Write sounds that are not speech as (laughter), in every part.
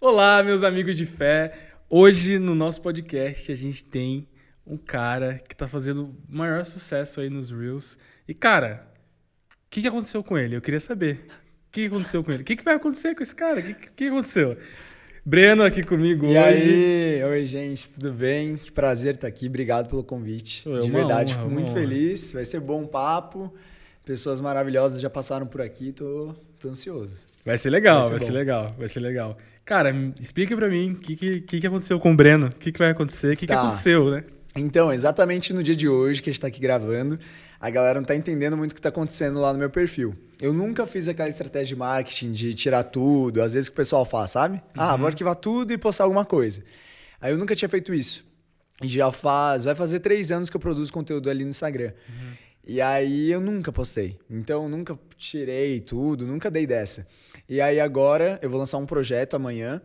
Olá, meus amigos de fé. Hoje no nosso podcast a gente tem um cara que tá fazendo o maior sucesso aí nos Reels. E cara, o que, que aconteceu com ele? Eu queria saber. O que, que aconteceu com ele? O que, que vai acontecer com esse cara? O que, que, que aconteceu? Breno aqui comigo E hoje. aí, oi gente, tudo bem? Que prazer estar aqui, obrigado pelo convite. É De verdade, honra, fico muito honra. feliz, vai ser bom papo. Pessoas maravilhosas já passaram por aqui, tô, tô ansioso. Vai ser legal, vai Vai ser, ser bom. legal, vai ser legal. Cara, explica pra mim o que, que, que que aconteceu com o Breno. O que, que vai acontecer? O que, que Tá. aconteceu, né? Então, exatamente no dia de hoje que a gente tá aqui gravando, a galera não tá entendendo muito o que tá acontecendo lá no meu perfil. Eu nunca fiz aquela estratégia de marketing de tirar tudo, às vezes que o pessoal faz, sabe? Ah, Uhum. vou arquivar tudo e postar alguma coisa. Aí eu nunca tinha feito isso. E já faz, vai fazer três anos que eu produzo conteúdo ali no Instagram. E aí eu nunca postei. Então eu nunca tirei tudo, nunca dei dessa. E aí agora eu vou lançar um projeto amanhã.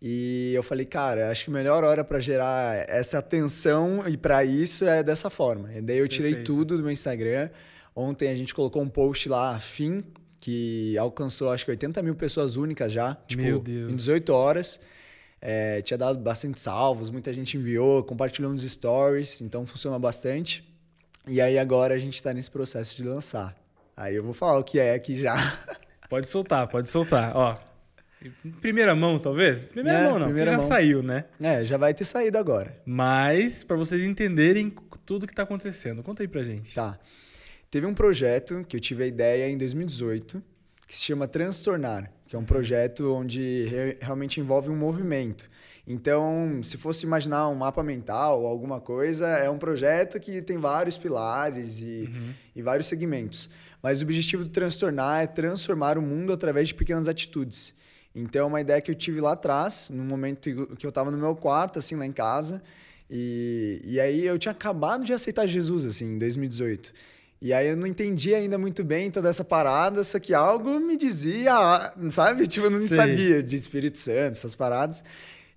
E eu falei, cara, acho que a melhor hora pra gerar essa atenção e pra isso é dessa forma. E daí eu tirei Perfeito. tudo do meu Instagram. Ontem a gente colocou um post lá, fim, que alcançou acho que 80 mil pessoas únicas já. Tipo, Meu Deus. em 18 horas. É, tinha dado bastante salvos, muita gente enviou, compartilhou nos stories, então funciona bastante. E aí agora a gente tá nesse processo de lançar. Aí eu vou falar o que é aqui já. (laughs) Pode soltar, pode soltar. Ó, primeira mão, talvez? Primeira É, mão não, primeira porque já mão. saiu, né? É, já vai ter saído agora. Mas, pra vocês entenderem tudo que tá acontecendo, conta aí pra gente. Tá. Teve um projeto que eu tive a ideia em 2018, que se chama Transtornar, que é um projeto onde re- realmente envolve um movimento. Então, se fosse imaginar um mapa mental ou alguma coisa, é um projeto que tem vários pilares e, e vários segmentos. Mas o objetivo do Transtornar é transformar o mundo através de pequenas atitudes. Então, é uma ideia que eu tive lá atrás, no momento que eu estava no meu quarto, assim, lá em casa. E, e aí eu tinha acabado de aceitar Jesus, assim, em 2018. E aí eu não entendi ainda muito bem toda essa parada, só que algo me dizia, sabe? (laughs) Tipo, eu não Sei. sabia de Espírito Santo, essas paradas.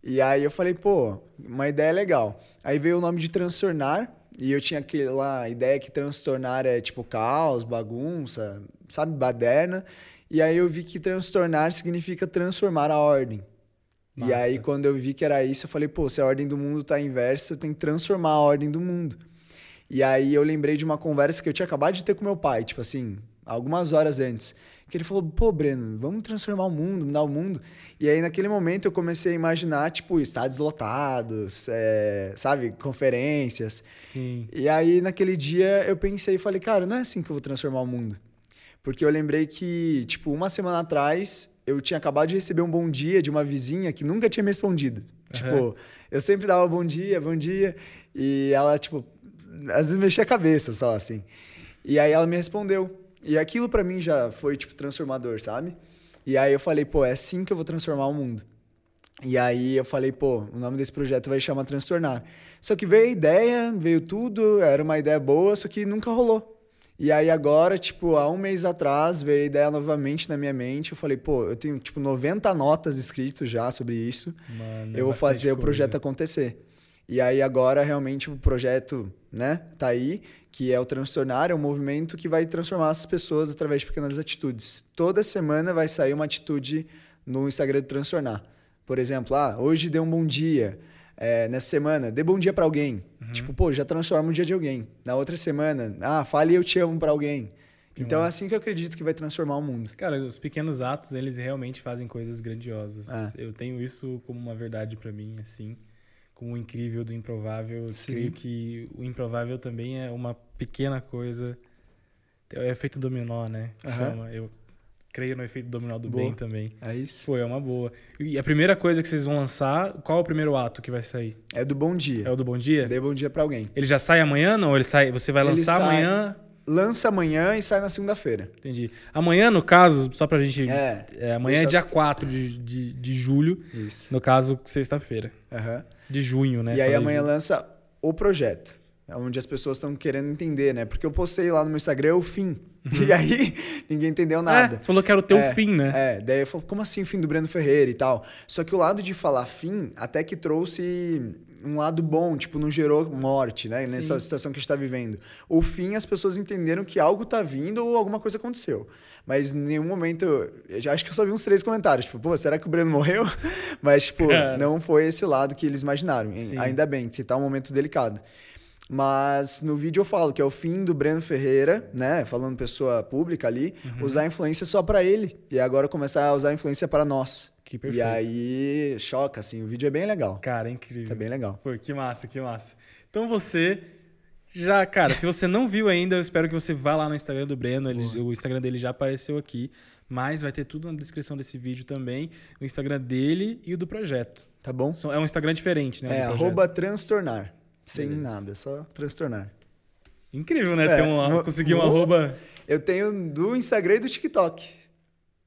E aí eu falei, pô, uma ideia legal. Aí veio o nome de transtornar, e eu tinha aquela ideia que transtornar é tipo caos, bagunça, sabe, baderna. E aí eu vi que transtornar significa transformar a ordem. E Massa. aí, quando eu vi que era isso, eu falei, pô, se a ordem do mundo tá inversa, eu tenho que transformar a ordem do mundo. E aí eu lembrei de uma conversa que eu tinha acabado de ter com meu pai, tipo assim, algumas horas antes. Que ele falou, pô, Breno, vamos transformar o mundo, mudar o mundo. E aí, naquele momento, eu comecei a imaginar, tipo, estádios lotados, é, sabe, conferências. Sim. E aí, naquele dia, eu pensei e falei, cara, não é assim que eu vou transformar o mundo. Porque eu lembrei que, tipo, uma semana atrás, eu tinha acabado de receber um bom dia de uma vizinha que nunca tinha me respondido. Tipo, eu sempre dava bom dia, bom dia. E ela, tipo, às vezes mexia a cabeça só, assim. E aí ela me respondeu. E aquilo pra mim já foi, tipo, transformador, sabe? E aí eu falei, pô, é assim que eu vou transformar o mundo. E aí eu falei, pô, o nome desse projeto vai chamar Transtornar. Só que veio a ideia, veio tudo, era uma ideia boa, só que nunca rolou. E aí agora, tipo, há um mês atrás, veio a ideia novamente na minha mente. Eu falei, pô, eu tenho, tipo, 90 notas escritas já sobre isso. Mano, é eu vou fazer o coisa. projeto acontecer. E aí agora, realmente, o projeto, né, tá aí, que é o Transtornar, é um movimento que vai transformar as pessoas através de pequenas atitudes. Toda semana vai sair uma atitude no Instagram do Transtornar. Por exemplo, ah, hoje dê um bom dia. É, nessa semana, dê bom dia pra alguém. Uhum. Tipo, pô, já transforma o dia de alguém. Na outra semana, ah, fale eu te amo pra alguém. Que então é assim que eu acredito que vai transformar o mundo. Cara, os pequenos atos, eles realmente fazem coisas grandiosas. É. Eu tenho isso como uma verdade pra mim, assim. Como o incrível do improvável. Eu Sim. creio que o improvável também é uma pequena coisa. É o efeito dominó, né? Aham. Chama. Eu creio no efeito dominó do Boa. bem também. É isso. Pô, é uma boa. E a primeira coisa que vocês vão lançar, qual é o primeiro ato que vai sair? É do bom dia. É o do Bom Dia? Dê bom dia pra alguém. Ele já sai amanhã, não? Ele sai, você vai Ele lançar sai- amanhã? Lança amanhã e sai na segunda-feira. Entendi. Amanhã, no caso, só pra gente. É. é, amanhã é dia 4 de, de, de julho, Isso. no caso, sexta-feira. Aham. De junho, né? E aí amanhã lança o projeto. É onde as pessoas estão querendo entender, né? Porque eu postei lá no meu Instagram o fim. (laughs) E aí ninguém entendeu nada. É, você falou que era o teu É, fim, né? É, daí eu falo, como assim o fim do Breno Ferreira e tal? Só que o lado de falar fim até que trouxe um lado bom, tipo, não gerou morte, né? Nessa Sim. situação que a gente tá vivendo. O fim, as pessoas entenderam que algo tá vindo ou alguma coisa aconteceu. Mas em nenhum momento. Eu já acho que eu só vi uns três comentários. Tipo, pô, será que o Breno morreu? (laughs) Mas, tipo, Cara. não foi esse lado que eles imaginaram. Sim. Ainda bem, que tá um momento delicado. Mas no vídeo eu falo que é o fim do Breno Ferreira, né? Falando pessoa pública ali, Uhum. usar a influência só pra ele. E agora começar a usar a influência pra nós. Que E perfeito. aí choca, assim. O vídeo é bem legal. Cara, é incrível. Tá bem legal. Pô, que massa, que massa. Então você já, cara, se você não viu ainda, eu espero que você vá lá no Instagram do Breno. Ele- o Instagram dele já apareceu aqui, mas vai ter tudo na descrição desse vídeo também. O Instagram dele e o do projeto. Tá bom? É um Instagram diferente, né? É, arroba transtornar. Sem Beleza. nada, só transtornar. Incrível, né? É, Ter um, conseguir um arroba. Eu tenho do Instagram e do TikTok.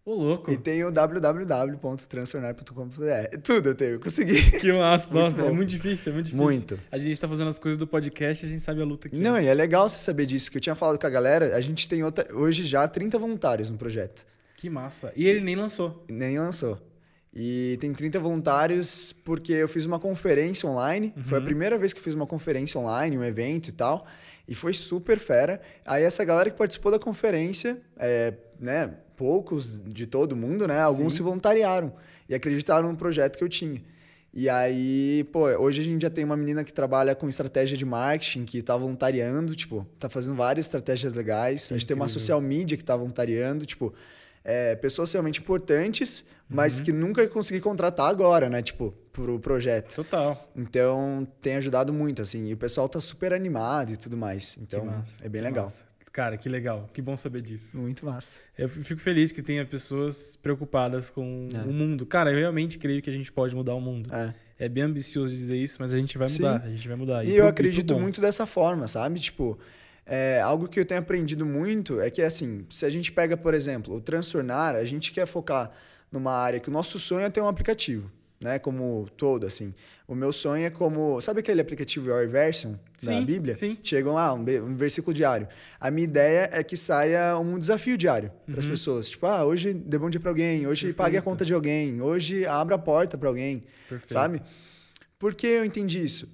Ô, louco. E tenho www.transtornar.com.br. Tudo eu tenho, consegui. (laughs) Que massa. Muito Nossa, é bom. muito difícil, é muito difícil. Muito. A gente tá fazendo as coisas do podcast e a gente sabe a luta que Não, é. e é legal você saber disso, que eu tinha falado com a galera. A gente tem outra, hoje já 30 voluntários no projeto. Que massa. E ele nem lançou. Nem lançou. E tem 30 voluntários porque eu fiz uma conferência online. Foi a Uhum. primeira vez que eu fiz uma conferência online, um evento e tal. E foi super fera. Aí essa galera que participou da conferência, é, né, poucos de todo mundo, né? Alguns Sim. se voluntariaram e acreditaram no projeto que eu tinha. E aí, pô, hoje a gente já tem uma menina que trabalha com estratégia de marketing, que tá voluntariando, tipo, tá fazendo várias estratégias legais. A gente tem uma incrível. social media que tá voluntariando, tipo, é, pessoas realmente importantes, mas que nunca consegui contratar agora, né? Tipo, pro projeto. Total. Então, tem ajudado muito, assim. E o pessoal tá super animado e tudo mais. Então, é bem legal. massa. Cara, que legal. Que bom saber disso. Muito massa. Eu fico feliz que tenha pessoas preocupadas com É. o mundo. Cara, eu realmente creio que a gente pode mudar o mundo. É. É bem ambicioso dizer isso, mas a gente vai Sim. mudar. A gente vai mudar. E, pro- eu pro acredito muito dessa forma, sabe? Tipo, é, algo que eu tenho aprendido muito é que, assim, se a gente pega, por exemplo, o transtornar, a gente quer focar numa área que o nosso sonho é ter um aplicativo, né? Como todo, assim. O meu sonho é como... Sabe aquele aplicativo Your Version da Sim, Bíblia? sim. Chegam lá, um, um versículo diário. A minha ideia é que saia um desafio diário para as pessoas. Tipo, ah, hoje dê bom dia para alguém, hoje Uhum. Perfeito. pague a conta de alguém, hoje abra a porta para alguém, Perfeito. sabe? Por que eu entendi isso?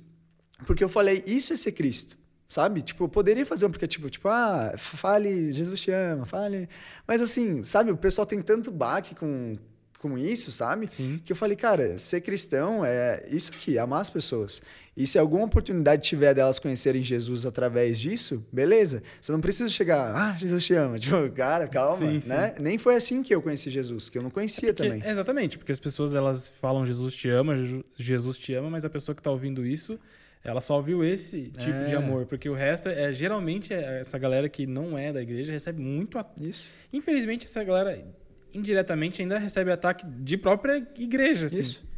Porque eu falei, isso é ser Cristo, sabe? Tipo, eu poderia fazer um aplicativo, tipo, ah, fale, Jesus te ama, fale. Mas assim, sabe, o pessoal tem tanto baque com, com isso, sabe? Sim. Que eu falei, cara, ser cristão é isso aqui, amar as pessoas. E se alguma oportunidade tiver delas conhecerem Jesus através disso, beleza. Você não precisa chegar, ah, Jesus te ama. (laughs) Tipo, cara, calma, Sim, sim. né? Nem foi assim que eu conheci Jesus, que eu não conhecia Porque- também. exatamente, porque as pessoas elas falam Jesus te ama, Jesus te ama, mas a pessoa que tá ouvindo isso, ela só ouviu esse tipo É. de amor, porque o resto é geralmente é essa galera que não é da igreja recebe muito a- Isso. Infelizmente essa galera indiretamente ainda recebe ataque de própria igreja, assim. Isso.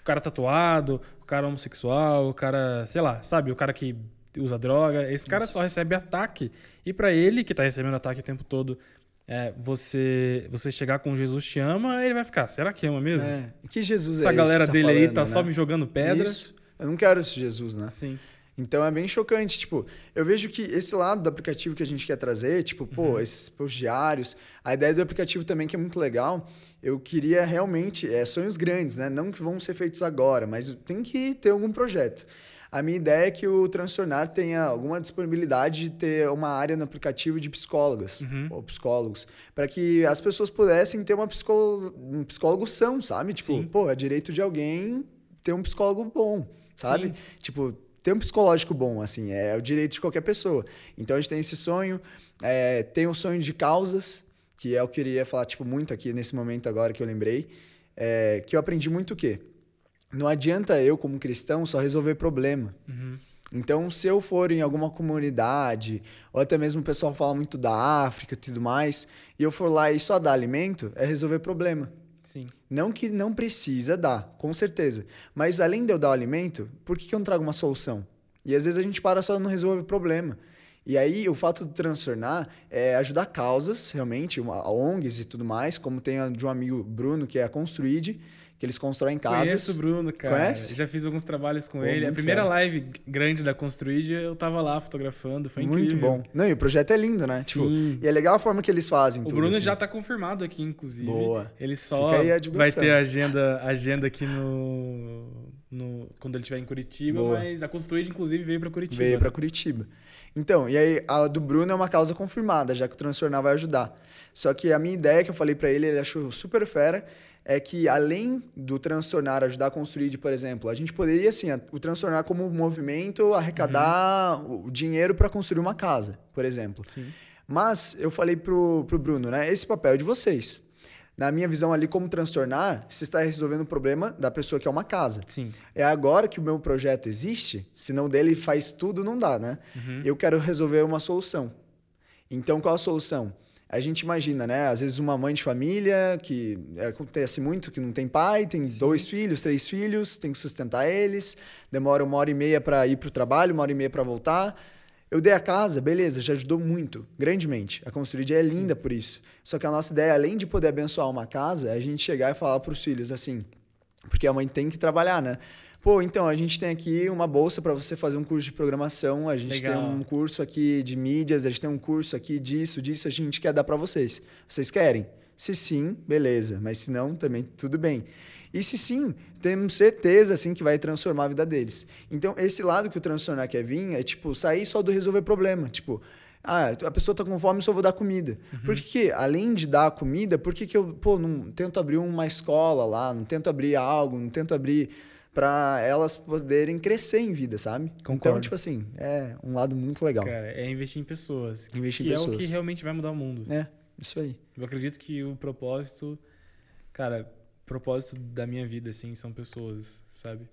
O cara tatuado, o cara homossexual, o cara, sei lá, sabe, o cara que usa droga, esse cara só recebe ataque. E pra ele que tá recebendo ataque o tempo todo, é, você você chegar com Jesus te ama, ele vai ficar, será que ama mesmo? É. Que Jesus Essa é galera você dele aí falando, tá né? só me jogando pedra. Isso. Eu não quero esse Jesus, né? Sim. Então é bem chocante. Tipo, eu vejo que esse lado do aplicativo que a gente quer trazer, tipo, pô, Uhum. esses posts diários, a ideia do aplicativo também que é muito legal. Eu queria realmente, é, sonhos grandes, né? Não que vão ser feitos agora, mas tem que ter algum projeto. A minha ideia é que o Transtornar tenha alguma disponibilidade de ter uma área no aplicativo de psicólogas Uhum. ou psicólogos, para que as pessoas pudessem ter uma psicó... um psicólogo são, sabe? Tipo, Sim. pô, é direito de alguém ter um psicólogo bom, sabe? Sim. Tipo, ter um psicológico bom, assim, é o direito de qualquer pessoa. Então a gente tem esse sonho, é, tem o sonho de causas, que é o que eu queria falar, tipo, muito aqui nesse momento agora que eu lembrei, é, que eu aprendi muito o quê? Não adianta eu, como cristão, só resolver problema. Uhum. Então, se eu for em alguma comunidade, ou até mesmo o pessoal fala muito da África e tudo mais, e eu for lá e só dar alimento, é resolver problema. Sim. Não que não precisa dar, com certeza. Mas além de eu dar o alimento, por que, que eu não trago uma solução? E às vezes a gente para só não resolve o problema. E aí o fato de transtornar é ajudar causas, realmente, uma- ONGs e tudo mais, como tem a de um amigo Bruno, que é a Construid, que eles constroem casas. Conheço o Bruno, cara. Conhece? Já fiz alguns trabalhos com Pô, ele. A primeira fera. live grande da Construid, eu tava lá fotografando, foi incrível. Muito bom. Não, e o projeto é lindo, né? Sim. Tipo, e é legal a forma que eles fazem O tudo, Bruno assim. já tá confirmado aqui, inclusive. Boa. Ele só vai ter agenda, agenda aqui no, no, quando ele estiver em Curitiba, Boa. mas a Construid, inclusive, veio pra Curitiba. Veio né? pra Curitiba. Então, e aí a do Bruno é uma causa confirmada, já que o Transtornar vai ajudar. Só que a minha ideia que eu falei pra ele, ele achou super fera, é que além do Transtornar ajudar a construir, por exemplo, a gente poderia, assim, o Transtornar como movimento arrecadar Uhum. o dinheiro para construir uma casa, por exemplo. Sim. Mas eu falei pro, pro Bruno, né? Esse papel é de vocês. Na minha visão ali, como transtornar, você está resolvendo o problema da pessoa que é uma casa. Sim. É agora que o meu projeto existe, senão dele faz tudo, não dá, né? Uhum. Eu quero resolver uma solução. Então, qual a solução? A gente imagina, né? Às vezes uma mãe de família que é, acontece muito que não tem pai, tem dois filhos, três filhos, tem que sustentar eles, demora uma hora e meia para ir para o trabalho, uma hora e meia para voltar. Eu dei a casa, beleza, já ajudou muito, grandemente. A Construída é linda por isso. Só que a nossa ideia, além de poder abençoar uma casa, é a gente chegar e falar para os filhos assim, porque a mãe tem que trabalhar, né? Pô, então a gente tem aqui uma bolsa para você fazer um curso de programação, a gente Legal. tem um curso aqui de mídias, a gente tem um curso aqui disso, disso, a gente quer dar para vocês. Vocês querem? Se sim, beleza, mas se não, também tudo bem. E se sim, temos certeza assim que vai transformar a vida deles. Então, esse lado que o transtornar quer vir é tipo sair só do resolver problema, tipo, ah, a pessoa tá com fome, só vou dar comida. Por que, que, além de dar comida, por que, que eu, pô, não tento abrir uma escola lá, não tento abrir algo, não tento abrir para elas poderem crescer em vida, sabe? Então, Concordo. tipo assim, é um lado muito legal. Cara, é investir em pessoas. Investir em que é o pessoas. que realmente vai mudar o mundo. É, isso aí. Eu acredito que o propósito, cara, o propósito da minha vida, assim, são pessoas, sabe?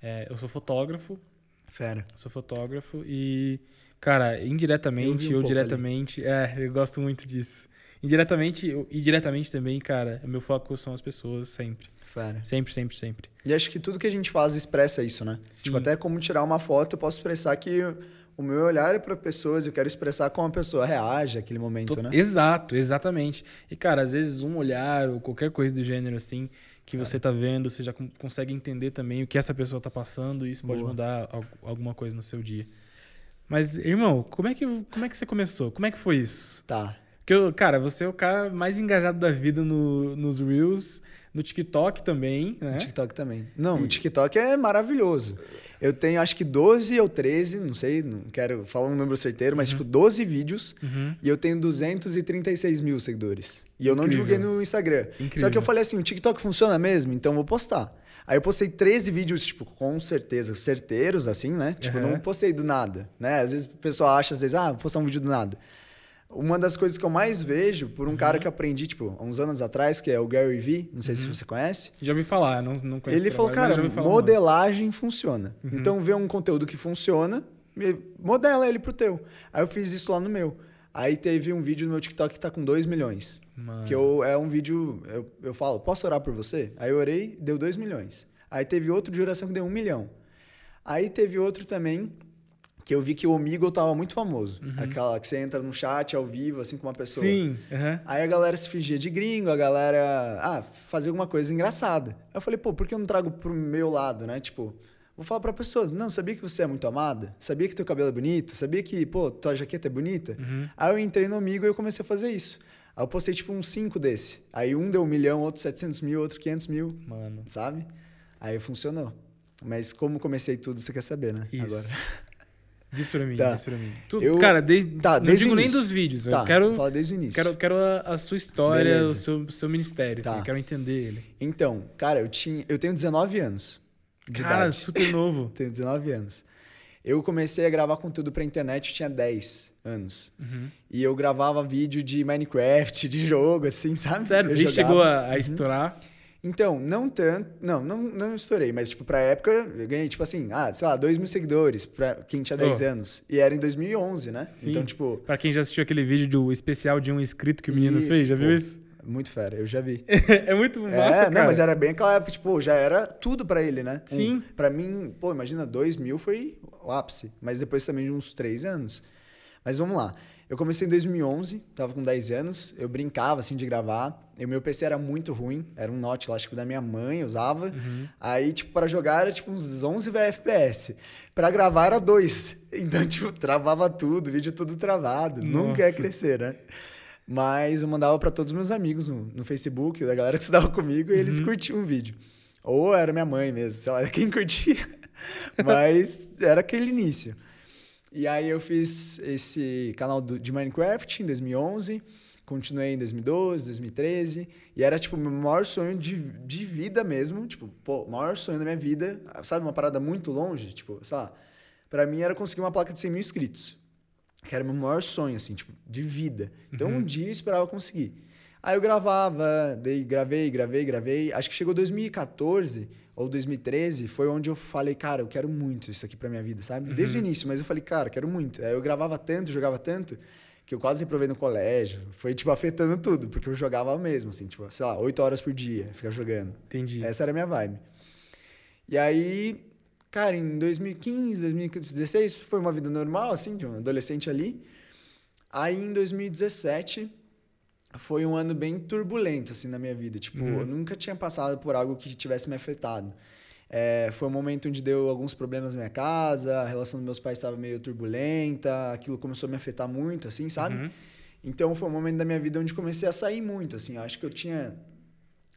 É, eu sou fotógrafo, Fera. sou fotógrafo e, cara, indiretamente um ou diretamente, é, eu gosto muito disso. Indiretamente e diretamente também, cara, o meu foco são as pessoas sempre. Fera. Sempre, sempre, sempre. E acho que tudo que a gente faz expressa isso, né? Sim. Tipo, até como tirar uma foto, eu posso expressar que o meu olhar é para pessoas, eu quero expressar como a pessoa reage àquele momento, To- né? Exato, exatamente. E, cara, às vezes um olhar ou qualquer coisa do gênero assim que você tá vendo, você já con- consegue entender também o que essa pessoa tá passando e isso pode Boa. mudar al- alguma coisa no seu dia. Mas, irmão, como é que, como é que você começou? Como é que foi isso? Tá. Porque, cara, você é o cara mais engajado da vida no, nos Reels, no TikTok também, né? O TikTok também. Não, o TikTok é maravilhoso. Eu tenho acho que 12 ou 13, não sei, não quero falar um número certeiro, mas tipo 12 vídeos Uhum. e eu tenho 236 mil seguidores. E eu não divulguei no Instagram. Incrível. Só que eu falei assim, o TikTok funciona mesmo, então eu vou postar. Aí eu postei 13 vídeos, tipo, com certeza, certeiros, assim, né? Tipo, Aham. não postei do nada, né? Às vezes o pessoal acha, às vezes, ah, vou postar um vídeo do nada. Uma das coisas que eu mais vejo por um cara que aprendi, tipo, há uns anos atrás, que é o Gary Vee, não sei se você conhece. Já ouvi falar, não, não conheço Ele falou, cara, modelagem funciona. Uhum. Então, vê um conteúdo que funciona, modela ele pro teu. Aí eu fiz isso lá no meu. Aí teve um vídeo no meu TikTok que tá com 2 milhões. Mano. Que eu, é um vídeo, eu, eu falo, posso orar por você? Aí eu orei, deu 2 milhões. Aí teve outro de oração que deu 1 um milhão. Aí teve outro também que eu vi que o Omegle tava muito famoso. Aquela que você entra no chat ao vivo, assim, com uma pessoa. Sim, aham. Aí a galera se fingia de gringo, a galera, ah, fazia alguma coisa engraçada. Aí eu falei, pô, por que eu não trago pro meu lado, né? Tipo, vou falar pra pessoa, não, sabia que você é muito amada? Sabia que teu cabelo é bonito? Sabia que, pô, tua jaqueta é bonita? Aí eu entrei no Amigo e eu comecei a fazer isso. Aí eu postei, tipo, uns cinco desse. Aí um deu um milhão, outro 700 mil, outro 500 mil, Mano. sabe? Aí funcionou. Mas como comecei tudo, você quer saber, né? Isso. Agora. (laughs) Diz pra mim, Tá. diz pra mim. Tu- Eu- cara, desde, Tá, não desde digo nem dos vídeos. Tá, eu quero, falar desde o início. quero, quero a, a sua história, Beleza. o seu, seu ministério. assim, Tá. eu quero entender ele. Então, cara, eu, tinha, eu tenho 19 anos de cara, idade. super novo. (laughs) Tenho 19 anos. Eu comecei a gravar conteúdo pra internet, eu tinha 10 anos. Uhum. E eu gravava vídeo de Minecraft, de jogo, assim, sabe? Sério, ele chegou a, a estourar. Então, não tanto. Não, não, não estourei, mas, tipo, pra época, eu ganhei, tipo assim, ah, sei lá, 2 mil seguidores pra quem tinha 10 Oh. anos. E era em 2011, né? Sim. Então, tipo, Pra quem já assistiu aquele vídeo do especial de um inscrito que o menino Isso, fez, já viu pô. isso? muito fera, eu já vi. (laughs) é muito massa, é, cara. não, mas era bem aquela época, tipo, já era tudo pra ele, né? Um, Sim. pra mim, pô, imagina, 2 mil foi o ápice. Mas depois também de uns 3 anos. Mas vamos lá. Eu comecei em 2011, tava com 10 anos, eu brincava, assim, de gravar. E o meu PC era muito ruim, era um Note lá, tipo, da minha mãe, eu usava. Uhum. Aí, tipo, pra jogar era, tipo, uns 11 FPS. Pra gravar era 2. (laughs) Então, tipo, travava tudo, vídeo tudo travado. Nunca ia Nossa. crescer, né? Mas eu mandava pra todos os meus amigos no, no Facebook, da galera que (laughs) estudava comigo, e eles Uhum. curtiam o vídeo. Ou era minha mãe mesmo, sei lá, (laughs) quem curtia. Mas era aquele início. E aí eu fiz esse canal de Minecraft em 2011, continuei em 2012, 2013, e era tipo o meu maior sonho de, de vida mesmo, tipo, pô, maior sonho da minha vida, sabe, uma parada muito longe, tipo, sei lá, pra mim era conseguir uma placa de 100 mil inscritos, que era o meu maior sonho, assim, tipo, de vida. Então uhum. um dia eu esperava conseguir. Aí eu gravava, daí gravei, gravei, gravei. Acho que chegou 2014 ou 2013, foi onde eu falei, cara, eu quero muito isso aqui pra minha vida, sabe? Uhum. Desde o início, mas eu falei, cara, quero muito. Aí eu gravava tanto, jogava tanto, que eu quase reprovei no colégio. Foi, tipo, afetando tudo, porque eu jogava mesmo, assim, tipo, sei lá, oito horas por dia, ficava jogando. Entendi. Essa era a minha vibe. E aí, cara, em 2015, 2016, foi uma vida normal, assim, de um adolescente ali. Aí, em 2017 foi um ano bem turbulento, assim, na minha vida. Tipo, uhum. eu nunca tinha passado por algo que tivesse me afetado. É, foi um momento onde deu alguns problemas na minha casa, a relação dos meus pais estava meio turbulenta, aquilo começou a me afetar muito, assim, sabe? Uhum. Então, foi um momento da minha vida onde comecei a sair muito, assim. Acho que eu tinha,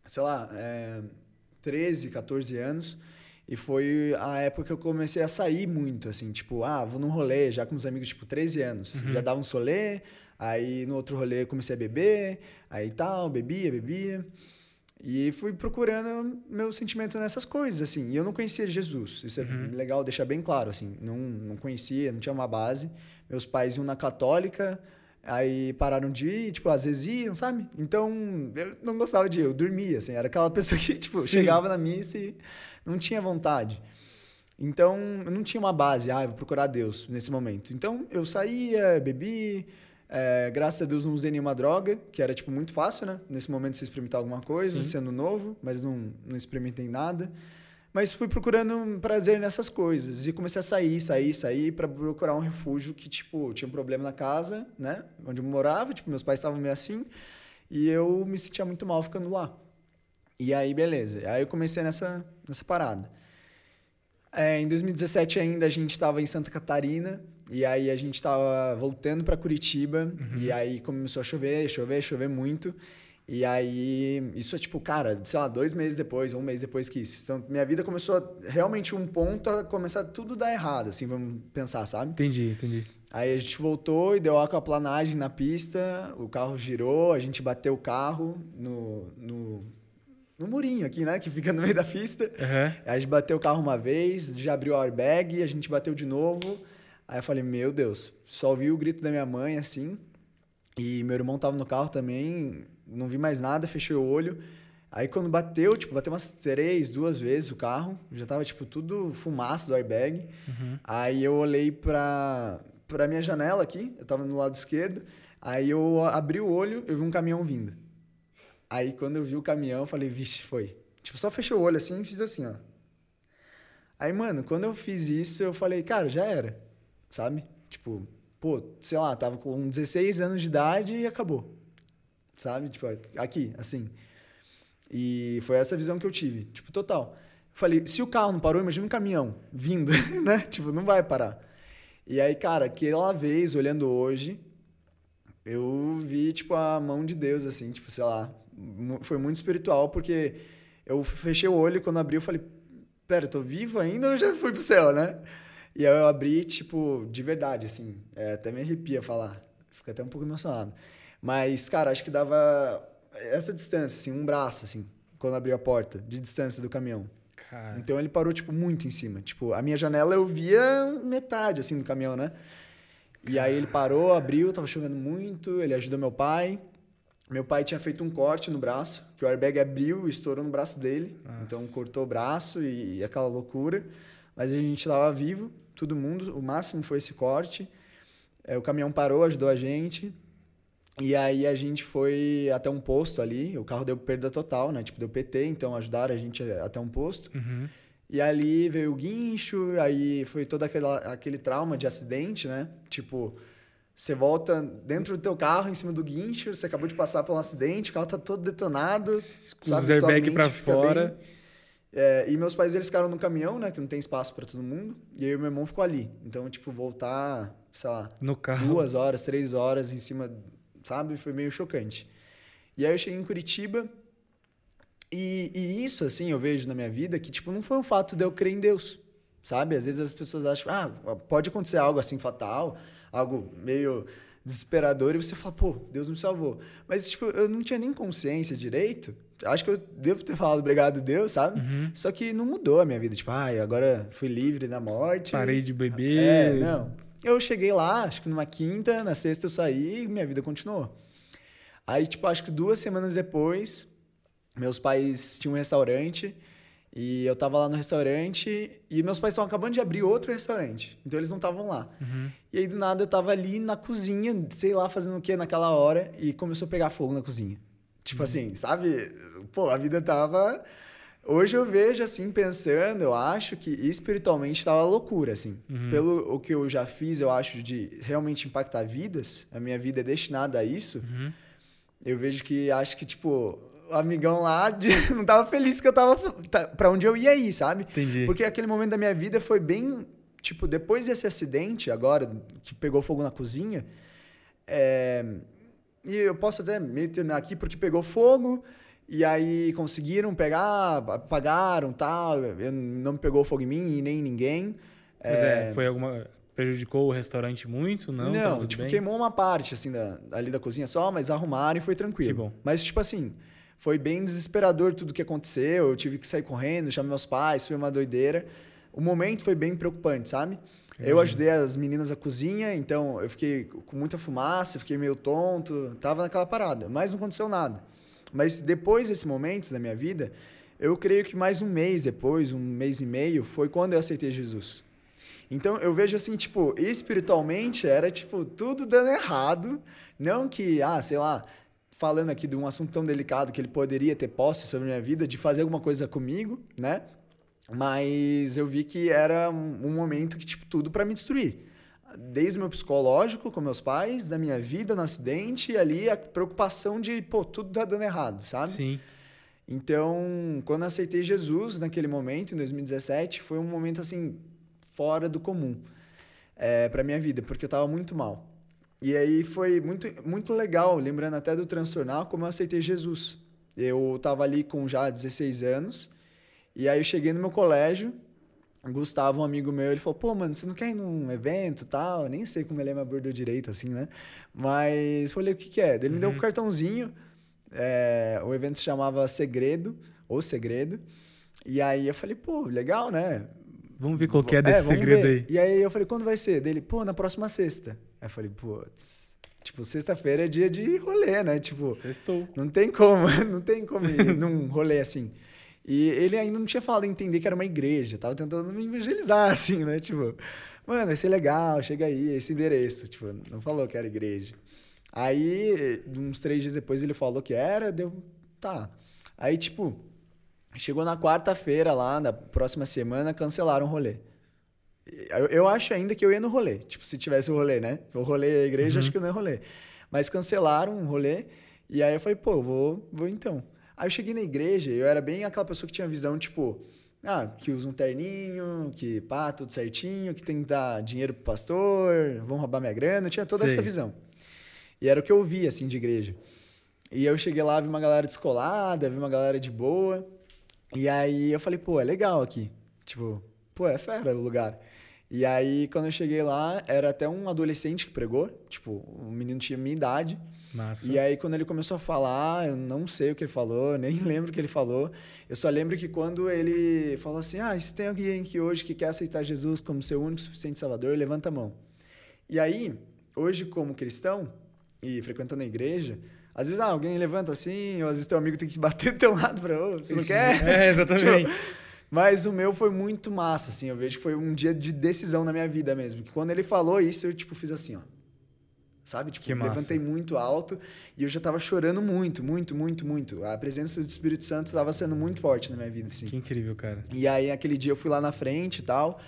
sei lá, é, 13, 14 anos. E foi a época que eu comecei a sair muito, assim, tipo, ah, vou num rolê já com os amigos, tipo, 13 anos. Uhum. Já dava um solê, Aí no outro rolê comecei a beber, aí tal, bebia, bebia. E fui procurando meu sentimento nessas coisas, assim. E eu não conhecia Jesus. Isso é uhum. legal deixar bem claro, assim. Não, não conhecia, não tinha uma base. Meus pais iam na católica, aí pararam de ir, tipo, às vezes iam, sabe? Então, eu não gostava de ir, eu dormia, assim. Era aquela (laughs) pessoa que, tipo, Sim. chegava na missa e não tinha vontade. Então, eu não tinha uma base, ah, vou procurar Deus nesse momento. Então, eu saía, bebi, é, graças a Deus não usei nenhuma droga, que era tipo muito fácil, né? Nesse momento você experimentar alguma coisa, Sim. sendo novo, mas não, não experimentei nada. Mas fui procurando um prazer nessas coisas e comecei a sair, sair, sair para procurar um refúgio que tipo tinha um problema na casa, né? Onde eu morava, tipo meus pais estavam meio assim e eu me sentia muito mal ficando lá. E aí beleza, aí eu comecei nessa nessa parada. É, em 2017 ainda a gente estava em Santa Catarina e aí a gente estava voltando para Curitiba uhum. e aí começou a chover, chover, chover muito. E aí, isso é tipo, cara, sei lá, dois meses depois, um mês depois que isso. Então, minha vida começou a, realmente um ponto a começar tudo dar errado, assim, vamos pensar, sabe? Entendi, entendi. Aí a gente voltou e deu aquaplanagem na pista, o carro girou, a gente bateu o carro no, no no murinho aqui, né? Que fica no meio da pista. Uhum. A gente bateu o carro uma vez, já abriu o airbag, a gente bateu de novo. Aí eu falei, meu Deus, só ouvi o grito da minha mãe, assim. E meu irmão tava no carro também, não vi mais nada, fechei o olho. Aí quando bateu, tipo, bateu umas três, duas vezes o carro. Já tava, tipo, tudo fumaça do airbag. Uhum. Aí eu olhei pra, pra minha janela aqui, eu tava no lado esquerdo. Aí eu abri o olho, eu vi um caminhão vindo. Aí quando eu vi o caminhão, eu falei, vixe, foi. Tipo, só fechei o olho assim e fiz assim, ó. Aí, mano, quando eu fiz isso, eu falei, cara, já era. Sabe? Tipo, pô, sei lá, tava com 16 anos de idade e acabou. Sabe? Tipo, aqui, assim. E foi essa visão que eu tive. Tipo, total. Falei, se o carro não parou, imagina um caminhão vindo, (laughs) né? Tipo, não vai parar. E aí, cara, aquela vez, olhando hoje, eu vi, tipo, a mão de Deus, assim, tipo, sei lá, foi muito espiritual, porque eu fechei o olho e quando abri eu falei, pera, eu tô vivo ainda ou já fui pro céu, né? E aí eu abri, tipo, de verdade, assim, é, até me arrepia falar, fico até um pouco emocionado. Mas, cara, acho que dava essa distância, assim, um braço, assim, quando abri a porta, de distância do caminhão. Cara. Então ele parou, tipo, muito em cima. Tipo, a minha janela eu via metade, assim, do caminhão, né? E aí ele parou, abriu, tava chovendo muito, ele ajudou meu pai. Meu pai tinha feito um corte no braço, que o airbag abriu e estourou no braço dele. Nossa. Então cortou o braço e, e, aquela loucura. Mas a gente estava vivo, todo mundo. O máximo foi esse corte. É, o caminhão parou, ajudou a gente. E aí a gente foi até um posto ali. O carro deu perda total, né? Tipo, deu PT, então ajudaram a gente até um posto. Uhum. E ali veio o guincho, aí foi todo aquela, aquele trauma de acidente, né? Tipo, você volta dentro do teu carro, em cima do guincho, você acabou de passar por um acidente, o carro tá todo detonado. Com os airbags pra fora. É, e meus pais, eles ficaram no caminhão, né? Que não tem espaço para todo mundo. E aí o meu irmão ficou ali. Então, tipo, voltar, sei lá... No carro. Duas horas, três horas em cima, sabe? Foi meio chocante. E aí eu cheguei em Curitiba. E, e isso, assim, eu vejo na minha vida que, tipo, não foi um fato de eu crer em Deus, sabe? Às vezes as pessoas acham, ah, pode acontecer algo assim fatal, algo meio desesperador, e você fala, pô, Deus me salvou. Mas, tipo, eu não tinha nem consciência direito. Acho que eu devo ter falado obrigado, Deus, sabe? Uhum. Só que não mudou a minha vida. Tipo, ai, agora fui livre da morte. Parei de beber. É, não. Eu cheguei lá, acho que numa quinta, na sexta eu saí e minha vida continuou. Aí, tipo, acho que duas semanas depois, meus pais tinham um restaurante e eu tava lá no restaurante e meus pais estavam acabando de abrir outro restaurante. Então eles não estavam lá. Uhum. E aí do nada eu tava ali na cozinha, sei lá, fazendo o que naquela hora e começou a pegar fogo na cozinha. Tipo Uhum. assim, sabe? Pô, a vida tava Hoje eu vejo assim pensando, eu acho que espiritualmente tava loucura assim. Uhum. Pelo o que eu já fiz, eu acho de realmente impactar vidas, a minha vida é destinada a isso. Uhum. Eu vejo que acho que, tipo, o amigão lá de- (laughs) não tava feliz que eu tava tá, pra onde eu ia ir, sabe? Entendi. Porque aquele momento da minha vida foi bem. Tipo, depois desse acidente, agora, que pegou fogo na cozinha. é, E eu posso até meio terminar aqui, porque pegou fogo. E aí conseguiram pegar, apagaram tal. Não pegou fogo em mim e nem em ninguém. Pois é, foi alguma. Prejudicou o restaurante muito? Não, Não, tudo tipo, bem? queimou uma parte, assim, da, ali da cozinha só, mas arrumaram e foi tranquilo. Que bom. Mas, tipo assim, foi bem desesperador tudo que aconteceu. Eu tive que sair correndo, chamei meus pais, foi uma doideira. O momento foi bem preocupante, sabe? Eu ajudei as meninas a cozinha, então eu fiquei com muita fumaça, fiquei meio tonto, tava naquela parada, mas não aconteceu nada. Mas depois desse momento da minha vida, eu creio que mais um mês depois, um mês e meio, foi quando eu aceitei Jesus. Então eu vejo assim, tipo, espiritualmente era tipo tudo dando errado, não que, ah, sei lá, falando aqui de um assunto tão delicado que ele poderia ter posse sobre a minha vida, de fazer alguma coisa comigo, né? Mas eu vi que era um momento que tipo tudo para me destruir. Desde o meu psicológico com meus pais, da minha vida no acidente e ali a preocupação de, pô, tudo tá dando errado, sabe? Sim. Então, quando eu aceitei Jesus naquele momento, em 2017, foi um momento assim fora do comum é, para minha vida, porque eu tava muito mal. E aí foi muito, muito legal, lembrando até do transtornar, como eu aceitei Jesus. Eu tava ali com já 16 anos, e aí eu cheguei no meu colégio, Gustavo, um amigo meu, ele falou, pô, mano, você não quer ir num evento e tal? Eu nem sei como ele me abordou direito, assim, né? Mas falei, o que que é? Ele me deu um cartãozinho, é, o evento se chamava Segredo, ou Segredo, e aí eu falei, pô, legal, né? Vamos ver qual que é desse vamos segredo ver. aí. E aí eu falei, quando vai ser? Dele, pô, na próxima sexta. Aí eu falei, putz, tipo, sexta-feira é dia de rolê, né? Tipo, Sextou. não tem como, (laughs) não tem como ir num rolê assim. E ele ainda não tinha falado entender que era uma igreja, tava tentando me evangelizar, (laughs) assim, né? Tipo, mano, vai ser legal, chega aí, esse endereço. Tipo, não falou que era igreja. Aí, uns três dias depois, ele falou que era, deu, tá. Aí, tipo, chegou na quarta-feira lá, na próxima semana, cancelaram o rolê. Eu, eu acho ainda que eu ia no rolê, tipo, se tivesse o rolê, né? O rolê é a igreja, acho que não é rolê. Mas cancelaram o rolê, e aí eu falei, pô, eu vou, vou então. Aí eu cheguei na igreja, eu era bem aquela pessoa que tinha visão, tipo, ah, que usa um terninho, que pá, tudo certinho, que tem que dar dinheiro pro pastor, vão roubar minha grana, eu tinha toda Sei. essa visão. E era o que eu via, assim, de igreja. E eu cheguei lá, vi uma galera descolada, vi uma galera de boa. E aí eu falei, pô, é legal aqui. Tipo, pô, é fera o lugar. E aí, quando eu cheguei lá, era até um adolescente que pregou. Tipo, o menino tinha minha idade. Massa. E aí, quando ele começou a falar, eu não sei o que ele falou, (laughs) nem lembro o que ele falou. Eu só lembro que quando ele falou assim: Ah, se tem alguém aqui hoje que quer aceitar Jesus como seu único e suficiente Salvador, levanta a mão. E aí, hoje, como cristão e frequentando a igreja, às vezes ah, alguém levanta assim, ou às vezes teu amigo tem que bater do teu lado pra, ô, você não quer? (laughs) É, exatamente. Tipo, mas o meu foi muito massa, assim. Eu vejo que foi um dia de decisão na minha vida mesmo. Que quando ele falou isso, eu, tipo, fiz assim, ó. Sabe? Tipo, Que massa. levantei muito alto e eu já tava chorando muito, muito, muito, muito. A presença do Espírito Santo tava sendo muito forte na minha vida, assim. Que incrível, cara. E aí, aquele dia eu fui lá na frente e tal,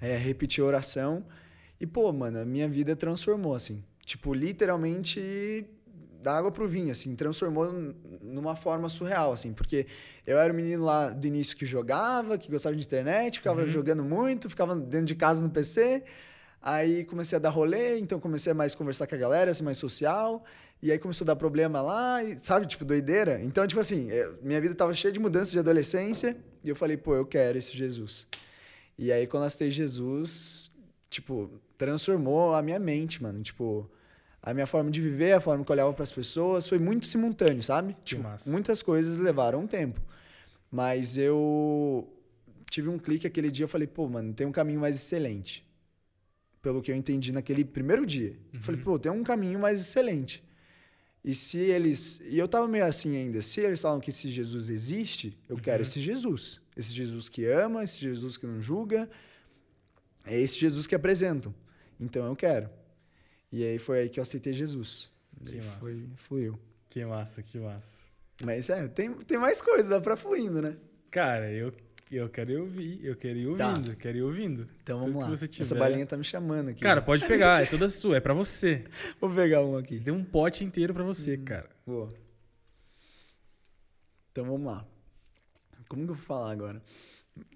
é, repeti a oração. E, pô, mano, a minha vida transformou, assim. Tipo, literalmente da água pro vinho, assim, transformou numa forma surreal, assim, porque eu era o menino lá do início que jogava, que gostava de internet, ficava jogando muito, ficava dentro de casa no PC. Aí comecei a dar rolê, então comecei a mais conversar com a galera, ser mais social. E aí começou a dar problema lá, e, sabe, tipo, doideira. Então, tipo assim, é, minha vida tava cheia de mudanças de adolescência. E eu falei, pô, eu quero esse Jesus. E aí, quando eu aceitei Jesus, tipo, transformou a minha mente, mano. Tipo, a minha forma de viver, a forma que eu olhava para as pessoas, foi muito simultâneo, sabe? Tipo, muitas coisas levaram um tempo. Mas eu tive um clique aquele dia, eu falei, pô, mano, tem um caminho mais excelente. Pelo que eu entendi naquele primeiro dia. Eu falei, pô, tem um caminho mais excelente. E se eles. E eu tava meio assim ainda. Se eles falam que esse Jesus existe, eu quero esse Jesus. Esse Jesus que ama, esse Jesus que não julga. É esse Jesus que apresentam. Então eu quero. E aí foi aí que eu aceitei Jesus. Que Daí massa. foi, fluiu. Que massa, que massa. Mas é, tem, tem mais coisa, dá pra fluindo, né? Cara, eu, eu quero ir ouvir, eu quero ir Tá. ouvindo, quero ir ouvindo. Então Tudo vamos lá. Essa balinha tá me chamando aqui. Cara, né? pode pegar, é toda sua, é pra você. (laughs) Vou pegar um aqui. Tem um pote inteiro pra você, Hum. cara. Boa. Então vamos lá. Como que eu vou falar agora?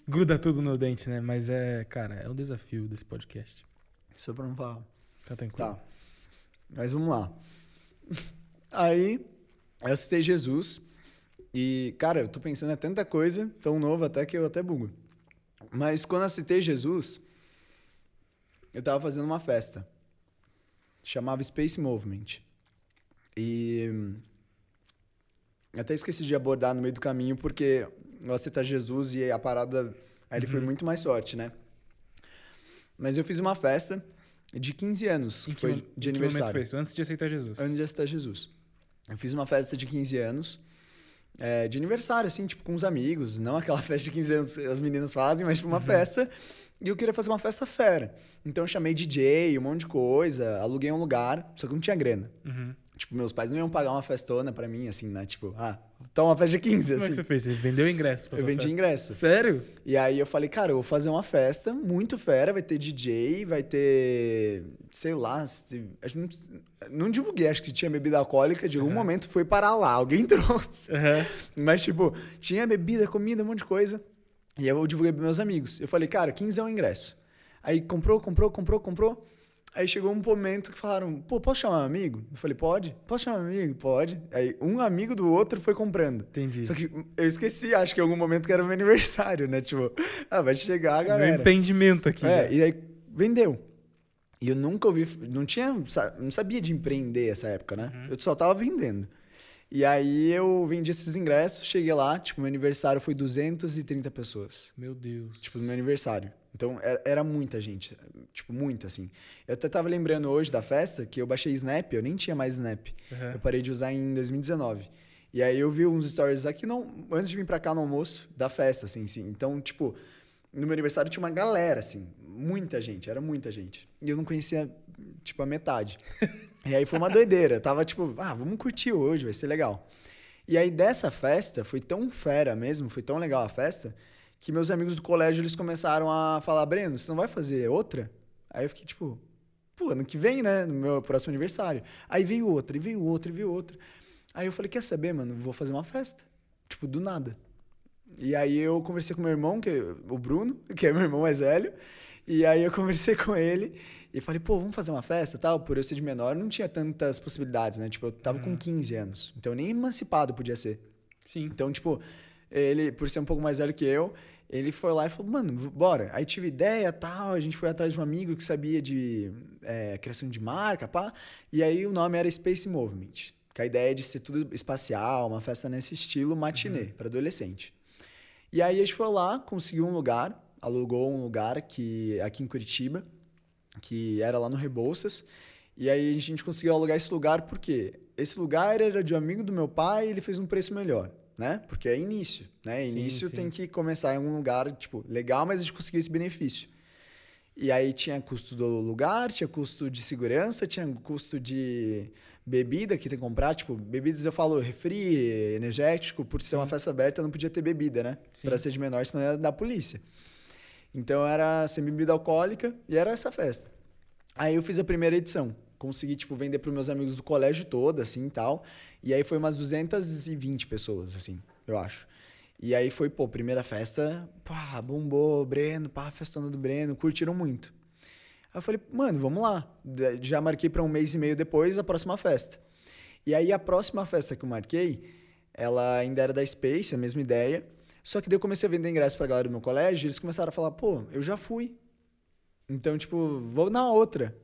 Gruda tudo no dente, né? Mas é, cara, é o desafio desse podcast. Só pra não falar. Tá tranquilo. Tá. Mas vamos lá. (laughs) Aí, eu citei Jesus. E, cara, eu tô pensando em tanta coisa, tão novo até que eu até bugo. Mas quando eu citei Jesus, eu tava fazendo uma festa. Chamava Space Movement. E. hum, Até esqueci de abordar no meio do caminho, porque eu aceitar Jesus e a parada. Aí ele foi muito mais forte, né? Mas eu fiz uma festa de 15 anos, Em que foi de em que momento aniversário. foi isso? Antes de aceitar Jesus. Antes de aceitar Jesus. Eu fiz uma festa de 15 anos, é, de aniversário, assim, tipo, com os amigos. Não aquela (laughs) festa de 15 anos que as meninas fazem, mas tipo uma festa. E eu queria fazer uma festa fera. Então eu chamei DJ, um monte de coisa, aluguei um lugar, só que não tinha grana. Uhum. Tipo, meus pais não iam pagar uma festona pra mim, assim, né? Tipo, ah, então uma festa de 15, Como é que assim. você fez? Você vendeu ingresso pra Eu vendi festa? ingresso. Sério? E aí eu falei, cara, eu vou fazer uma festa muito fera, vai ter DJ, vai ter, sei lá, não, não divulguei, acho que tinha bebida alcoólica, de algum momento foi parar lá, alguém (laughs) trouxe. Aham. Mas tipo, tinha bebida, comida, um monte de coisa. E eu divulguei pros meus amigos. Eu falei, cara, 15 é o ingresso. Aí comprou, comprou, comprou, comprou. Aí chegou um momento que falaram, pô, posso chamar um amigo? Eu falei, pode. Posso chamar um amigo? Pode. Aí um amigo do outro foi comprando. Entendi. Só que eu esqueci, acho que em algum momento que era meu aniversário, né? Tipo, ah, vai chegar a Meu galera. empreendimento aqui É, já. e aí vendeu. E eu nunca ouvi, não tinha, não sabia de empreender essa época, né? Uhum. Eu só tava vendendo. E aí eu vendi esses ingressos, cheguei lá, tipo, meu aniversário foi 230 pessoas. Meu Deus. Tipo, meu aniversário. Então era, era muita gente, tipo, muita assim. Eu até tava lembrando hoje da festa que eu baixei Snap, eu nem tinha mais Snap. Aham. Eu parei de usar em 2019. E aí eu vi uns stories aqui não, antes de vir pra cá no almoço da festa, assim, sim. Então, tipo, no meu aniversário tinha uma galera, assim, muita gente, era muita gente. E eu não conhecia, tipo, a metade. (laughs) e aí foi uma doideira. Eu tava tipo, ah, vamos curtir hoje, vai ser legal. E aí dessa festa foi tão fera mesmo, foi tão legal a festa, que meus amigos do colégio eles começaram a falar, Breno, você não vai fazer outra? Aí eu fiquei tipo, pô, ano que vem, né? No meu próximo aniversário. Aí veio outra, e veio outra, e veio outra. Aí eu falei, quer saber, mano? Vou fazer uma festa. Tipo, do nada. E aí eu conversei com meu irmão, que é o Bruno, (laughs) que é meu irmão mais velho. E aí eu conversei (laughs) com ele e falei, pô, vamos fazer uma festa tal? Por eu ser de menor, não tinha tantas possibilidades, né? Tipo, eu tava com 15 anos. Então nem emancipado podia ser. Sim. Então, tipo, ele, por ser um pouco mais velho que eu, ele foi lá e falou, mano, bora. Aí tive ideia tal, a gente foi atrás de um amigo que sabia de é, criação de marca, pá. E aí o nome era Space Movement. Com a ideia de ser tudo espacial, uma festa nesse estilo matinê, para adolescente. E aí a gente foi lá, conseguiu um lugar, alugou um lugar que aqui em Curitiba, que era lá no Rebouças. E aí a gente conseguiu alugar esse lugar porque esse lugar era de um amigo do meu pai e ele fez um preço melhor, né? Porque é início, né? Sim, início sim. tem que começar em algum lugar, tipo, legal, mas a gente conseguiu esse benefício. E aí tinha custo do lugar, tinha custo de segurança, tinha custo de bebida que tem que comprar. Tipo, bebidas eu falo refri, energético, por ser uma festa aberta não podia ter bebida, né? Sim. Pra ser de menor, senão ia dar polícia. Então era sem bebida alcoólica e era essa festa. Aí eu fiz a primeira edição. Consegui, tipo, vender para meus amigos do colégio todo, assim, e tal. E aí foi umas 220 pessoas, assim, eu acho. E aí foi, pô, primeira festa, pá, bombou, Breno, pá, festona do Breno, curtiram muito. Aí eu falei, mano, vamos lá. Já marquei para um mês e meio depois a próxima festa. E aí a próxima festa que eu marquei, ela ainda era da Space, a mesma ideia. Só que daí eu comecei a vender ingresso pra galera do meu colégio e eles começaram a falar, pô, eu já fui. Então, tipo, vou na outra.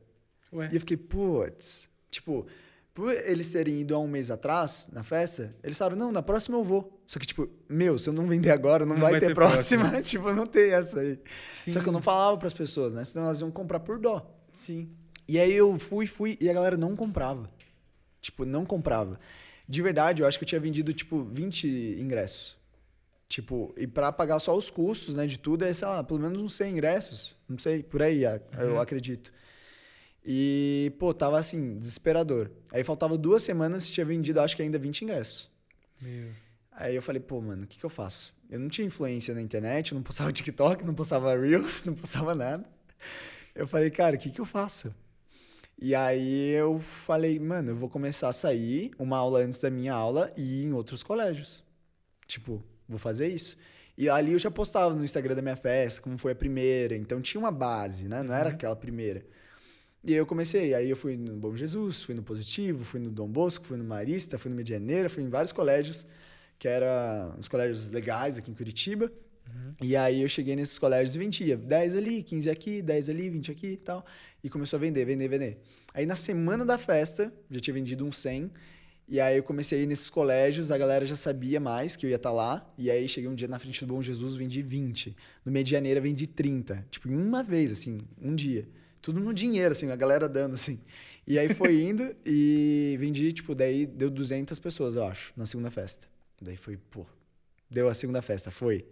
Ué. E eu fiquei, putz. Tipo, por eles terem ido há um mês atrás na festa, eles falaram, não, na próxima eu vou. Só que, tipo, meu, se eu não vender agora, não, Não vai, vai ter, ter próxima. (laughs) tipo, não tem essa aí. Sim. Só que eu não falava pras pessoas, né? Senão elas iam comprar por dó. Sim. E aí eu fui, fui, e a galera não comprava. Tipo, não comprava. De verdade, eu acho que eu tinha vendido, tipo, 20 ingressos. Tipo, e pra pagar só os custos, né, de tudo, é, sei lá, pelo menos uns 100 ingressos. Não sei, por aí, eu acredito. E, pô, tava assim, desesperador. Aí faltava duas semanas e tinha vendido, acho que ainda 20 ingressos. Meu. Aí eu falei, pô, mano, o que, que eu faço? Eu não tinha influência na internet, eu não postava (laughs) TikTok, não postava Reels, não postava nada. Eu falei, cara, o que, que eu faço? E aí eu falei, mano, eu vou começar a sair uma aula antes da minha aula e ir em outros colégios. Tipo, vou fazer isso. E ali eu já postava no Instagram da minha festa, como foi a primeira. Então tinha uma base, né? Não era aquela primeira. E aí eu comecei. Aí eu fui no Bom Jesus, fui no Positivo, fui no Dom Bosco, fui no Marista, fui no Medianeira, fui em vários colégios, que eram os colégios legais aqui em Curitiba. E aí eu cheguei nesses colégios e vendia 10 ali, 15 aqui, 10 ali, 20 aqui e tal. E começou a vender, vender, vender. Aí na semana da festa, já tinha vendido uns 100. E aí eu comecei a ir nesses colégios, a galera já sabia mais que eu ia estar lá. E aí cheguei um dia na frente do Bom Jesus, vendi 20. No Medianeira vendi 30. Tipo, em uma vez, assim, um dia. Tudo no dinheiro, assim, a galera dando, assim. E aí foi (laughs) indo e vendi, tipo, daí deu 200 pessoas, eu acho, na segunda festa. Daí foi, pô, deu a segunda festa, foi.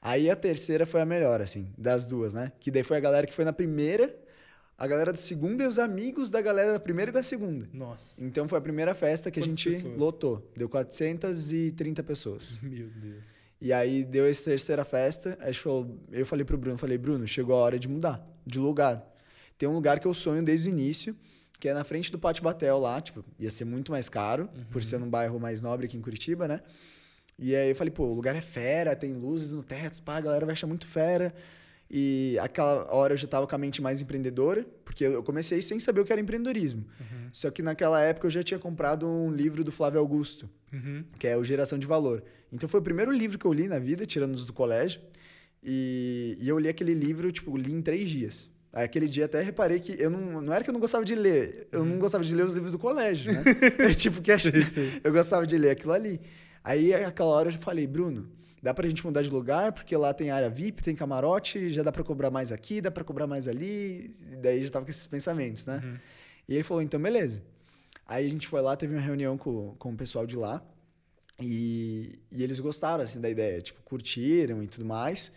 Aí a terceira foi a melhor, assim, das duas, né? Que daí foi a galera que foi na primeira, a galera da segunda e os amigos da galera da primeira e da segunda. Nossa. Então foi a primeira festa que Quantas a gente pessoas? lotou. Deu 430 pessoas. (laughs) Meu Deus. E aí deu essa terceira festa, aí eu falei pro Bruno, falei, Bruno, chegou a hora de mudar de lugar. Tem um lugar que eu sonho desde o início, que é na frente do Pátio Batel lá, tipo, ia ser muito mais caro, por ser num bairro mais nobre aqui em Curitiba, né? E aí eu falei, pô, o lugar é fera, tem luzes no teto, pá, a galera vai achar muito fera. E aquela hora eu já tava com a mente mais empreendedora, porque eu comecei sem saber o que era empreendedorismo. Só que naquela época eu já tinha comprado um livro do Flávio Augusto, Uhum. que é o Geração de Valor. Então foi o primeiro livro que eu li na vida, tirando os do colégio. E, e eu li aquele livro, tipo, li em três dias. Aquele dia até reparei que eu não, não era que eu não gostava de ler, eu não gostava de ler os livros do colégio, né? (laughs) É tipo que Sei, sei. eu gostava de ler aquilo ali. Aí aquela hora eu já falei, Bruno, dá pra gente mudar de lugar, porque lá tem área VIP, tem camarote, já dá pra cobrar mais aqui, dá pra cobrar mais ali. E daí já tava com esses pensamentos, né? E ele falou, então beleza. Aí a gente foi lá, teve uma reunião com, com o pessoal de lá. E, e eles gostaram, assim, da ideia. Tipo, curtiram e tudo mais.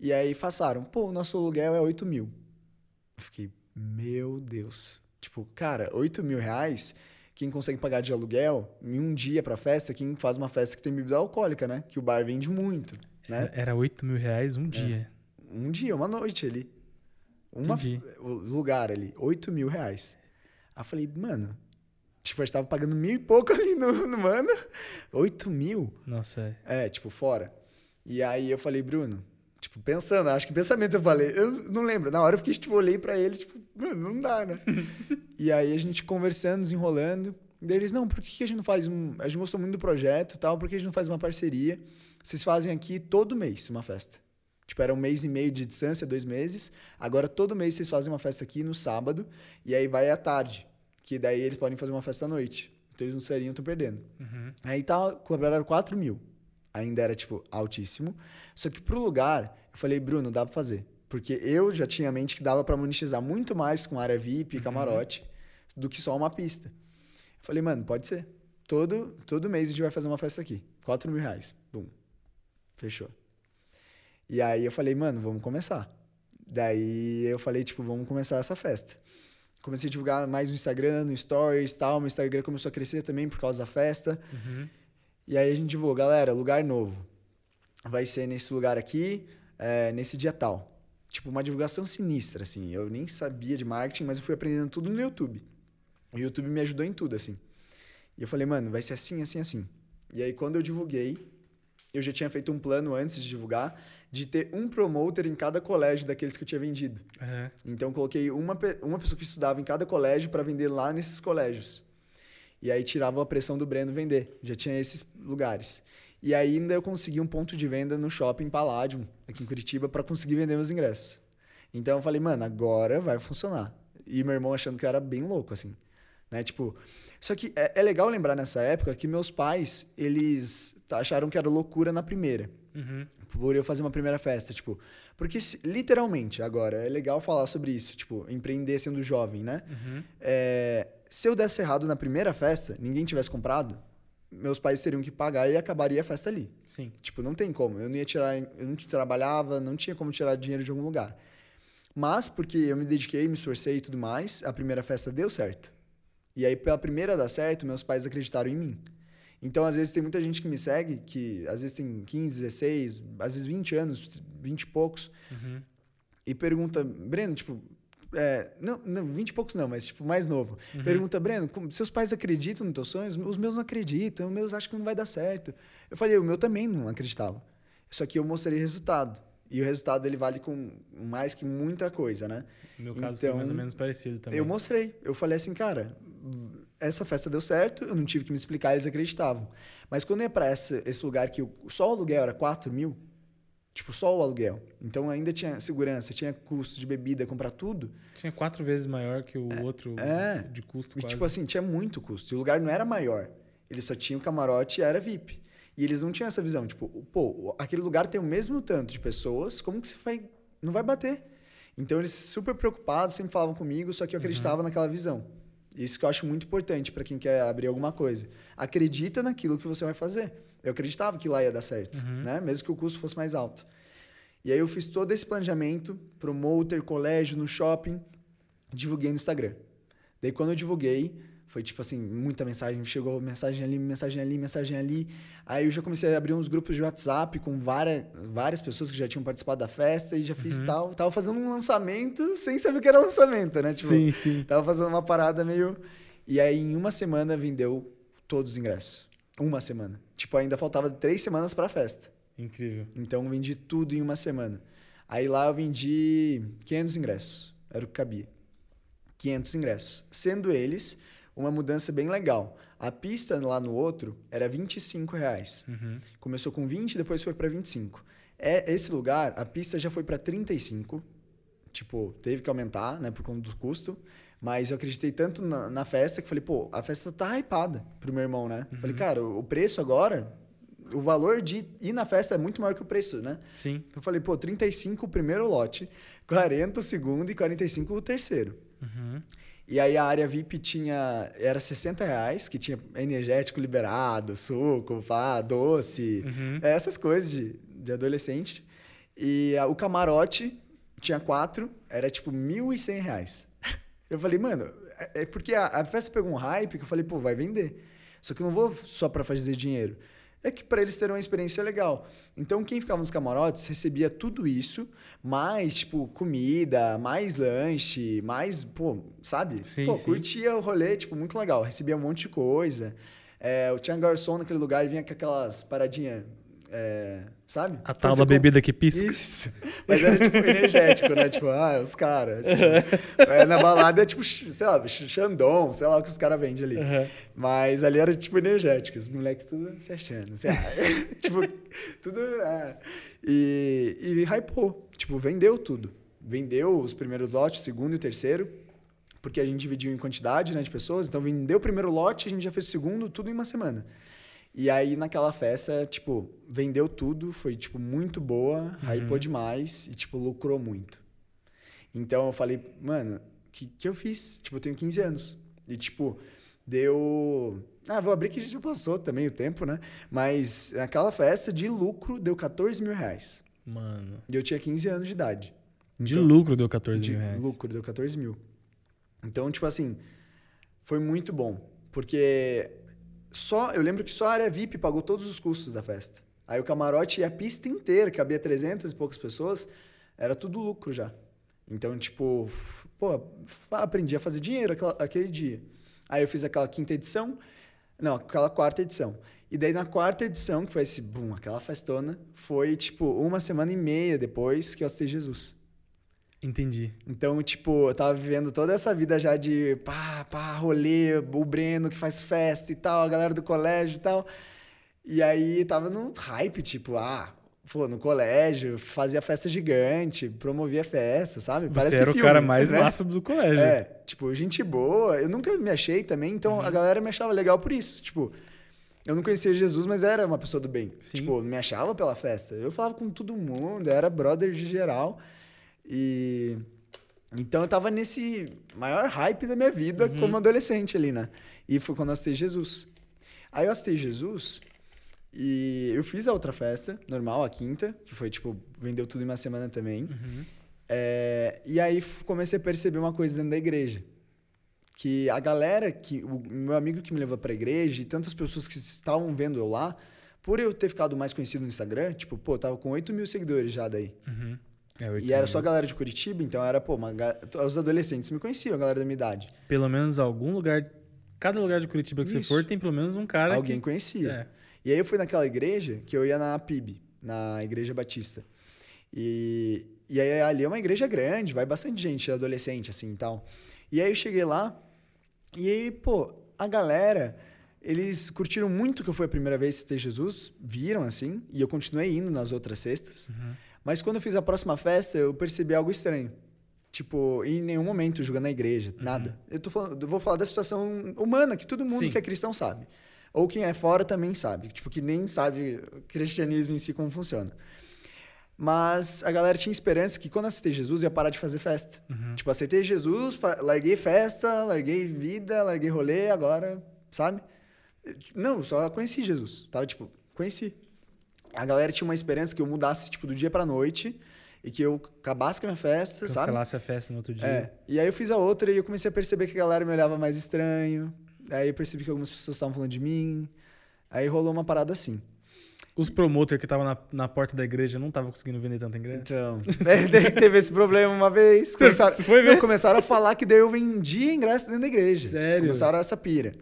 E aí passaram, pô, o nosso aluguel é 8 mil. Eu fiquei, meu Deus. Tipo, cara, 8 mil reais, quem consegue pagar de aluguel em um dia pra festa, quem faz uma festa que tem bebida alcoólica, né? Que o bar vende muito, né? Era 8 mil reais um dia. Um dia, uma noite ali. Uma, Entendi. o lugar ali, 8 mil reais. Aí eu falei, mano, tipo, a gente tava pagando mil e pouco (laughs) ali no, no mano. 8 mil? Nossa, é. É, tipo, fora. E aí eu falei, Bruno, tipo, pensando, acho que pensamento eu falei, eu não lembro. Na hora eu fiquei, tipo, olhei pra ele, tipo, mano, não dá, né? (laughs) e aí a gente conversando, desenrolando. Daí eles, não, por que que a gente não faz um. A gente gostou muito do projeto e tal, por que a gente não faz uma parceria? Vocês fazem aqui todo mês uma festa. Tipo, era um mês e meio de distância, dois meses. Agora, todo mês vocês fazem uma festa aqui no sábado. E aí vai à tarde. Que daí eles podem fazer uma festa à noite. Então eles não seriam, estão perdendo. Uhum. Aí tá, cobraram 4 mil. Ainda era, tipo, altíssimo. Só que pro lugar, eu falei, Bruno, dá pra fazer. Porque eu já tinha em mente que dava pra monetizar muito mais com área VIP e camarote do que só uma pista. Eu falei, mano, pode ser. Todo, todo mês a gente vai fazer uma festa aqui. 4 mil reais. Bum. Fechou. E aí eu falei, mano, vamos começar. Daí eu falei, tipo, vamos começar essa festa. Comecei a divulgar mais no Instagram, no Stories e tal. Meu Instagram começou a crescer também por causa da festa. Uhum. E aí a gente divulgou, galera, lugar novo. Vai ser nesse lugar aqui, é, nesse dia tal. Tipo, uma divulgação sinistra, assim. Eu nem sabia de marketing, mas eu fui aprendendo tudo no YouTube. O YouTube me ajudou em tudo, assim. E eu falei, mano, vai ser assim, assim, assim. E aí, quando eu divulguei, eu já tinha feito um plano antes de divulgar, de ter um promoter em cada colégio daqueles que eu tinha vendido. Aham. Então, eu coloquei uma, uma pessoa que estudava em cada colégio para vender lá nesses colégios. E aí tirava a pressão do Breno vender. Já tinha esses lugares. E ainda eu consegui um ponto de venda no shopping Palladium, aqui em Curitiba, para conseguir vender meus ingressos. Então eu falei, mano, agora vai funcionar. E meu irmão achando que eu era bem louco, assim. Né? Tipo, só que é, é legal lembrar nessa época que meus pais, eles acharam que era loucura na primeira Uhum. por eu fazer uma primeira festa, tipo, porque literalmente agora é legal falar sobre isso, tipo, empreender sendo jovem, né? Uhum. É, se eu desse errado na primeira festa, ninguém tivesse comprado, meus pais teriam que pagar e acabaria a festa ali. Sim. Tipo, não tem como. Eu não ia tirar, eu não trabalhava, não tinha como tirar dinheiro de algum lugar. Mas porque eu me dediquei, me esforcei e tudo mais, a primeira festa deu certo. E aí pela primeira dar certo, meus pais acreditaram em mim. Então, às vezes tem muita gente que me segue, que às vezes tem 15, 16, às vezes 20 anos, 20 e poucos, Uhum. e pergunta, Breno, tipo, é, não, não, 20 e poucos não, mas tipo, mais novo. Pergunta, Breno, seus pais acreditam nos teus sonhos? Os meus não acreditam, os meus acham que não vai dar certo. Eu falei, o meu também não acreditava. Só que eu mostrei resultado. E o resultado ele vale com mais que muita coisa, né? No meu caso foi Então, mais ou menos parecido também. Eu mostrei. Eu falei assim, cara, essa festa deu certo, eu não tive que me explicar, eles acreditavam. Mas quando eu ia pra essa, esse lugar que o- só o aluguel era 4 mil, tipo, só o aluguel. Então ainda tinha segurança, tinha custo de bebida, comprar tudo. Tinha quatro vezes maior que o outro é. de custo E, quase. tipo assim, tinha muito custo. E o lugar não era maior. Eles só tinham camarote e era VIP. E eles não tinham essa visão. Tipo, pô, aquele lugar tem o mesmo tanto de pessoas, como que você vai. Não vai bater. Então eles super preocupados, sempre falavam comigo, só que eu acreditava naquela visão. Isso que eu acho muito importante para quem quer abrir alguma coisa. Acredita naquilo que você vai fazer. Eu acreditava que lá ia dar certo, né? Mesmo que o custo fosse mais alto. E aí eu fiz todo esse planejamento, promoter, colégio, no shopping, divulguei no Instagram. Daí quando eu divulguei, foi tipo assim, muita mensagem, chegou mensagem ali, mensagem ali, mensagem ali. Aí eu já comecei a abrir uns grupos de WhatsApp com várias, várias pessoas que já tinham participado da festa e já fiz tal. Tava fazendo um lançamento sem saber o que era lançamento, né? Tipo, sim, sim. Tava fazendo uma parada meio. E aí, em uma semana, vendeu todos os ingressos. Uma semana. Tipo, ainda faltava três semanas pra festa. Incrível. Então, vendi tudo em uma semana. Aí lá eu vendi 500 ingressos. Era o que cabia. 500 ingressos. Sendo eles uma mudança bem legal. A pista lá no outro era 25 reais. Uhum. Começou com 20, depois foi para 25. É, esse lugar, a pista já foi para 35. Tipo, teve que aumentar, né, por conta do custo. Mas eu acreditei tanto na, na festa que falei, pô, a festa tá hypada pro meu irmão, né? Falei, cara, o, o preço agora, o valor de ir na festa é muito maior que o preço, né? Sim. Eu falei, pô, 35 o primeiro lote, 40 o segundo e 45 o terceiro. Uhum. E aí a área VIP tinha. Era 60 reais, que tinha energético liberado, suco, pá, doce, Uhum. essas coisas de, de adolescente. E a- o camarote tinha quatro, era tipo 1.100 reais. Eu falei, mano, é, é porque a, a festa pegou um hype que eu falei, pô, vai vender. Só que eu não vou só pra fazer dinheiro. É que para eles terem uma experiência legal. Então, quem ficava nos camarotes recebia tudo isso, mais, tipo, comida, mais lanche, mais, pô, sabe? Sim, pô, sim. curtia o rolê, tipo, muito legal. Recebia um monte de coisa. É, eu tinha garçom naquele lugar e vinha com aquelas paradinhas, é, sabe? A tal da bebida que pisca. isso. Mas era tipo energético, né? Tipo, ah, os caras. Tipo, é, na balada é tipo, sei lá, Xandão, sei lá o que os caras vendem ali. Uhum. Mas ali era tipo energético, os moleques tudo se achando. (laughs) Tipo, tudo. ah. E, e hypou. Tipo, vendeu tudo. Vendeu os primeiros lotes, o segundo e o terceiro. Porque a gente dividiu em quantidade né, de pessoas. Então vendeu o primeiro lote, a gente já fez o segundo, tudo em uma semana. E aí, naquela festa, tipo, vendeu tudo, foi, tipo, muito boa, hypou demais e, tipo, lucrou muito. Então, eu falei, mano, o que, que eu fiz? Tipo, eu tenho 15 anos. E, tipo, deu... Ah, vou abrir que já passou também o tempo, né? Mas aquela festa de lucro deu 14 mil reais. Mano. E eu tinha 15 anos de idade. De Então, lucro deu 14 de mil reais. lucro, deu 14 mil. Então, tipo assim, foi muito bom. Porque só eu lembro que só a área VIP pagou todos os custos da festa. Aí o camarote e a pista inteira, que cabia 300 e poucas pessoas, era tudo lucro já. Então, tipo, pô, aprendi a fazer dinheiro aquela- aquele dia. Aí eu fiz aquela quinta edição, não, aquela quarta edição. E daí na quarta edição, que foi esse, boom, aquela festona, foi tipo uma semana e meia depois que eu aceitei Jesus. Entendi. Então, tipo, eu tava vivendo toda essa vida já de pá, pá, rolê, o Breno que faz festa e tal, a galera do colégio e tal. E aí tava no hype, tipo, ah, pô, no colégio, fazia festa gigante, promovia festa, sabe? Você Parece era o filme, cara mais né? massa do colégio. É, tipo, gente boa. Eu nunca me achei também, então Uhum. a galera me achava legal por isso. Tipo, eu não conhecia Jesus, mas era uma pessoa do bem. Sim. Tipo, me achava pela festa. Eu falava com todo mundo, era brother de geral. E. Então eu tava nesse maior hype da minha vida Uhum. como adolescente ali, né? E foi quando eu aceitei Jesus. Aí eu aceitei Jesus e eu fiz a outra festa, normal, a quinta, que foi tipo, vendeu tudo em uma semana também. Uhum. É, e aí comecei a perceber uma coisa dentro da igreja. Que a galera, que o meu amigo que me levou pra igreja e tantas pessoas que estavam vendo eu lá, por eu ter ficado mais conhecido no Instagram, tipo, pô, eu tava com 8 mil seguidores já daí. Uhum. É, E era só a galera de Curitiba, então era, pô, uma, os adolescentes me conheciam, a galera da minha idade. Pelo menos algum lugar. Cada lugar de Curitiba que você Isso. for tem pelo menos um cara Alguém que. conhecia. É. E aí eu fui naquela igreja que eu ia na PIB, na Igreja Batista. E, e aí ali é uma igreja grande, vai bastante gente, adolescente, assim e tal. E aí eu cheguei lá, e aí, pô, a galera, eles curtiram muito que eu fui a primeira vez ter Jesus, viram assim, e eu continuei indo nas outras sextas. Mas quando eu fiz a próxima festa, eu percebi algo estranho. Tipo, em nenhum momento jogando na igreja, nada. Eu, tô falando, eu vou falar da situação humana, que todo mundo Sim. que é cristão sabe. Ou quem é fora também sabe. Tipo, que nem sabe o cristianismo em si como funciona. Mas a galera tinha esperança que quando aceitei Jesus, ia parar de fazer festa. Tipo, aceitei Jesus, larguei festa, larguei vida, larguei rolê, agora, sabe? Não, só conheci Jesus. Tava, tipo, conheci. A galera tinha uma esperança que eu mudasse, tipo, do dia pra noite e que eu acabasse com a minha festa, sabe? Cancelasse a festa no outro dia. É. E aí eu fiz a outra e eu comecei a perceber que a galera me olhava mais estranho. Aí eu percebi que algumas pessoas estavam falando de mim. Aí rolou uma parada assim. Os promoters que estavam na, na porta da igreja não estavam conseguindo vender tanto ingresso. Então, (laughs) é, teve esse problema uma vez. (laughs) Começaram, foi? Não, começaram a falar que daí eu vendia ingresso dentro da igreja. Sério? Começaram essa pira.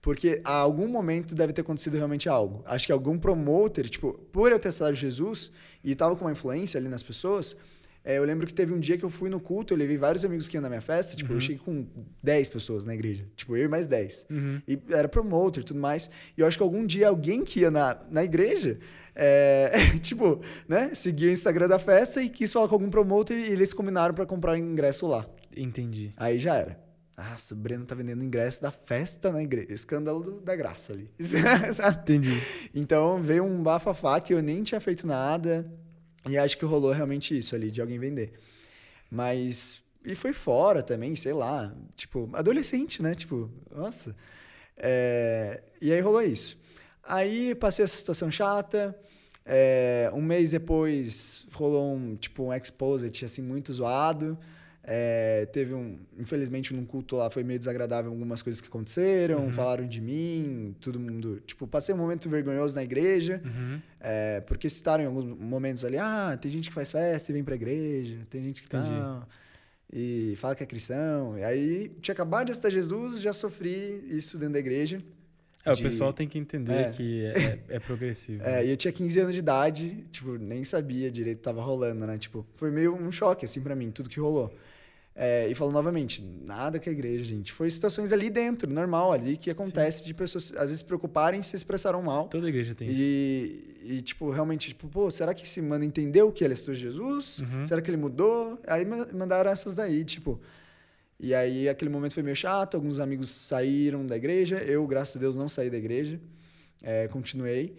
Porque a algum momento deve ter acontecido realmente algo. Acho que algum promoter, tipo, por eu ter aceitado Jesus e tava com uma influência ali nas pessoas, é, eu lembro que teve um dia que eu fui no culto, eu levei vários amigos que iam na minha festa, tipo, eu cheguei com 10 pessoas na igreja. Tipo, eu e mais 10. Uhum. E era promoter e tudo mais. E eu acho que algum dia alguém que ia na, na igreja, é, (laughs) tipo, né, seguia o Instagram da festa e quis falar com algum promoter e eles combinaram pra comprar ingresso lá. Entendi. Aí já era. Nossa, o Breno tá vendendo ingresso da festa na igreja. Escândalo do- da graça ali. (laughs) Entendi. então veio um bafafá que eu nem tinha feito nada. E acho que rolou realmente isso ali, de alguém vender. Mas. E foi fora também, sei lá. Tipo, adolescente, né? Tipo, nossa. É, e aí rolou isso. Aí passei essa situação chata. é, um mês depois rolou um tipo um exposit assim muito zoado. É, teve um, infelizmente, num culto lá foi meio desagradável algumas coisas que aconteceram, falaram de mim, todo mundo, tipo, passei um momento vergonhoso na igreja, Uhum. é, porque citaram em alguns momentos ali, ah, tem gente que faz festa e vem pra igreja, tem gente que Entendi. tá e fala que é cristão. E aí tinha acabado de aceitar Jesus, já sofri isso dentro da igreja. É, o De- pessoal tem que entender É. que é, é progressivo. É, e eu tinha 15 anos de idade, tipo, nem sabia direito o que tava rolando, né? Tipo, foi meio um choque, assim, pra mim, tudo que rolou. É, e falou novamente, nada com a igreja, gente. Foi situações ali dentro, normal, ali, que acontece de pessoas, às vezes, se preocuparem e se expressaram mal. Toda igreja tem isso. E, e, tipo, realmente, tipo, pô, será que esse mano entendeu que ele é de Jesus? Uhum. Será que ele mudou? Aí ma- mandaram essas daí, tipo. E aí aquele momento foi meio chato, alguns amigos saíram da igreja, eu, graças a Deus, não saí da igreja, é, continuei.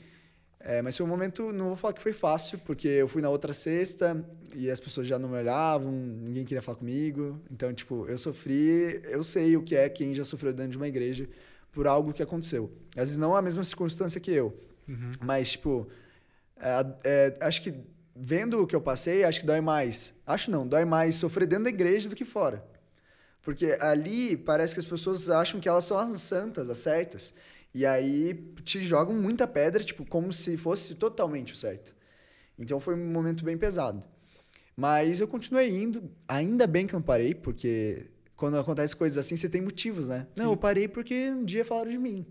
É, mas foi um momento, não vou falar que foi fácil, porque eu fui na outra sexta e as pessoas já não me olhavam, ninguém queria falar comigo. Então, tipo, eu sofri, eu sei o que é quem já sofreu dentro de uma igreja por algo que aconteceu. Às vezes não a mesma circunstância que eu, Uhum. mas, tipo, é, é, acho que vendo o que eu passei, acho que dói mais. Acho não, dói mais sofrer dentro da igreja do que fora. Porque ali parece que as pessoas acham que elas são as santas, as certas. E aí te jogam muita pedra, tipo, como se fosse totalmente o certo. Então foi um momento bem pesado. Mas eu continuei indo, ainda bem que não parei, porque quando acontece coisas assim, você tem motivos, né? Não, eu parei porque um dia falaram de mim.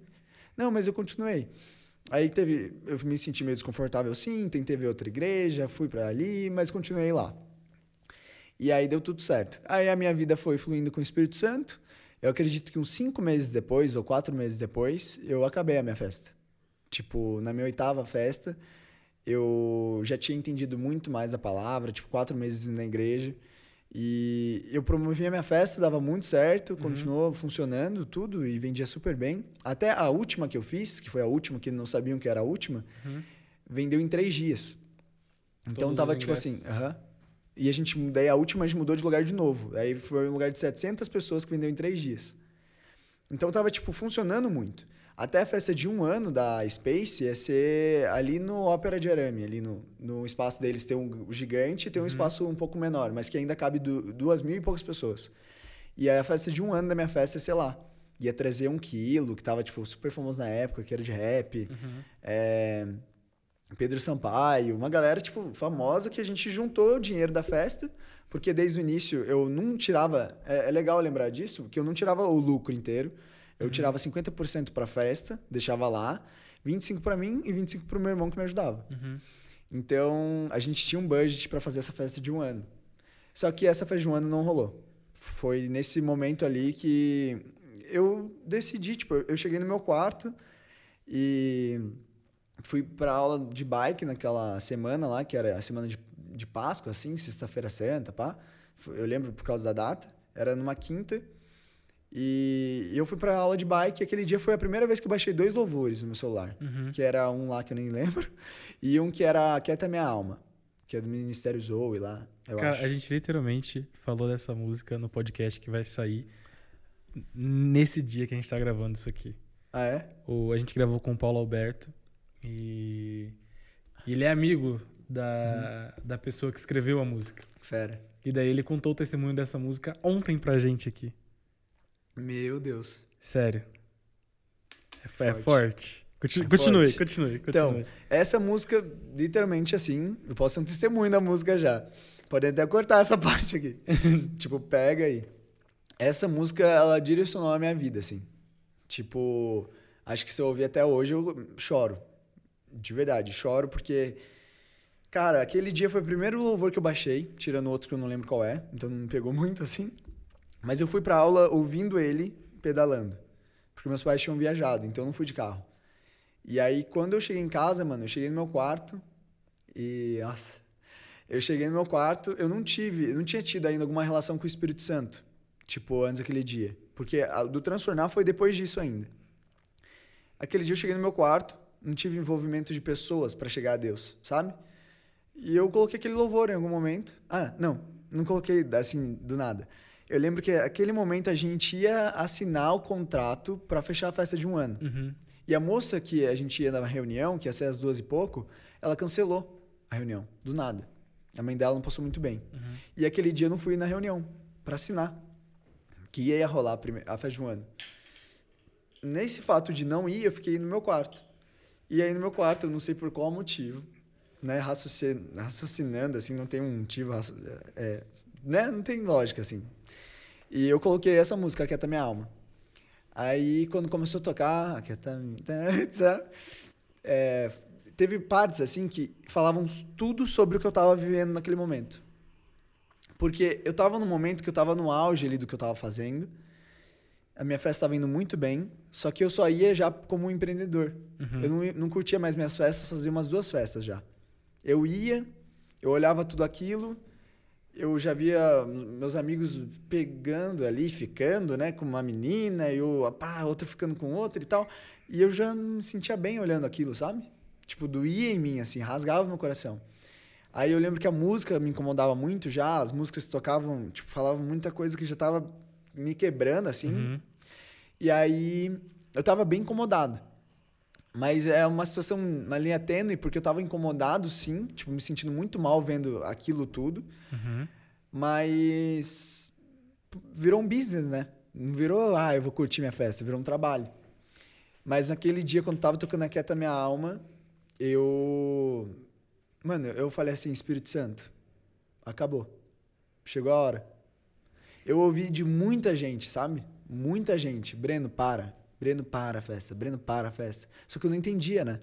Não, mas eu continuei. Aí teve, eu me senti meio desconfortável sim, tentei ver outra igreja, fui para ali, mas continuei lá. E aí deu tudo certo. Aí a minha vida foi fluindo com o Espírito Santo. Eu acredito que uns cinco meses depois, ou quatro meses depois, eu acabei a minha festa. Tipo, na minha oitava festa, eu já tinha entendido muito mais a palavra, tipo, quatro meses na igreja. E eu promovia minha festa, dava muito certo, uhum. continuou funcionando tudo e vendia super bem. Até a última que eu fiz, que foi a última que não sabiam que era a última, uhum. vendeu em três dias. Então Todos tava tipo assim, aham. Uh -huh. E a gente, daí a última a gente mudou de lugar de novo. Aí foi um lugar de 700 pessoas que vendeu em três dias. Então tava tipo funcionando muito. Até a festa de um ano da Space ia ser ali no Ópera de Arame, ali no, no espaço deles tem um gigante e tem um uhum. espaço um pouco menor, mas que ainda cabe du, duas mil e poucas pessoas. E aí a festa de um ano da minha festa, sei lá, ia trazer um quilo, que tava tipo super famoso na época, que era de rap. Uhum. É, Pedro Sampaio, uma galera tipo famosa que a gente juntou o dinheiro da festa, porque desde o início eu não tirava, é, é legal lembrar disso, porque eu não tirava o lucro inteiro. Eu uhum. tirava 50% para festa, deixava lá, 25 para mim e 25 para o meu irmão que me ajudava. Uhum. Então, a gente tinha um budget para fazer essa festa de um ano. Só que essa festa de um ano não rolou. Foi nesse momento ali que eu decidi, tipo, eu cheguei no meu quarto e fui para aula de bike naquela semana lá, que era a semana de, de Páscoa, assim, sexta-feira santa, pá. Eu lembro por causa da data. Era numa quinta. E eu fui pra aula de bike e aquele dia foi a primeira vez que eu baixei dois louvores no meu celular. Uhum. Que era um lá que eu nem (laughs) lembro e um que era Quieta Minha Alma, que é do Ministério Zoe lá, Cara, acho. a gente literalmente falou dessa música no podcast que vai sair nesse dia que a gente tá gravando isso aqui. Ah, é? O, a gente gravou com o Paulo Alberto e ele é amigo da, uhum. da pessoa que escreveu a música. Fera. E daí ele contou o testemunho dessa música ontem pra gente aqui. Meu Deus. Sério. É forte. É forte. Continue, é continue, forte. continue, continue. Então, essa música, literalmente assim, eu posso ser um testemunho da música já. Podem até cortar essa (laughs) parte aqui. (laughs) tipo, pega aí. Essa música, ela direcionou a minha vida, assim. Tipo, acho que se eu ouvir até hoje, eu choro. De verdade, choro porque. Cara, aquele dia foi o primeiro louvor que eu baixei, tirando outro que eu não lembro qual é, então não me pegou (laughs) muito assim. Mas eu fui pra aula ouvindo ele pedalando. Porque meus pais tinham viajado, então eu não fui de carro. E aí, quando eu cheguei em casa, mano, eu cheguei no meu quarto e. Nossa. Eu cheguei no meu quarto, eu não tive, eu não tinha tido ainda alguma relação com o Espírito Santo. Tipo, antes daquele dia. Porque a, do transtornar foi depois disso ainda. Aquele dia eu cheguei no meu quarto, não tive envolvimento de pessoas para chegar a Deus, sabe? E eu coloquei aquele louvor em algum momento. Ah, não, não coloquei assim do nada. Eu lembro que aquele momento a gente ia assinar o contrato para fechar a festa de um ano. Uhum. E a moça que a gente ia na reunião, que ia ser às duas e pouco, ela cancelou a reunião, do nada. A mãe dela não passou muito bem. Uhum. E aquele dia eu não fui na reunião para assinar, que ia rolar a, a festa de um ano. Nesse fato de não ir, eu fiquei no meu quarto. E aí no meu quarto, não sei por qual motivo, né, raciocinando, assim, não tem um motivo, é, né, não tem lógica, assim. E eu coloquei essa música, Quieta Minha Alma. Aí, quando começou a tocar, Quieta (laughs) é, teve partes, assim, que falavam tudo sobre o que eu estava vivendo naquele momento. Porque eu estava num momento que eu estava no auge ali do que eu estava fazendo. A minha festa estava indo muito bem, só que eu só ia já como um empreendedor. Uhum. Eu não, não curtia mais minhas festas, fazia umas duas festas já. Eu ia, eu olhava tudo aquilo, eu já via meus amigos pegando ali, ficando, né, com uma menina, e o pá, outro ficando com outra e tal. E eu já me sentia bem olhando aquilo, sabe? Tipo, doía em mim, assim, rasgava meu coração. Aí eu lembro que a música me incomodava muito já, as músicas tocavam, tipo, falavam muita coisa que já tava me quebrando, assim. Uhum. E aí eu tava bem incomodado. Mas é uma situação, uma linha tênue, porque eu tava incomodado, sim, tipo, me sentindo muito mal vendo aquilo tudo. Uhum. Mas virou um business, né? Não virou, ah, eu vou curtir minha festa, virou um trabalho. Mas naquele dia, quando tava tocando a Quieta Minha Alma, eu. Mano, eu falei assim: Espírito Santo, acabou. Chegou a hora. Eu ouvi de muita gente, sabe? Muita gente. Breno, para. Breno, para a festa. Breno, para a festa. Só que eu não entendia, né?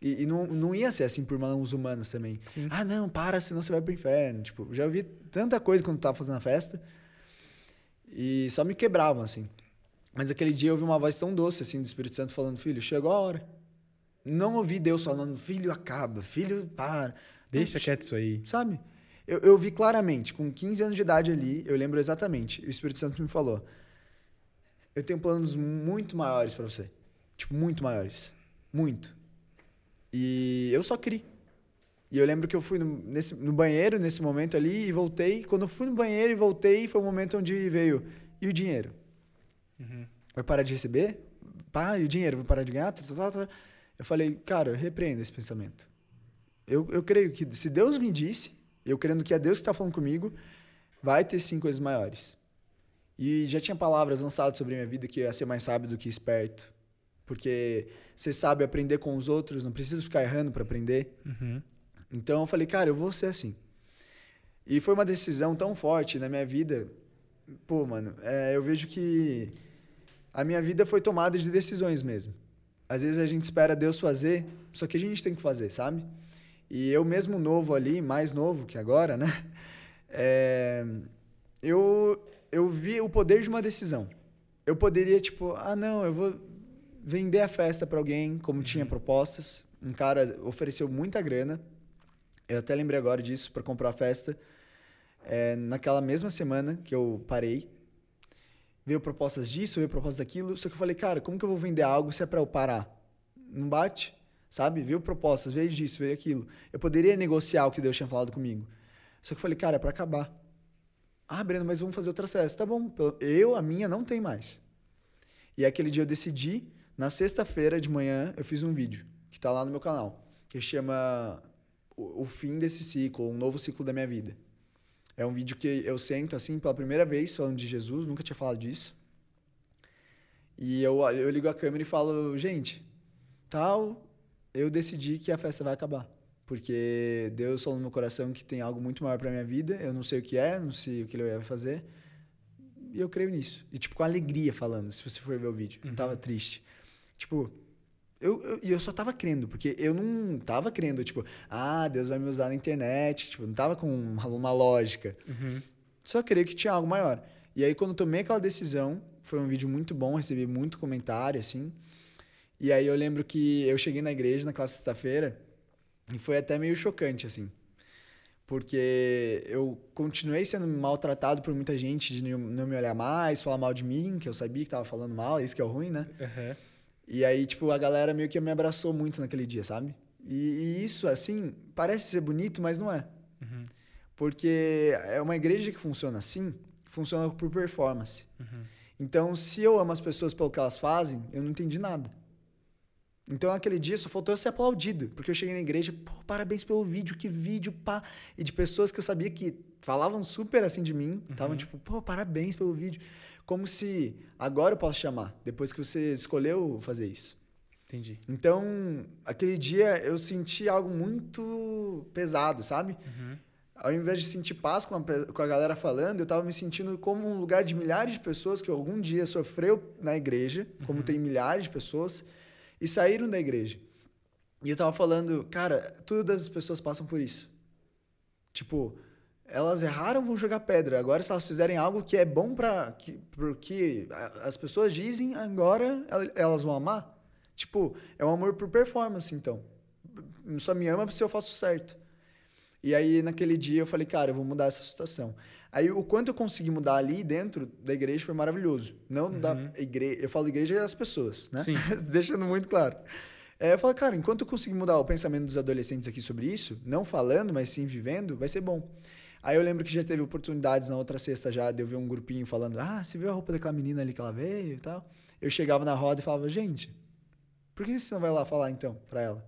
E, e não, não ia ser assim por mãos humanas também. Sim. Ah, não, para, senão você vai pro inferno. Tipo, já ouvi tanta coisa quando tava fazendo a festa. E só me quebravam, assim. Mas aquele dia eu ouvi uma voz tão doce, assim, do Espírito Santo falando, filho, chegou a hora. Não ouvi Deus falando, filho, acaba, filho, para. Deixa Não, quieto isso aí. Sabe? Eu, eu vi claramente, com 15 anos de idade ali, eu lembro exatamente. O Espírito Santo me falou: Eu tenho planos muito maiores para você. Tipo, muito maiores. Muito. E eu só criei. E eu lembro que eu fui no, nesse, no banheiro nesse momento ali e voltei. Quando eu fui no banheiro e voltei, foi o momento onde veio. E o dinheiro? Uhum. Vai parar de receber? Pá, e o dinheiro? Vai parar de ganhar? Tá, tá, tá, tá. Eu falei, cara, repreenda esse pensamento. Eu, eu creio que se Deus me disse, eu crendo que é Deus que está falando comigo, vai ter sim coisas maiores. E já tinha palavras lançadas sobre a minha vida que ia ser mais sábio do que esperto. Porque você sabe aprender com os outros, não precisa ficar errando para aprender. Uhum. Então eu falei, cara, eu vou ser assim. E foi uma decisão tão forte na minha vida. Pô, mano, é, eu vejo que a minha vida foi tomada de decisões mesmo. Às vezes a gente espera Deus fazer, só que a gente tem que fazer, sabe? E eu mesmo novo ali, mais novo que agora, né? (laughs) É, eu, eu vi o poder de uma decisão. Eu poderia, tipo, ah, não, eu vou vender a festa para alguém, como tinha propostas. Um cara ofereceu muita grana. Eu até lembrei agora disso para comprar a festa. É, naquela mesma semana que eu parei, veio propostas disso, veio propostas daquilo. Só que eu falei, cara, como que eu vou vender algo se é para eu parar? Não bate, sabe? Veio propostas, veio disso, veio aquilo. Eu poderia negociar o que Deus tinha falado comigo. Só que eu falei, cara, é para acabar. Ah, Breno, mas vamos fazer outras festas. Tá bom, eu, a minha, não tem mais. E aquele dia eu decidi, na sexta-feira de manhã, eu fiz um vídeo, que tá lá no meu canal, que chama o Fim desse Ciclo, um novo ciclo da minha vida. É um vídeo que eu sento assim pela primeira vez falando de Jesus, nunca tinha falado disso. E eu, eu ligo a câmera e falo, gente, tal, eu decidi que a festa vai acabar. Porque Deus falou no meu coração que tem algo muito maior para minha vida, eu não sei o que é, não sei o que ele vai fazer. E eu creio nisso. E tipo, com alegria falando, se você for ver o vídeo. Não tava triste. Tipo, eu, eu, e eu só tava crendo, porque eu não tava crendo, tipo, ah, Deus vai me usar na internet. Tipo, não tava com uma, uma lógica. Uhum. Só creio que tinha algo maior. E aí, quando eu tomei aquela decisão, foi um vídeo muito bom, recebi muito comentário, assim. E aí eu lembro que eu cheguei na igreja naquela sexta-feira e foi até meio chocante, assim. Porque eu continuei sendo maltratado por muita gente de não me olhar mais, falar mal de mim, que eu sabia que tava falando mal, isso que é o ruim, né? Uhum. E aí, tipo, a galera meio que me abraçou muito naquele dia, sabe? E, e isso, assim, parece ser bonito, mas não é. Uhum. Porque é uma igreja que funciona assim, funciona por performance. Uhum. Então, se eu amo as pessoas pelo que elas fazem, eu não entendi nada. Então, aquele dia só faltou eu ser aplaudido, porque eu cheguei na igreja, pô, parabéns pelo vídeo, que vídeo, pá. E de pessoas que eu sabia que falavam super assim de mim, estavam tipo, pô, parabéns pelo vídeo. Como se agora eu posso chamar, depois que você escolheu fazer isso. Entendi. Então, aquele dia eu senti algo muito pesado, sabe? Uhum. Ao invés de sentir paz com a, com a galera falando, eu tava me sentindo como um lugar de milhares de pessoas que algum dia sofreu na igreja, como tem milhares de pessoas, e saíram da igreja. E eu tava falando, cara, todas as pessoas passam por isso. Tipo, elas erraram, vão jogar pedra. Agora, se elas fizerem algo que é bom para que, porque as pessoas dizem, agora el- elas vão amar. Tipo, é um amor por performance, então. Só me ama se eu faço certo. E aí, naquele dia, eu falei, cara, eu vou mudar essa situação. Aí, o quanto eu consegui mudar ali dentro da igreja foi maravilhoso. Não da igreja. Eu falo igreja as pessoas, né? Sim. (laughs) Deixando muito claro. É, eu falo, cara, enquanto eu conseguir mudar o pensamento dos adolescentes aqui sobre isso, não falando, mas sim vivendo, vai ser bom. Aí eu lembro que já teve oportunidades na outra sexta já de eu ver um grupinho falando, ah, você viu a roupa daquela menina ali que ela veio e tal? Eu chegava na roda e falava, gente, por que você não vai lá falar então pra ela?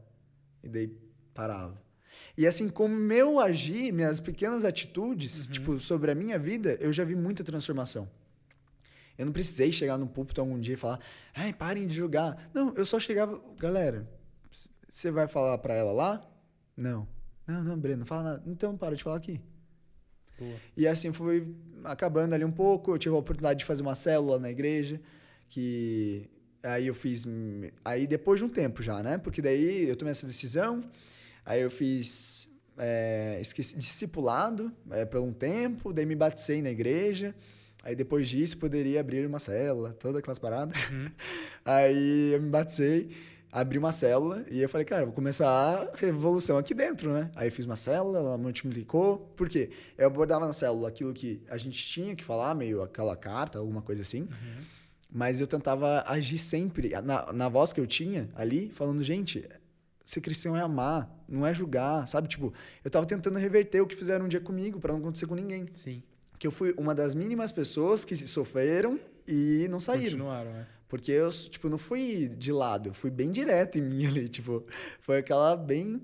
E daí parava. E assim, com o meu agir, minhas pequenas atitudes, tipo, sobre a minha vida, eu já vi muita transformação. Eu não precisei chegar no púlpito algum dia e falar, ai, parem de julgar. Não, eu só chegava, galera, você vai falar pra ela lá? Não. Não, não, Breno, não fala nada. Então para de falar aqui. Boa. E assim foi acabando ali um pouco. Eu tive a oportunidade de fazer uma célula na igreja, que Aí eu fiz. Aí depois de um tempo já, né? Porque daí eu tomei essa decisão. Aí eu fiz. É, esqueci, discipulado é, por um tempo, daí me batizei na igreja. Aí depois disso poderia abrir uma célula, toda aquelas paradas. Uhum. (laughs) Aí eu me batizei, abri uma célula e eu falei, cara, vou começar a revolução aqui dentro, né? Aí eu fiz uma célula, ela multiplicou. Por quê? Eu abordava na célula aquilo que a gente tinha que falar, meio aquela carta, alguma coisa assim. Uhum. Mas eu tentava agir sempre na, na voz que eu tinha ali, falando, gente, ser cristão é amar, não é julgar, sabe? Tipo, eu tava tentando reverter o que fizeram um dia comigo para não acontecer com ninguém. Sim que eu fui uma das mínimas pessoas que sofreram e não saíram. Continuaram, é. Porque eu, tipo, não fui de lado, eu fui bem direto em mim (laughs) ali, tipo, foi aquela bem...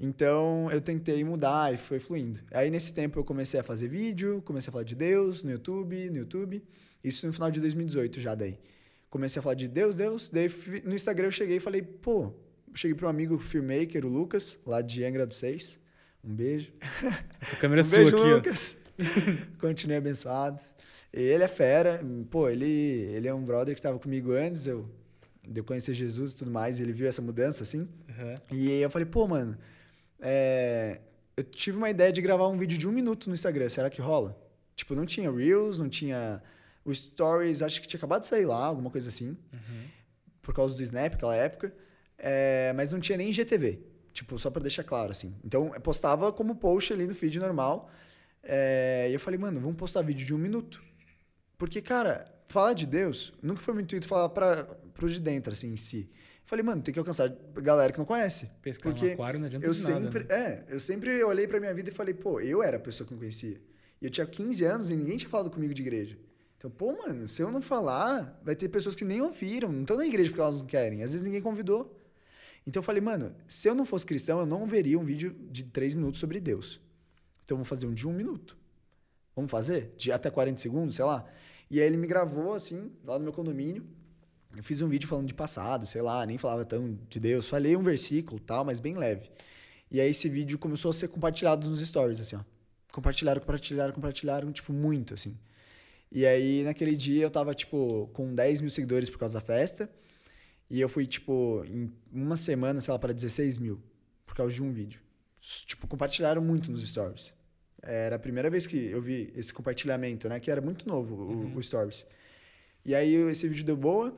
Então, eu tentei mudar e foi fluindo. Aí, nesse tempo, eu comecei a fazer vídeo, comecei a falar de Deus no YouTube, no YouTube. Isso no final de 2018 já daí. Comecei a falar de Deus, Deus. Daí, no Instagram, eu cheguei e falei, pô... Cheguei para um amigo filmmaker, o Lucas, lá de Angra dos Seis. Um beijo. (laughs) Essa câmera é (laughs) um sua beijo, aqui, Lucas. (laughs) Continue abençoado. Ele é fera. Pô, ele, ele é um brother que estava comigo antes, eu, de eu conhecer Jesus e tudo mais, e ele viu essa mudança, assim. Uhum. E aí eu falei, pô, mano, é, eu tive uma ideia de gravar um vídeo de um minuto no Instagram, será que rola? Tipo, não tinha Reels, não tinha... O Stories, acho que tinha acabado de sair lá, alguma coisa assim. Uhum. Por causa do Snap, aquela época. É, mas não tinha nem GTV. Tipo, só para deixar claro, assim. Então, eu postava como post ali no feed normal. É, e eu falei, mano, vamos postar vídeo de um minuto. Porque, cara, falar de Deus nunca foi meu intuito falar para pros de dentro, assim, em si. Eu falei, mano, tem que alcançar galera que não conhece. Pescar porque no aquário não adianta eu sempre, nada. Né? É, eu sempre olhei pra minha vida e falei, pô, eu era a pessoa que não conhecia. E eu tinha 15 anos e ninguém tinha falado comigo de igreja. Então, pô, mano, se eu não falar, vai ter pessoas que nem ouviram, não estão na igreja porque elas não querem. Às vezes ninguém convidou. Então eu falei, mano, se eu não fosse cristão, eu não veria um vídeo de 3 minutos sobre Deus. Então vou fazer um de um minuto. Vamos fazer? De até 40 segundos, sei lá. E aí ele me gravou, assim, lá no meu condomínio. Eu fiz um vídeo falando de passado, sei lá, nem falava tão de Deus. Falei um versículo tal, mas bem leve. E aí esse vídeo começou a ser compartilhado nos stories, assim, ó. Compartilharam, compartilharam, compartilharam, tipo, muito, assim. E aí, naquele dia, eu tava, tipo, com 10 mil seguidores por causa da festa. E eu fui, tipo, em uma semana, sei lá, para 16 mil. Por causa de um vídeo. Tipo, compartilharam muito nos stories. Era a primeira vez que eu vi esse compartilhamento, né? Que era muito novo, uhum. o, o Stories. E aí esse vídeo deu boa.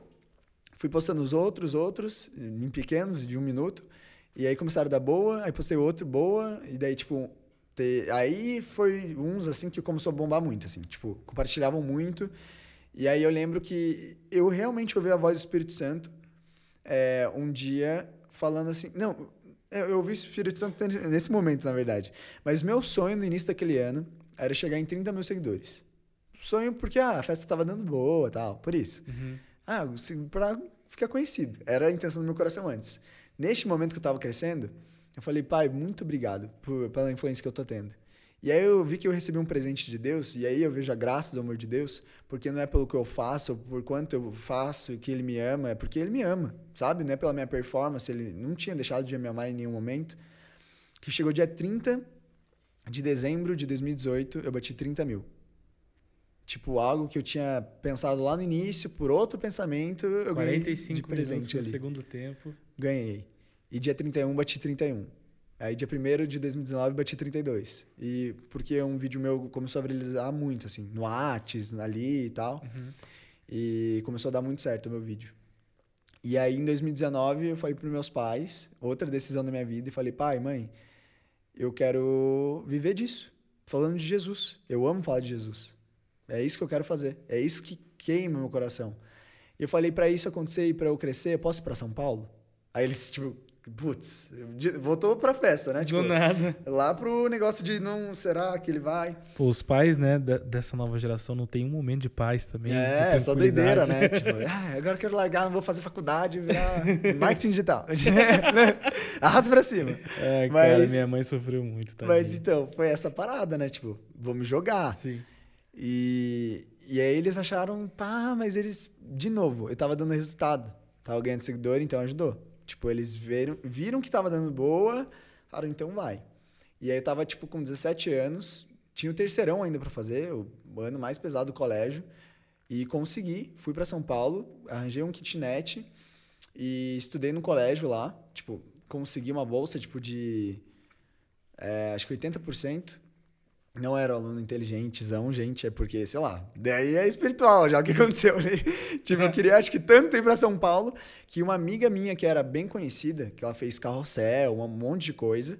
Fui postando os outros, outros, em pequenos, de um minuto. E aí começaram a dar boa, aí postei outro, boa. E daí, tipo, te... aí foi uns, assim, que começou a bombar muito, assim. Tipo, compartilhavam muito. E aí eu lembro que eu realmente ouvi a voz do Espírito Santo é, um dia falando assim... Não, é, eu ouvi o Espírito Santo nesse momento, na verdade. Mas meu sonho no início daquele ano era chegar em 30 mil seguidores. Sonho porque ah, a festa estava dando boa tal, por isso. Uhum. Ah, para ficar conhecido. Era a intenção do meu coração antes. Neste momento que eu estava crescendo, eu falei, pai, muito obrigado por, pela influência que eu tô tendo. E aí eu vi que eu recebi um presente de Deus, e aí eu vejo a graça do amor de Deus, porque não é pelo que eu faço, ou por quanto eu faço que ele me ama, é porque ele me ama, sabe? Não é pela minha performance, ele não tinha deixado de me amar em nenhum momento. Que chegou dia 30 de dezembro de 2018, eu bati 30 mil. Tipo, algo que eu tinha pensado lá no início, por outro pensamento, eu 45 ganhei de presente ali. no segundo tempo. Ganhei. E dia 31, bati 31. Aí dia 1 de 2019 bati 32. E porque um vídeo meu começou a viralizar muito, assim, no Whats, ali e tal. Uhum. E começou a dar muito certo o meu vídeo. E aí em 2019 eu falei para meus pais, outra decisão da minha vida, e falei: pai, mãe, eu quero viver disso. Falando de Jesus. Eu amo falar de Jesus. É isso que eu quero fazer. É isso que queima meu coração. E eu falei: para isso acontecer e para eu crescer, eu posso ir para São Paulo? Aí eles, tipo, Putz, voltou pra festa, né? Tipo, Do nada. Lá pro negócio de não. Será que ele vai? Pô, os pais, né, dessa nova geração não tem um momento de paz também. É, só doideira, né? (laughs) tipo, ah, agora eu quero largar, não vou fazer faculdade, virar (laughs) marketing digital. (laughs) Arrasa pra cima. É, mas, cara, minha mãe sofreu muito, tá? Mas então, foi essa parada, né? Tipo, vamos jogar. Sim. E, e aí eles acharam, pá, mas eles. De novo, eu tava dando resultado. Tava ganhando seguidor, então ajudou. Tipo, eles viram, viram que tava dando boa, falaram, então vai. E aí eu tava, tipo, com 17 anos, tinha o terceirão ainda para fazer, o ano mais pesado do colégio. E consegui, fui para São Paulo, arranjei um kitnet e estudei no colégio lá. Tipo, consegui uma bolsa tipo de. É, acho que 80%. Não era aluno inteligentezão, gente, é porque, sei lá, daí é espiritual já o que (laughs) aconteceu ali. tipo, eu queria, acho que tanto ir para São Paulo, que uma amiga minha que era bem conhecida, que ela fez carrossel, um monte de coisa,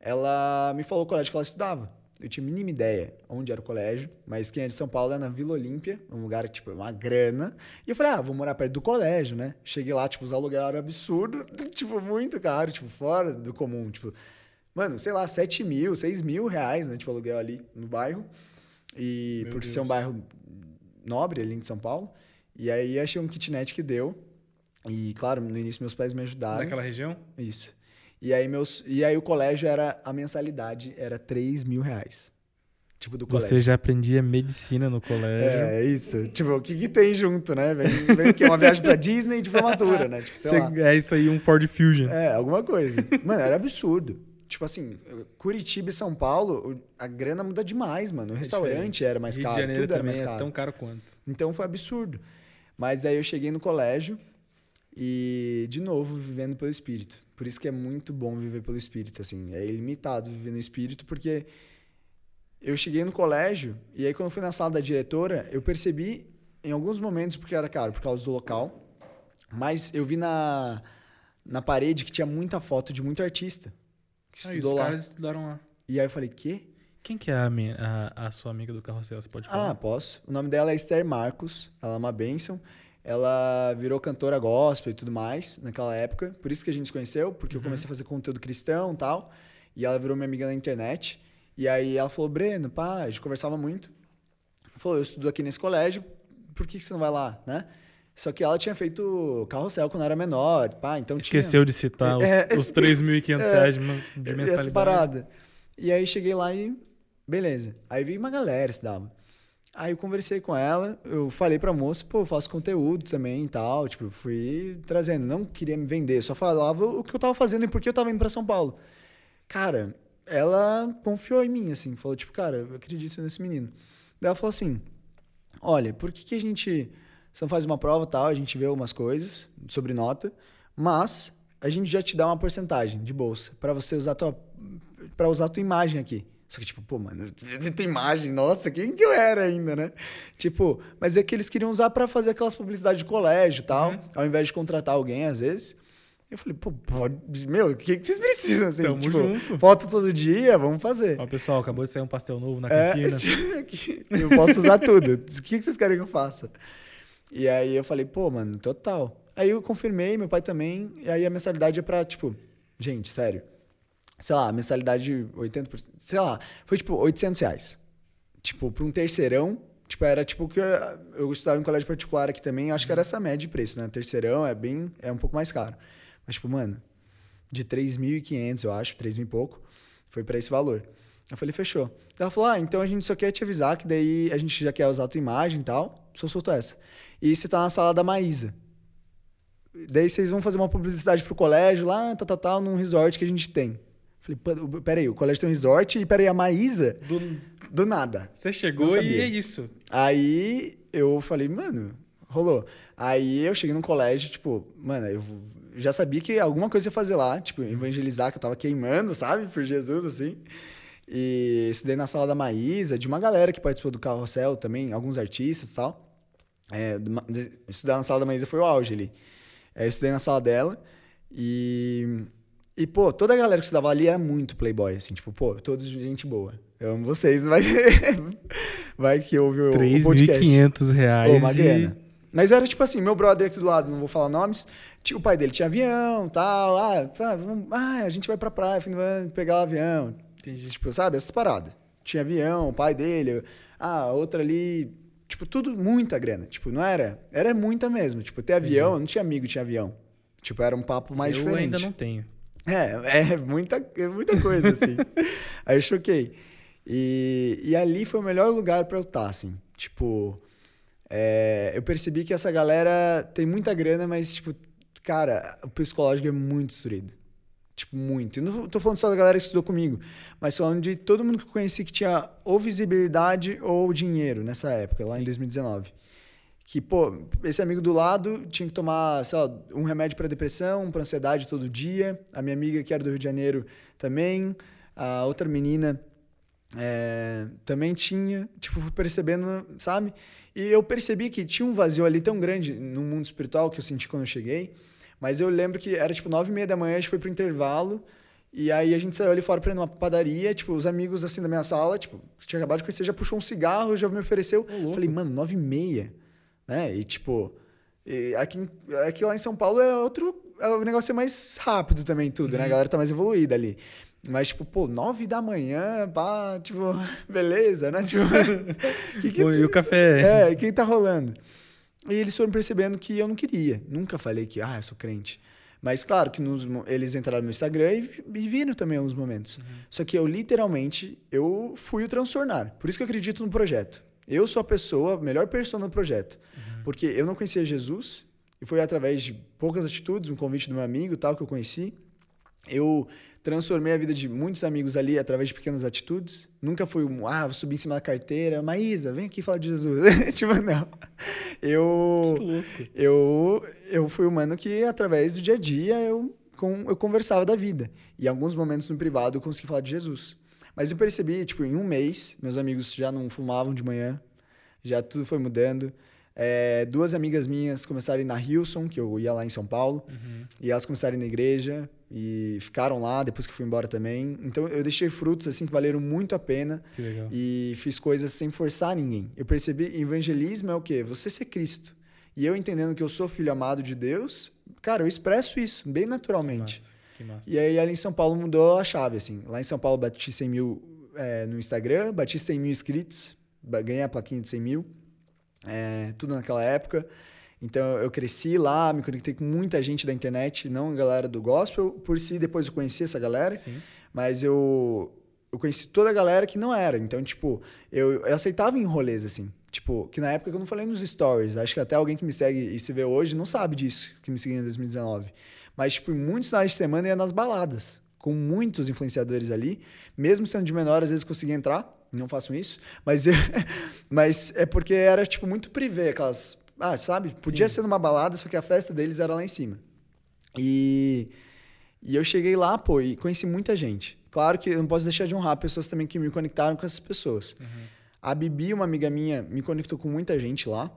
ela me falou o colégio que ela estudava. Eu tinha a mínima ideia onde era o colégio, mas quem é de São Paulo é na Vila Olímpia, um lugar, tipo, uma grana. E eu falei, ah, vou morar perto do colégio, né? Cheguei lá, tipo, os aluguéis eram absurdos, (laughs) tipo, muito caro, tipo, fora do comum, tipo... Mano, sei lá, 7 mil, 6 mil reais, né? Tipo, aluguel ali no bairro. E Meu por Deus. ser um bairro nobre ali em São Paulo. E aí achei um kitnet que deu. E, claro, no início meus pais me ajudaram. Daquela região? Isso. E aí, meus, e aí o colégio era. A mensalidade era 3 mil reais. Tipo, do colégio. Você já aprendia medicina no colégio. É, é isso. Tipo, o que, que tem junto, né? Vem, vem que é uma viagem pra Disney de formatura, né? Tipo, sei Você- lá. é isso aí, um Ford Fusion. É, alguma coisa. Mano, era absurdo. Tipo assim, Curitiba e São Paulo, a grana muda demais, mano. O É restaurante diferente. era mais Rio caro, de Janeiro tudo era mais é caro. tão caro quanto. Então foi absurdo. Mas aí eu cheguei no colégio e, de novo, vivendo pelo espírito. Por isso que é muito bom viver pelo espírito, assim. É ilimitado viver no espírito, porque eu cheguei no colégio e aí quando eu fui na sala da diretora, eu percebi em alguns momentos, porque era caro, por causa do local, mas eu vi na, na parede que tinha muita foto de muito artista que Aí, estudou os lá. caras estudaram lá. E aí eu falei, quê? Quem que é a, minha- a- a sua amiga do carrossel? Você pode Ah, falar? posso. O nome dela é Esther Marcos. Ela é uma bênção. Ela virou cantora gospel e tudo mais naquela época. Por isso que a gente se conheceu, porque eu comecei a fazer conteúdo cristão e tal. E ela virou minha amiga na internet. E aí ela falou, Breno, pá, a gente conversava muito. Falou, eu estudo aqui nesse colégio, por que que você não vai lá, né? Só que ela tinha feito carrossel quando era menor, pá, então tinha... Esqueceu de citar os, É, os esse- 3.500 é, reais de, man- de essa mensalidade. parada. E aí cheguei lá e beleza. Aí veio uma galera estudava. Aí eu conversei com ela, eu falei pra moça, pô, eu faço conteúdo também e tal, tipo, fui trazendo, não queria me vender, só falava o que eu tava fazendo e por que eu tava indo pra São Paulo. Cara, ela confiou em mim, assim, falou, tipo, cara, eu acredito nesse menino. Daí ela falou assim, olha, por que, que a gente você não faz uma prova tal, a gente vê algumas coisas sobre nota, mas a gente já te dá uma porcentagem de bolsa pra você usar tua para usar tua imagem aqui. Só que tipo, pô, mano, (laughs) tua imagem, nossa, quem que eu era ainda, né? Tipo, mas é que eles queriam usar pra fazer aquelas publicidades de colégio, e tal, Uhum. ao invés de contratar alguém às vezes. Eu falei, pô, pode, meu, o que, que vocês precisam assim? Tamo tipo, junto. Foto todo dia, vamos fazer. Ó, pessoal, acabou de sair um pastel novo na É, cantina. que (laughs) eu posso usar tudo. O que que vocês querem que eu faça? E aí eu falei, pô, mano, total. Aí eu confirmei, meu pai também. E aí a mensalidade é pra, tipo, gente, sério. Sei lá, mensalidade 80%. Sei lá, foi tipo 800 reais. Tipo, pra um terceirão. Tipo, era tipo que eu, eu estudava em colégio particular aqui também. Acho que era essa média de preço, né? Terceirão é bem. É um pouco mais caro. Mas, tipo, mano, de 3.500, eu acho, 3 mil e pouco, foi pra esse valor. Eu falei, fechou. Ela falou, ah, então a gente só quer te avisar que daí a gente já quer usar a tua imagem e tal. Só soltou essa. E você tá na sala da Maísa. Daí vocês vão fazer uma publicidade pro colégio lá, tal, tal, tal, num resort que a gente tem. Falei, "Pô, peraí, o colégio tem um resort e peraí, a Maísa, Do- do nada. Você chegou e é isso. Aí eu falei, mano, rolou. Aí eu cheguei num colégio, tipo, mano, eu já sabia que alguma coisa ia fazer lá, tipo, evangelizar, que eu tava queimando, sabe, por Jesus, assim. E estudei na sala da Maísa, de uma galera que participou do carrossel também, alguns artistas e tal. É, estudar na sala da Maísa foi o auge ali. É, eu estudei na sala dela e. E, pô, toda a galera que estudava ali era muito playboy, assim, tipo, pô, todos gente boa. Eu amo vocês, (laughs) vai, vai que ouve o, o podcast. 3.500 reais. Pô, uma de- grana. Mas era tipo assim, meu brother aqui do lado, não vou falar nomes, tinha, o pai dele tinha avião tal, ah, ah, vamos- ah, a gente vai pra praia, fim do ano, pegar o avião. Entendi. Tipo, sabe, essas paradas. Tinha avião, o pai dele, ah, outra ali, tipo, tudo muita grana. Tipo, não era, era muita mesmo. Tipo, ter avião, eu não tinha amigo, tinha avião. Tipo, era um papo mais eu diferente. ainda não tenho. É, é muita, é muita coisa, assim. (laughs) Aí eu choquei. E, e ali foi o melhor lugar pra eu estar, assim. Tipo, é, eu percebi que essa galera tem muita grana, mas, tipo, cara, o psicológico é muito destruído. Tipo, muito. E não tô falando só da galera que estudou comigo, mas falando de todo mundo que eu conheci que tinha ou visibilidade ou dinheiro nessa época, lá em Sim. 2019. que, pô, esse amigo do lado tinha que tomar, sei lá, um remédio para depressão, para ansiedade todo dia. A minha amiga, que era do Rio de Janeiro, também. A outra menina é, também tinha. Tipo, fui percebendo, sabe? E eu percebi que tinha um vazio ali tão grande no mundo espiritual que eu senti quando eu cheguei. Mas eu lembro que era tipo nove e meia da manhã, a gente foi pro intervalo. E aí a gente saiu ali fora pra ir numa padaria, tipo, os amigos assim da minha sala, tipo, que tinha acabado de conhecer, já puxou um cigarro, já me ofereceu. Falei, mano, nove e meia né? E tipo, e aqui, aqui lá em São Paulo é outro. É o negócio é mais rápido também, tudo, uhum. né? A uhum. galera tá mais evoluída ali. Mas, tipo, pô, nove da manhã, pá, tipo, (laughs) beleza, né? Tipo, (laughs) que que, e o café? É, o que tá rolando? E eles foram percebendo que eu não queria. Nunca falei que, ah, eu sou crente. Mas, claro, que nos, eles entraram no Instagram e, e viram também alguns momentos. Uhum. Só que eu, literalmente, eu fui o transtornar. Por isso que eu acredito no projeto. Eu sou a pessoa, a melhor pessoa no projeto. Uhum. Porque eu não conhecia Jesus, e foi através de poucas atitudes, um convite do meu amigo tal, que eu conheci. Eu transformei a vida de muitos amigos ali através de pequenas atitudes. Nunca fui um, ah, vou subir em cima da carteira, Maísa, vem aqui falar de Jesus. (laughs) tipo, não. Eu, eu, eu fui um mano que, através do dia a dia, eu, com, eu conversava da vida. E em alguns momentos no privado eu consegui falar de Jesus. Mas eu percebi, tipo, em um mês, meus amigos já não fumavam de manhã, já tudo foi mudando. É, duas amigas minhas começaram a ir na Hilson, que eu ia lá em São Paulo, uhum. e elas começaram a ir na igreja e ficaram lá depois que fui embora também. Então eu deixei frutos assim que valeram muito a pena e fiz coisas sem forçar ninguém. Eu percebi evangelismo é o quê? Você ser Cristo. E eu entendendo que eu sou filho amado de Deus, cara, eu expresso isso bem naturalmente. Que massa. E aí ali em São Paulo mudou a chave, assim. Lá em São Paulo bati 100 mil é, no Instagram, bati 100 mil inscritos, ganhei a plaquinha de 100 mil, é, tudo naquela época. Então eu cresci lá, me conectei com muita gente da internet, não a galera do gospel, por si depois eu conheci essa galera, Sim. mas eu eu conheci toda a galera que não era. Então, tipo, eu, eu aceitava em rolês assim. Tipo, que na época eu não falei nos stories. Acho que até alguém que me segue e se vê hoje não sabe disso, que me seguia em 2019. Mas, tipo, muitos finais de semana ia nas baladas, com muitos influenciadores ali. Mesmo sendo de menor, às vezes conseguia entrar. Não façam isso. Mas, (laughs) mas é porque era, tipo, muito privê, aquelas. Ah, sabe? Podia Sim. ser numa balada, só que a festa deles era lá em cima. E, e eu cheguei lá, pô, e conheci muita gente. Claro que eu não posso deixar de honrar pessoas também que me conectaram com essas pessoas. Uhum. A Bibi, uma amiga minha, me conectou com muita gente lá.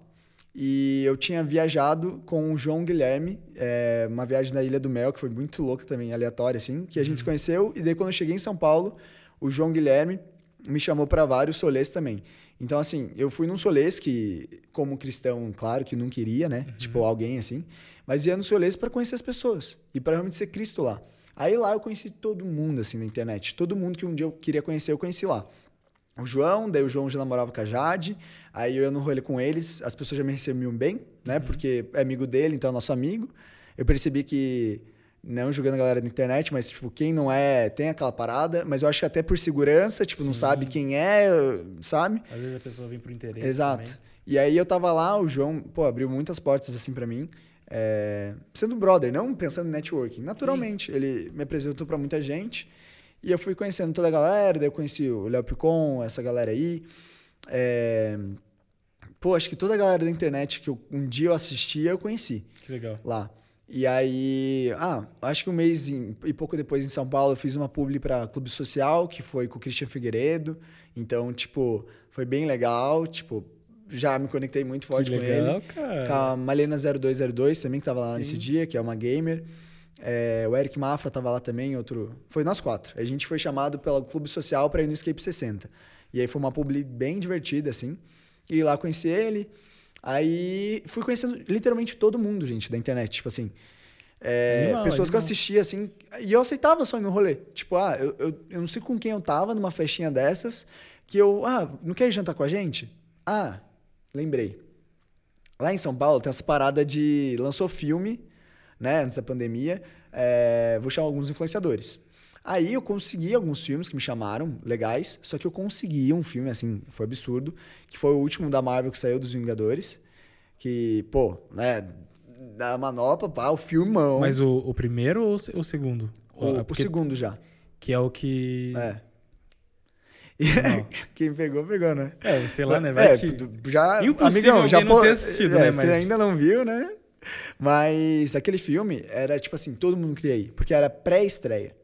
E eu tinha viajado com o João Guilherme, é, uma viagem na Ilha do Mel, que foi muito louca também, aleatória, assim, que a gente uhum. se conheceu. E daí, quando eu cheguei em São Paulo, o João Guilherme me chamou para vários solês também. Então, assim, eu fui num solês que, como cristão, claro que não queria, né? Uhum. Tipo, alguém assim. Mas ia no solês para conhecer as pessoas e para realmente ser Cristo lá. Aí lá eu conheci todo mundo, assim, na internet. Todo mundo que um dia eu queria conhecer, eu conheci lá o João, daí o João já namorava com a Jade, aí eu ia no rolê com eles, as pessoas já me recebiam bem, né? Uhum. Porque é amigo dele, então é nosso amigo. Eu percebi que, não julgando a galera da internet, mas, tipo, quem não é, tem aquela parada, mas eu acho que até por segurança, tipo, Sim. não sabe quem é, sabe? Às vezes a pessoa vem por interesse Exato. Também. E aí eu tava lá, o João, pô, abriu muitas portas, assim, para mim. É, sendo brother, não pensando em networking. Naturalmente, Sim. ele me apresentou para muita gente. E eu fui conhecendo toda a galera, daí eu conheci o Léo Picon, essa galera aí. É... Pô, acho que toda a galera da internet que eu, um dia eu assistia, eu conheci. Que legal. Lá. E aí, ah, acho que um mês e pouco depois em São Paulo eu fiz uma publi para Clube Social, que foi com o Christian Figueiredo. Então, tipo, foi bem legal, tipo, já me conectei muito forte que com legal, ele. Cara. Com a Malena 0202 também, que tava lá Sim. nesse dia, que é uma gamer. É, o Eric Mafra estava lá também, outro. Foi nós quatro. A gente foi chamado pelo Clube Social para ir no Escape 60. E aí foi uma publi bem divertida, assim. E lá conheci ele. Aí fui conhecendo literalmente todo mundo, gente, da internet. Tipo assim. É, animal, pessoas animal. que eu assistia, assim. E eu aceitava só ir no rolê. Tipo, ah, eu, eu, eu não sei com quem eu tava numa festinha dessas. Que eu. Ah, não quer jantar com a gente? Ah, lembrei. Lá em São Paulo tem essa parada de. Lançou filme né, antes da pandemia, é, vou chamar alguns influenciadores. Aí eu consegui alguns filmes que me chamaram, legais, só que eu consegui um filme, assim, foi absurdo, que foi o último da Marvel que saiu dos Vingadores, que, pô, né, da manopla, pá, o filmão. Mas o, o primeiro ou o segundo? O, Porque, o segundo já. Que é o que... É. (laughs) Quem pegou, pegou, né? É, sei lá, né? Vai é, que... já, Impossível amigão, já não ter assistido, é, né? Você Mas- ainda não viu, né? Mas aquele filme era tipo assim, todo mundo queria ir, porque era pré-estreia.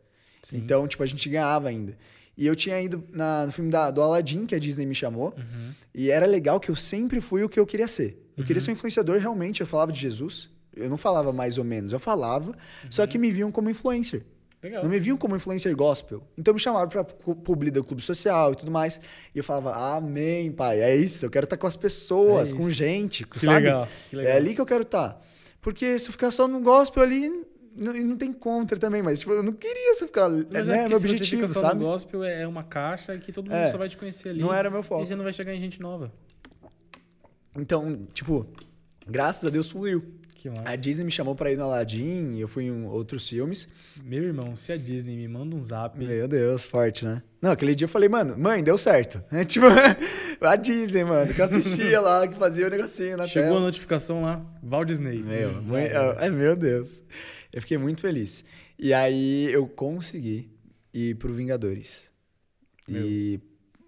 Sim. Então, tipo, a gente ganhava ainda. E eu tinha ido na- no filme da, do Aladdin, que a Disney me chamou. Uhum. E era legal que eu sempre fui o que eu queria ser. Eu queria ser um influenciador realmente. Eu falava de Jesus. Eu não falava mais ou menos, eu falava. Só Uhum. que me viam como influencer. Legal. Não me viam como influencer gospel. Então me chamaram pra pu- publi do clube social e tudo mais. E eu falava, amém, pai. É isso. Eu quero estar com as pessoas, É com gente. Que sabe? legal, que legal. É ali que eu quero estar. Porque se eu ficar só no gospel ali, não, e não tem contra também. Mas, tipo, eu não queria eu ficar. Mas é, é né, porque meu se você objetivo, fica só sabe? no gospel, é é uma caixa que todo mundo É. só vai te conhecer ali. Não era meu foco. E você não vai chegar em gente nova. Então, tipo, graças a Deus fluiu. Que massa. A Disney me chamou pra ir no Aladdin, eu fui em outros filmes. Meu irmão, se a Disney me manda um zap... Meu Deus, forte, né? Não, aquele dia eu falei, mano, mãe, deu certo. É, (laughs) tipo, a Disney, mano, que eu assistia lá, que fazia o negocinho na Chegou a tela. notificação lá, Val Disney. Meu, (laughs) mãe, era. é, meu Deus. Eu fiquei muito feliz. E aí eu consegui ir pro Vingadores. E,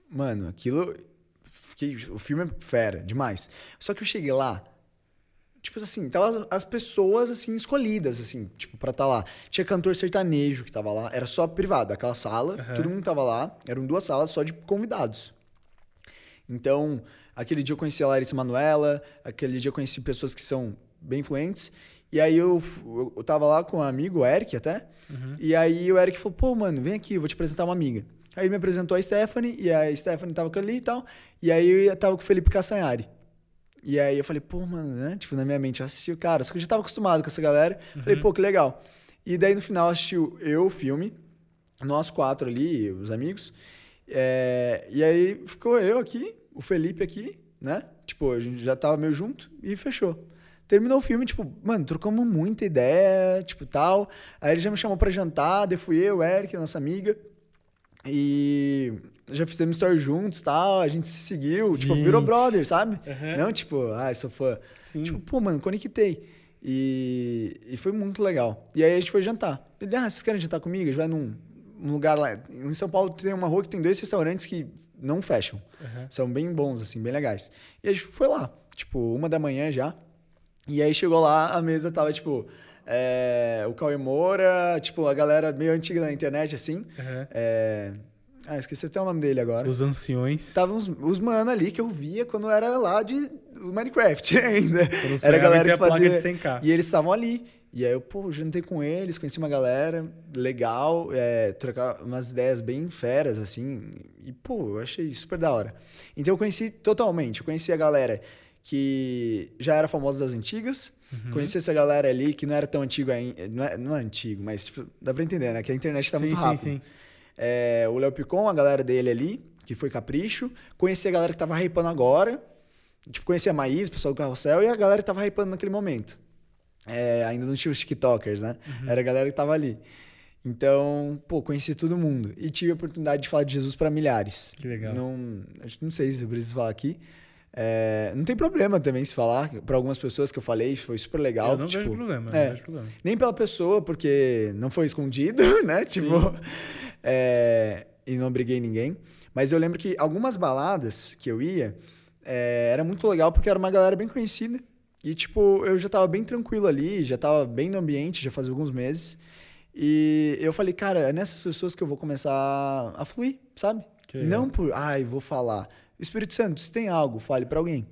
mano, aquilo. Fiquei, o filme é fera, demais. Só que eu cheguei lá. Tipo assim, tava as pessoas assim escolhidas assim, tipo para estar lá. Tinha cantor sertanejo que tava lá, era só privado, aquela sala, Aham. todo mundo tava lá, eram duas salas só de convidados. Então, aquele dia eu conheci a Larissa Manuela, aquele dia eu conheci pessoas que são bem influentes. E aí eu, eu, tava lá com um amigo, o Eric até. E aí o Eric falou: pô, mano, vem aqui, eu vou te apresentar uma amiga. Aí me apresentou a Stephanie, e a Stephanie tava com ali e tal. E aí eu tava com o Felipe Cassanhari. E aí eu falei, pô, mano, né? Tipo, na minha mente, eu assisti o cara. Só que eu já tava acostumado com essa galera. Falei, pô, que legal. E daí no final assistiu eu o filme, nós quatro ali, os amigos. É, e aí ficou eu aqui, o Felipe aqui, né? Tipo, a gente já tava meio junto e fechou. Terminou o filme, tipo, mano, trocamos muita ideia, tipo, tal. Aí ele já me chamou pra jantar, daí fui eu, Eric, nossa amiga. E já fizemos story juntos tal, a gente se seguiu, tipo, virou Gente. brother, sabe? Aham. Não, tipo, ah, sou fã. Sim. Tipo, pô, mano, conectei. E, e foi muito legal. E aí a gente foi jantar. Ele, ah, vocês querem jantar comigo? A gente vai num, lugar lá. Em São Paulo tem uma rua que tem dois restaurantes que não fecham. Aham. São bem bons, assim, bem legais. E a gente foi lá, tipo, uma da manhã já. E aí chegou lá, a mesa tava, tipo, é, o Cauê Moura, tipo, a galera meio antiga da internet, assim. Aham. É, ah, esqueci até o nome dele agora. Os anciões. Estavam os, os mano ali que eu via quando era lá de Minecraft (laughs) ainda. Quando Era a galera que a placa fazia... de 100K. E eles estavam ali. E aí eu, pô, jantei com eles, conheci uma galera legal, é, trocar umas ideias bem feras, assim. E, pô, eu achei super da hora. Então eu conheci totalmente. Eu conheci a galera que já era famosa das antigas. Uhum. Conheci essa galera ali que não era tão antigo ainda. Não é, não é antigo, mas tipo, dá pra entender, né? Que a internet tá sim, muito sim, rápido. sim. É, o Léo Picon, a galera dele ali, que foi Capricho. Conheci a galera que tava hypando agora. Tipo, conheci a Maís, o pessoal do Carrossel, e a galera que tava hypando naquele momento. É, ainda não tinha os TikTokers, né? Uhum. Era a galera que tava ali. Então, pô, conheci todo mundo. E tive a oportunidade de falar de Jesus para milhares. Que legal. Não, não sei se eu preciso falar aqui. É, não tem problema também se falar. Para algumas pessoas que eu falei, foi super legal. eu não tipo, vejo problema, é. não vejo problema. nem pela pessoa, porque não foi escondido, (laughs) né? Tipo, (laughs) é, e não briguei ninguém. Mas eu lembro que algumas baladas que eu ia é, era muito legal porque era uma galera bem conhecida. E, tipo, eu já tava bem tranquilo ali, já tava bem no ambiente, já fazia alguns meses. E eu falei, cara, é nessas pessoas que eu vou começar a fluir, sabe? Que. Não por, ai, vou falar. Espírito Santo, se tem algo, fale para alguém.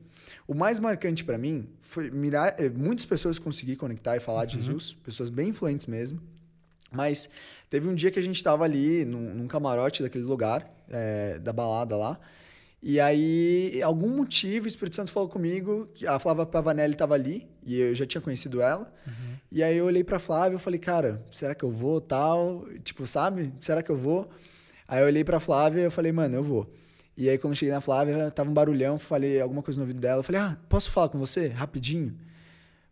O mais marcante para mim foi mirar, eh, muitas pessoas consegui conectar e falar de Jesus, pessoas bem influentes mesmo. Mas teve um dia que a gente tava ali num, num camarote daquele lugar, eh, da balada lá. E aí, algum motivo, o Espírito Santo falou comigo, que a Flávia Pavanelli tava ali, e eu já tinha conhecido ela. E aí eu olhei pra Flávia e falei, cara, será que eu vou, tal? Tipo, sabe? Será que eu vou? Aí eu olhei pra Flávia e eu falei, mano, eu vou. E aí quando cheguei na Flávia, tava um barulhão, falei alguma coisa no ouvido dela. Falei, ah, posso falar com você? Rapidinho.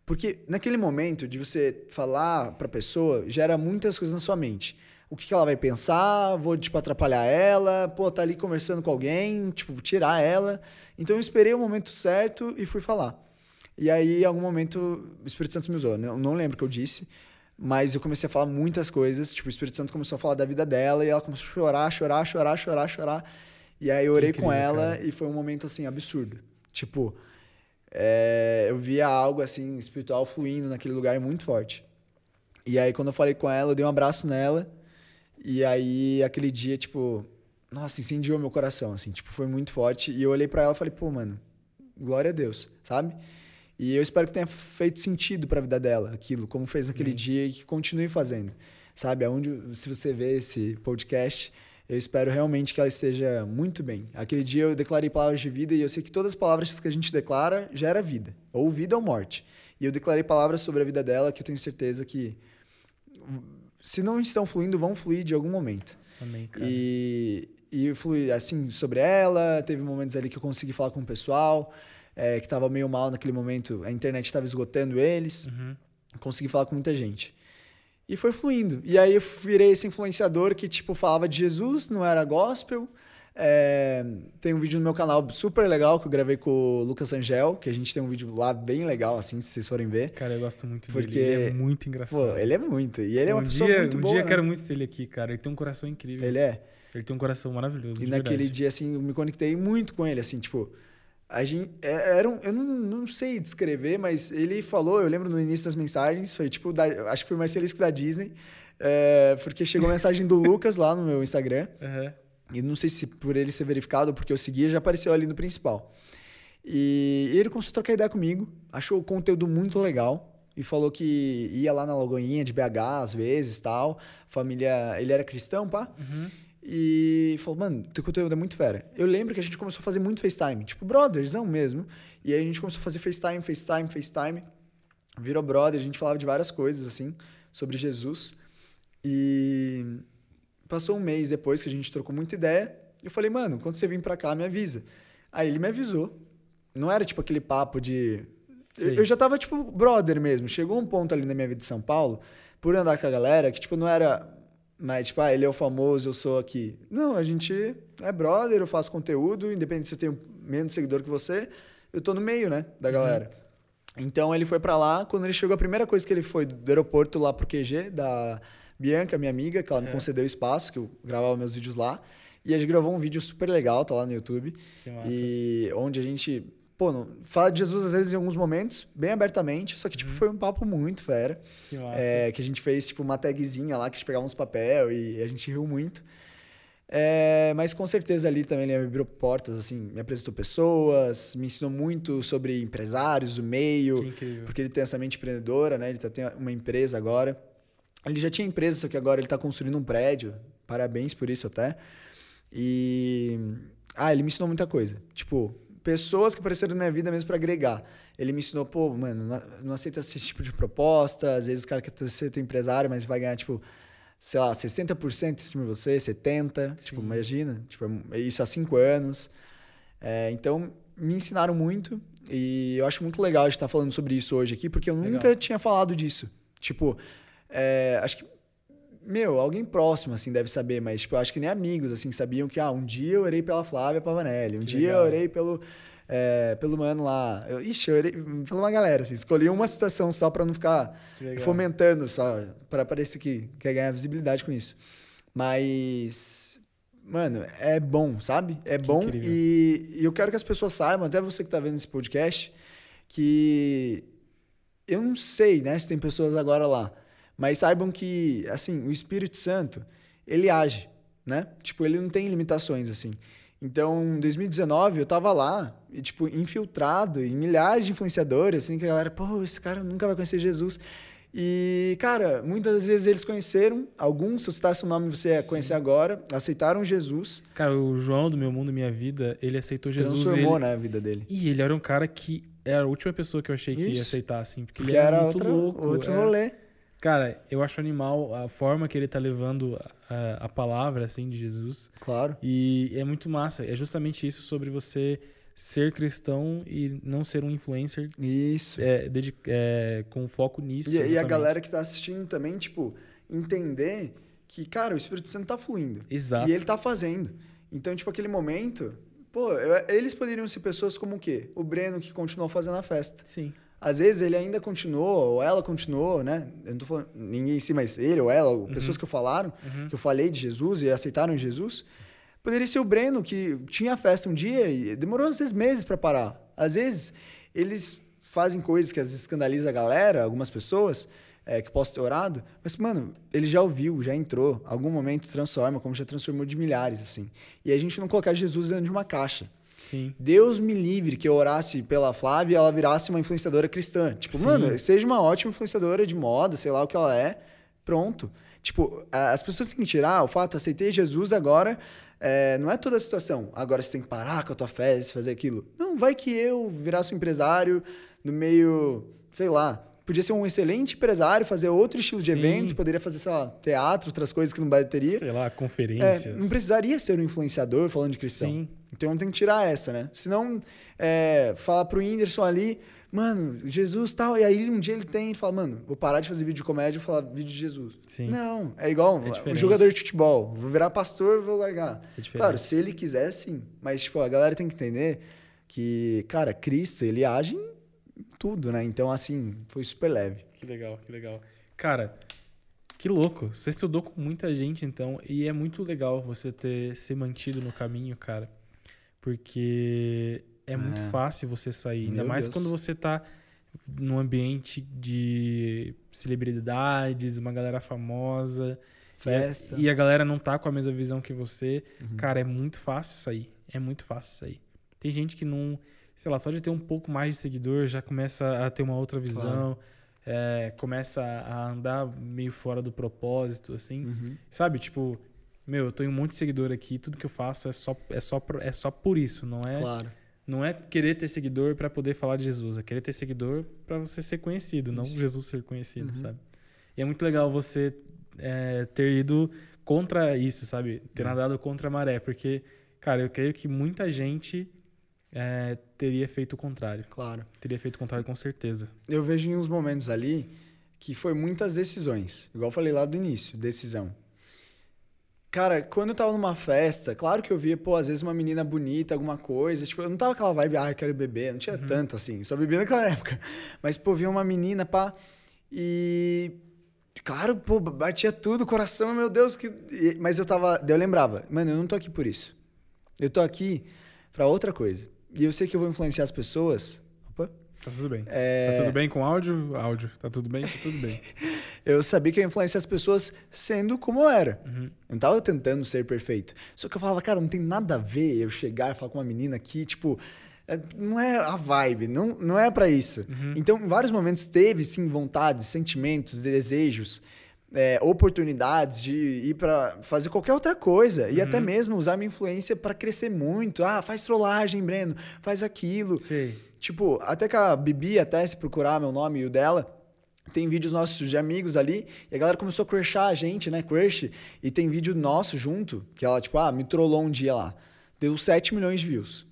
Porque naquele momento de você falar pra pessoa, gera muitas coisas na sua mente. O que, que ela vai pensar? Vou, tipo, atrapalhar ela? Pô, tá ali conversando com alguém, tipo, tirar ela. Então eu esperei o momento certo e fui falar. E aí, em algum momento, o Espírito Santo me usou. Não, não lembro o que eu disse, mas eu comecei a falar muitas coisas. Tipo, o Espírito Santo começou a falar da vida dela e ela começou a chorar, chorar, chorar, chorar, chorar. E aí eu orei incrível, com ela cara. e foi um momento assim absurdo. Tipo, é, eu via algo assim espiritual fluindo naquele lugar muito forte. E aí quando eu falei com ela, eu dei um abraço nela. E aí aquele dia, tipo, nossa, incendiou meu coração, assim, tipo, foi muito forte. E eu olhei pra ela e falei, pô, mano, glória a Deus, sabe? E eu espero que tenha feito sentido pra vida dela, aquilo, como fez naquele dia e que continue fazendo, sabe? Aonde, se você vê esse podcast, eu espero realmente que ela esteja muito bem. Aquele dia eu declarei palavras de vida e eu sei que todas as palavras que a gente declara gera vida, ou vida ou morte. E eu declarei palavras sobre a vida dela que eu tenho certeza que, se não estão fluindo, vão fluir de algum momento. Amém, cara. E, e flui assim sobre ela. Teve momentos ali que eu consegui falar com o pessoal é, que estava meio mal naquele momento. A internet estava esgotando eles. Uhum. Consegui falar com muita gente. E foi fluindo. E aí eu virei esse influenciador que tipo falava de Jesus, não era gospel. É, tem um vídeo no meu canal super legal que eu gravei com o Lucas Angel, que a gente tem um vídeo lá bem legal, assim, se vocês forem ver. Cara, eu gosto muito Porque- dele. Ele é muito engraçado. Pô, ele é muito. E ele é uma um pessoa dia, muito um boa. dia né? quero muito ter ele aqui, cara. Ele tem um coração incrível. Ele é. Ele tem um coração maravilhoso. E naquele verdade. dia, assim, eu me conectei muito com ele, assim, tipo. A gente, é- era um, eu não, não sei descrever, mas ele falou, eu lembro no início das mensagens, foi tipo, da- acho que foi mais feliz que da Disney, é, porque chegou a mensagem do (laughs) Lucas lá no meu Instagram, Aham. e não sei se por ele ser verificado ou porque eu seguia, já apareceu ali no principal. E ele começou a trocar ideia comigo, achou o conteúdo muito legal e falou que ia lá na Lagoinha de BH às vezes tal. Família, ele era cristão, pá. Uhum. E falou, mano, teu conteúdo é muito fera. Eu lembro que a gente começou a fazer muito FaceTime, tipo, brothersão mesmo. E aí a gente começou a fazer FaceTime, FaceTime, FaceTime. Virou brother, a gente falava de várias coisas, assim, sobre Jesus. E passou um mês depois que a gente trocou muita ideia. Eu falei, mano, quando você vir pra cá, me avisa. Aí ele me avisou. Não era tipo aquele papo de. Eu, Sim. eu já tava, tipo, brother mesmo. Chegou um ponto ali na minha vida de São Paulo, por andar com a galera, que, tipo, não era. Mas, tipo, ah, ele é o famoso, eu sou aqui. Não, a gente é brother, eu faço conteúdo, independente se eu tenho menos seguidor que você, eu tô no meio, né, da galera. Então ele foi pra lá, quando ele chegou, a primeira coisa que ele foi do aeroporto lá pro QG, da Bianca, minha amiga, que ela me É. concedeu espaço, que eu gravava meus vídeos lá. E a gente gravou um vídeo super legal, tá lá no YouTube. Que massa. E onde a gente, pô, não, fala de Jesus às vezes em alguns momentos, bem abertamente, só que tipo, foi um papo muito fera. Que massa. É, que a gente fez tipo uma tagzinha lá que a gente pegava uns papel e a gente riu muito. É, mas com certeza ali também ele me abriu portas, assim, me apresentou pessoas, me ensinou muito sobre empresários, o meio, Que incrível. porque ele tem essa mente empreendedora, né? Ele tá, tem uma empresa agora. Ele já tinha empresa, só que agora ele está construindo um prédio. Parabéns por isso até. E ah, ele me ensinou muita coisa. Tipo, pessoas que apareceram na minha vida mesmo para agregar. Ele me ensinou, pô, mano, não, aceita esse tipo de proposta. Às vezes o cara quer ser teu empresário, mas vai ganhar, tipo, sei lá, 60% em cima de você, 70%. Tipo, imagina. Tipo, é isso há cinco anos. É, então, me ensinaram muito. E eu acho muito legal a gente estar falando sobre isso hoje aqui, porque eu Legal. nunca tinha falado disso. Tipo, é, acho que meu, alguém próximo, assim, deve saber, mas, tipo, eu acho que nem amigos, assim, sabiam que, ah, um dia eu orei pela Flávia Pavanelli, um Que dia legal. eu orei pelo, é, pelo mano lá. Eu, ixi, eu orei pela uma galera, assim, escolhi uma situação só pra não ficar Que fomentando, só, pra parecer que quer ganhar visibilidade com isso. Mas, mano, é bom, sabe? É bom incrível. e, e eu quero que as pessoas saibam, até você que tá vendo esse podcast, que eu não sei, né, se tem pessoas agora lá, mas saibam que, assim, o Espírito Santo, ele age, né? Tipo, ele não tem limitações, assim. Então, em 2019, eu tava lá, e, tipo, infiltrado em milhares de influenciadores, assim, que a galera, pô, esse cara nunca vai conhecer Jesus. E, cara, muitas das vezes eles conheceram, alguns, se eu citasse o nome, você ia Sim. conhecer agora, aceitaram Jesus, Cara, o João do Meu Mundo Minha Vida, ele aceitou Jesus. transformou, ele... né, a vida dele. E ele era um cara que era a última pessoa que eu achei que ia aceitar, assim. Porque, Porque ele era, era muito outra, louco. outro é. rolê. Cara, eu acho animal a forma que ele tá levando a, a palavra, assim, de Jesus. Claro. E é muito massa. É justamente isso sobre você ser cristão e não ser um influencer Isso. é, é, com foco nisso. E, e a galera que tá assistindo também, tipo, entender que, cara, o Espírito Santo tá fluindo. Exato. E ele tá fazendo. Então, tipo, aquele momento, pô, eles poderiam ser pessoas como o quê? O Breno que continuou fazendo a festa. Sim. Às vezes ele ainda continuou, ou ela continuou, né? Eu não tô falando ninguém em si, mas ele ou ela, ou pessoas que eu falaram, Uhum. que eu falei de Jesus e aceitaram Jesus, Poderia ser o Breno, que tinha festa um dia e demorou às vezes meses para parar. Às vezes, eles fazem coisas que às vezes escandaliza a galera, algumas pessoas, é, que posso ter orado, mas, mano, ele já ouviu, já entrou, algum momento transforma, como já transformou de milhares, assim. E a gente não colocar Jesus dentro de uma caixa. Sim. Deus me livre que eu orasse pela Flávia e ela virasse uma influenciadora cristã. Tipo, Sim. mano, seja uma ótima influenciadora de moda, sei lá o que ela é, pronto. Tipo, as pessoas têm que tirar o fato, aceitei Jesus agora, é, não é toda a situação. Agora você tem que parar com a tua fé, fazer aquilo. Não, vai que eu virasse um empresário no meio, sei lá, podia ser um excelente empresário, fazer outro estilo de Sim. evento, poderia fazer, sei lá, teatro, outras coisas que não bateria. Sei lá, É, conferências. não precisaria ser um influenciador falando de cristão. Sim. Então tem que tirar essa, né? Senão, é, falar pro Whindersson ali, mano, Jesus tal, e aí um dia ele tem e fala, mano, vou parar de fazer vídeo de comédia e falar vídeo de Jesus. Sim. Não, é igual É um jogador de futebol, vou virar pastor, vou largar. É claro, se ele quiser, sim. Mas, tipo, a galera tem que entender que, cara, Cristo, ele age em tudo, né? Então, assim, foi super leve. Que legal, que legal. Cara, que louco. Você estudou com muita gente, então, e é muito legal você ter se mantido no caminho, cara. Porque é muito É. fácil você sair. Ainda Meu mais Deus. quando você tá num ambiente de celebridades, uma galera famosa. Festa. E a galera não tá com a mesma visão que você. Uhum. Cara, é muito fácil sair. É muito fácil sair. Tem gente que não, sei lá, só de ter um pouco mais de seguidor já começa a ter uma outra visão. é, começa a andar meio fora do propósito, assim. Uhum. Sabe? Tipo, meu, eu tenho um monte de seguidor aqui, tudo que eu faço é só, é só, por- é só por isso, não é? Claro. Não é querer ter seguidor pra poder falar de Jesus, é querer ter seguidor pra você ser conhecido, não Isso. Jesus ser conhecido, Uhum. sabe? E é muito legal você é, ter ido contra isso, sabe? Ter Uhum. nadado contra a maré, porque, cara, eu creio que muita gente é, teria feito o contrário. Claro. Teria feito o contrário com certeza. eu vejo em uns momentos ali que foi muitas decisões. Igual eu falei lá do início, decisão. Cara, quando eu tava numa festa, claro que eu via, pô, às vezes uma menina bonita, alguma coisa. Tipo, eu não tava aquela vibe, ah, eu quero beber. Não tinha tanto assim. Só bebia naquela (laughs) época. Mas, pô, via uma menina, pá. E. Claro, pô, batia tudo, coração, meu Deus. que Mas eu tava. Eu lembrava, mano, eu não tô aqui por isso. Eu tô aqui pra outra coisa. E eu sei que eu vou influenciar as pessoas. Opa. Tá tudo bem. É, Tá tudo bem com áudio? Áudio. Tá tudo bem? Tá tudo bem. (laughs) eu sabia que eu ia influenciar as pessoas sendo como eu era. Uhum. Eu não tava tentando ser perfeito. Só que eu falava, cara, não tem nada a ver eu chegar e falar com uma menina aqui, tipo, é, não é a vibe, não, não é pra isso. Então, em vários momentos teve, sim, vontades, sentimentos, desejos, é, oportunidades de ir pra fazer qualquer outra coisa. E até mesmo usar minha influência pra crescer muito. Ah, faz trollagem, Breno, faz aquilo. Sei. Tipo, até que a Bibi, até se procurar meu nome e o dela, tem vídeos nossos de amigos ali, e a galera começou a crushar a gente, né? Crush, e tem vídeo nosso junto, que ela, tipo, ah, me trollou um dia lá. Deu 7 milhões de views.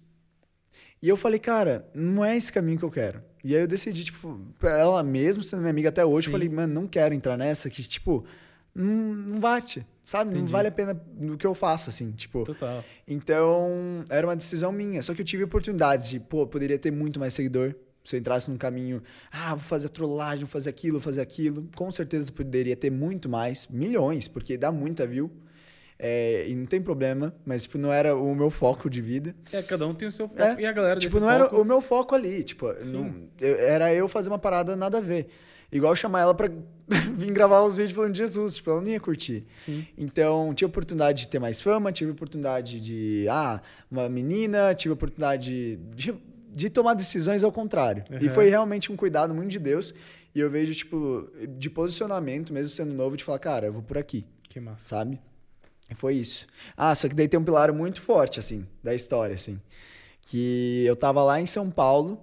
E eu falei, cara, não é esse caminho que eu quero. E aí eu decidi, tipo, ela mesmo sendo minha amiga até hoje, Sim. eu falei, mano, não quero entrar nessa que, tipo, não, não bate, sabe? Não Entendi. vale a pena no que eu faço, assim, tipo. Total. Então, era uma decisão minha. Só que eu tive oportunidades de, pô, poderia ter muito mais seguidor. Se eu entrasse num caminho, ah, vou fazer trollagem, vou fazer aquilo, vou fazer aquilo. Com certeza poderia ter muito mais, milhões, porque dá muita view. É, e não tem problema, mas, tipo, não era o meu foco de vida. É, cada um tem o seu foco. É, E a galera Tipo, não era foco... o meu foco ali. Tipo, não- eu- era eu fazer uma parada nada a ver. Igual chamar ela pra (laughs) vir gravar os vídeos falando de Jesus. Tipo, ela não ia curtir. Sim. Então, tive oportunidade de ter mais fama, tive oportunidade de, ah, uma menina, tive oportunidade de, de tomar decisões ao contrário. E Uhum. foi realmente um cuidado muito de Deus. E eu vejo, tipo, de posicionamento, mesmo sendo novo, de falar, cara, eu vou por aqui, Que massa. sabe? Foi isso. Ah, só que daí tem um pilar muito forte, assim, da história, assim. Que eu tava lá em São Paulo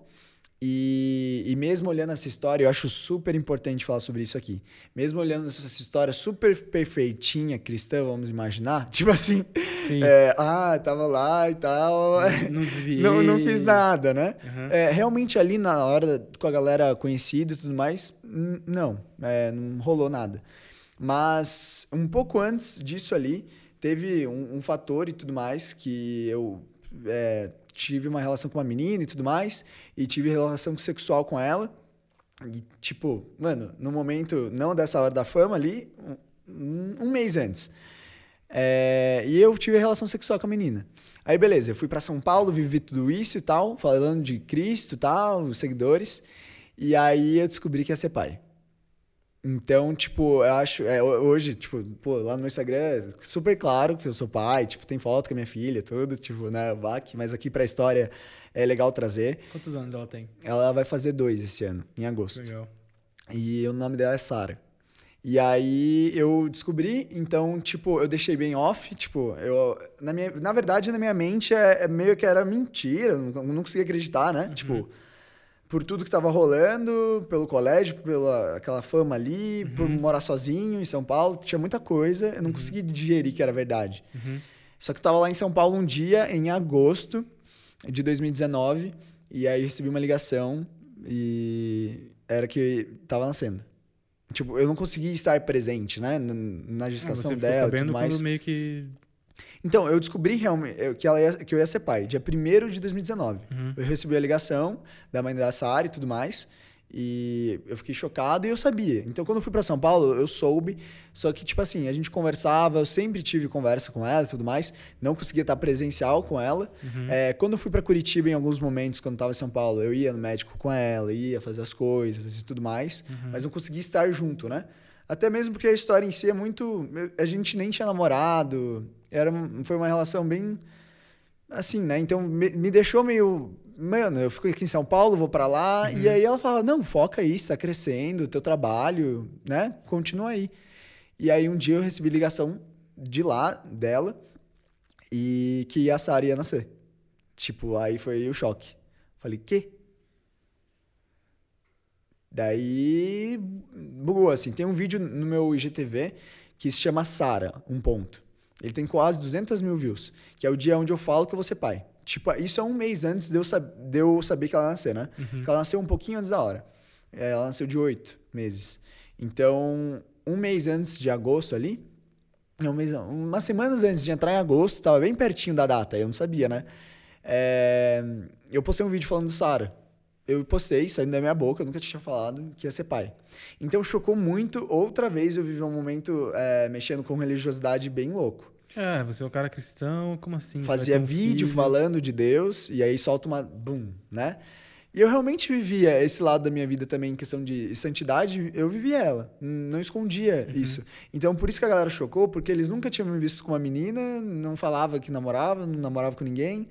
e, e mesmo olhando essa história, eu acho super importante falar sobre isso aqui. Mesmo olhando essa história super perfeitinha cristã, vamos imaginar, (laughs) tipo assim, Sim. é, ah, tava lá e tal, Não (laughs) desviei. não, não fiz nada, né? Uhum. É, realmente ali na hora, com a galera conhecida e tudo mais, não, é, não rolou nada. Mas um pouco antes disso ali, teve um, um fator e tudo mais que eu é, tive uma relação com uma menina e tudo mais, e tive relação sexual com ela. E, tipo, mano, no momento, não dessa hora da fama ali, um, um mês antes. É, e eu tive relação sexual com a menina. Aí, beleza, eu fui para São Paulo, vivi tudo isso e tal, falando de Cristo e tal, os seguidores. E aí eu descobri que ia ser pai. Então, tipo, eu acho. É, hoje, tipo, pô, lá no meu Instagram é super claro que eu sou pai, tipo, tem foto com a minha filha, tudo, tipo, né, back, mas aqui pra história é legal trazer. Quantos anos ela tem? Ela vai fazer dois esse ano, em agosto. Legal. E o nome dela é Sara. E aí eu descobri, então, tipo, eu deixei bem off, tipo, eu. Na, minha, na verdade, na minha mente é, é meio que era mentira, eu não, não conseguia acreditar, né? Uhum. Tipo, por tudo que tava rolando, pelo colégio, pela aquela fama ali, uhum. por morar sozinho em São Paulo, tinha muita coisa, eu não uhum. conseguia digerir que era verdade. Uhum. Só que eu tava lá em São Paulo um dia, em agosto de 2019, e aí recebi uma ligação e era que tava nascendo. Tipo, eu não consegui estar presente, né? Na gestação ah, você dela. sabendo tudo mais. quando meio que. Então, eu descobri realmente que, ela ia, que eu ia ser pai, dia 1 de 2019. Uhum. Eu recebi a ligação da mãe da Sara e tudo mais. E eu fiquei chocado e eu sabia. Então, quando eu fui para São Paulo, eu soube. Só que, tipo assim, a gente conversava, eu sempre tive conversa com ela e tudo mais. Não conseguia estar presencial com ela. Uhum. É, quando eu fui para Curitiba, em alguns momentos, quando estava em São Paulo, eu ia no médico com ela, ia fazer as coisas e tudo mais. Uhum. Mas não conseguia estar junto, né? Até mesmo porque a história em si é muito. A gente nem tinha namorado. Era, foi uma relação bem. Assim, né? Então me, me deixou meio mano, eu fico aqui em São Paulo, vou para lá. Uhum. E aí ela fala, não, foca aí, está crescendo, teu trabalho, né? Continua aí. E aí um dia eu recebi ligação de lá, dela, e que a Sara ia nascer. Tipo, aí foi o choque. Falei, quê? Daí bugou assim. Tem um vídeo no meu IGTV que se chama Sara, um ponto. Ele tem quase 200 mil views, que é o dia onde eu falo que eu vou ser pai. Tipo, isso é um mês antes de eu, de eu saber que ela nasceu, né? Uhum. Porque ela nasceu um pouquinho antes da hora. É, ela nasceu de oito meses. Então, um mês antes de agosto ali, um mês, umas semanas antes de entrar em agosto, tava bem pertinho da data, eu não sabia, né? É, eu postei um vídeo falando do Sara. Eu postei, saindo da minha boca, eu nunca tinha falado que ia ser pai. Então chocou muito. Outra vez eu vivi um momento é, mexendo com religiosidade bem louco. É, você é um cara cristão, como assim? Fazia um vídeo filho? falando de Deus e aí solta uma. Bum, né? E eu realmente vivia esse lado da minha vida também, em questão de santidade, eu vivia ela. Não escondia uhum. isso. Então, por isso que a galera chocou, porque eles nunca tinham me visto com uma menina, não falava que namorava, não namorava com ninguém.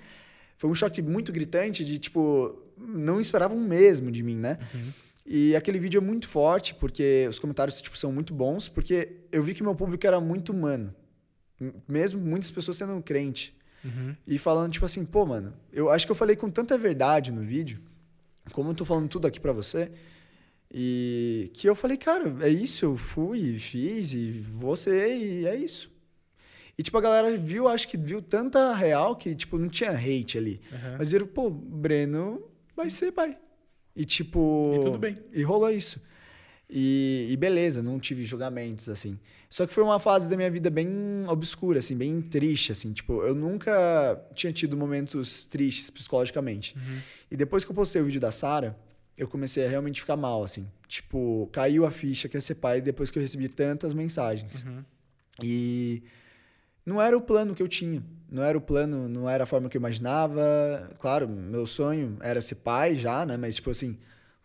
Foi um choque muito gritante de, tipo, não esperavam mesmo de mim, né? Uhum. E aquele vídeo é muito forte, porque os comentários, tipo, são muito bons, porque eu vi que meu público era muito humano. Mesmo muitas pessoas sendo crente. Uhum. E falando, tipo assim, pô, mano, eu acho que eu falei com tanta verdade no vídeo, como eu tô falando tudo aqui para você, e que eu falei, cara, é isso, eu fui, fiz, e você, e é isso. E, tipo, a galera viu, acho que viu tanta real que, tipo, não tinha hate ali. Uhum. Mas viram, pô, Breno vai ser pai. E, tipo... E tudo bem. E rolou isso. E, e, beleza, não tive julgamentos, assim. Só que foi uma fase da minha vida bem obscura, assim, bem triste, assim. Tipo, eu nunca tinha tido momentos tristes psicologicamente. Uhum. E depois que eu postei o vídeo da Sara, eu comecei a realmente ficar mal, assim. Tipo, caiu a ficha que ia ser pai depois que eu recebi tantas mensagens. Uhum. E não era o plano que eu tinha. Não era o plano, não era a forma que eu imaginava. Claro, meu sonho era ser pai já, né? Mas, tipo assim,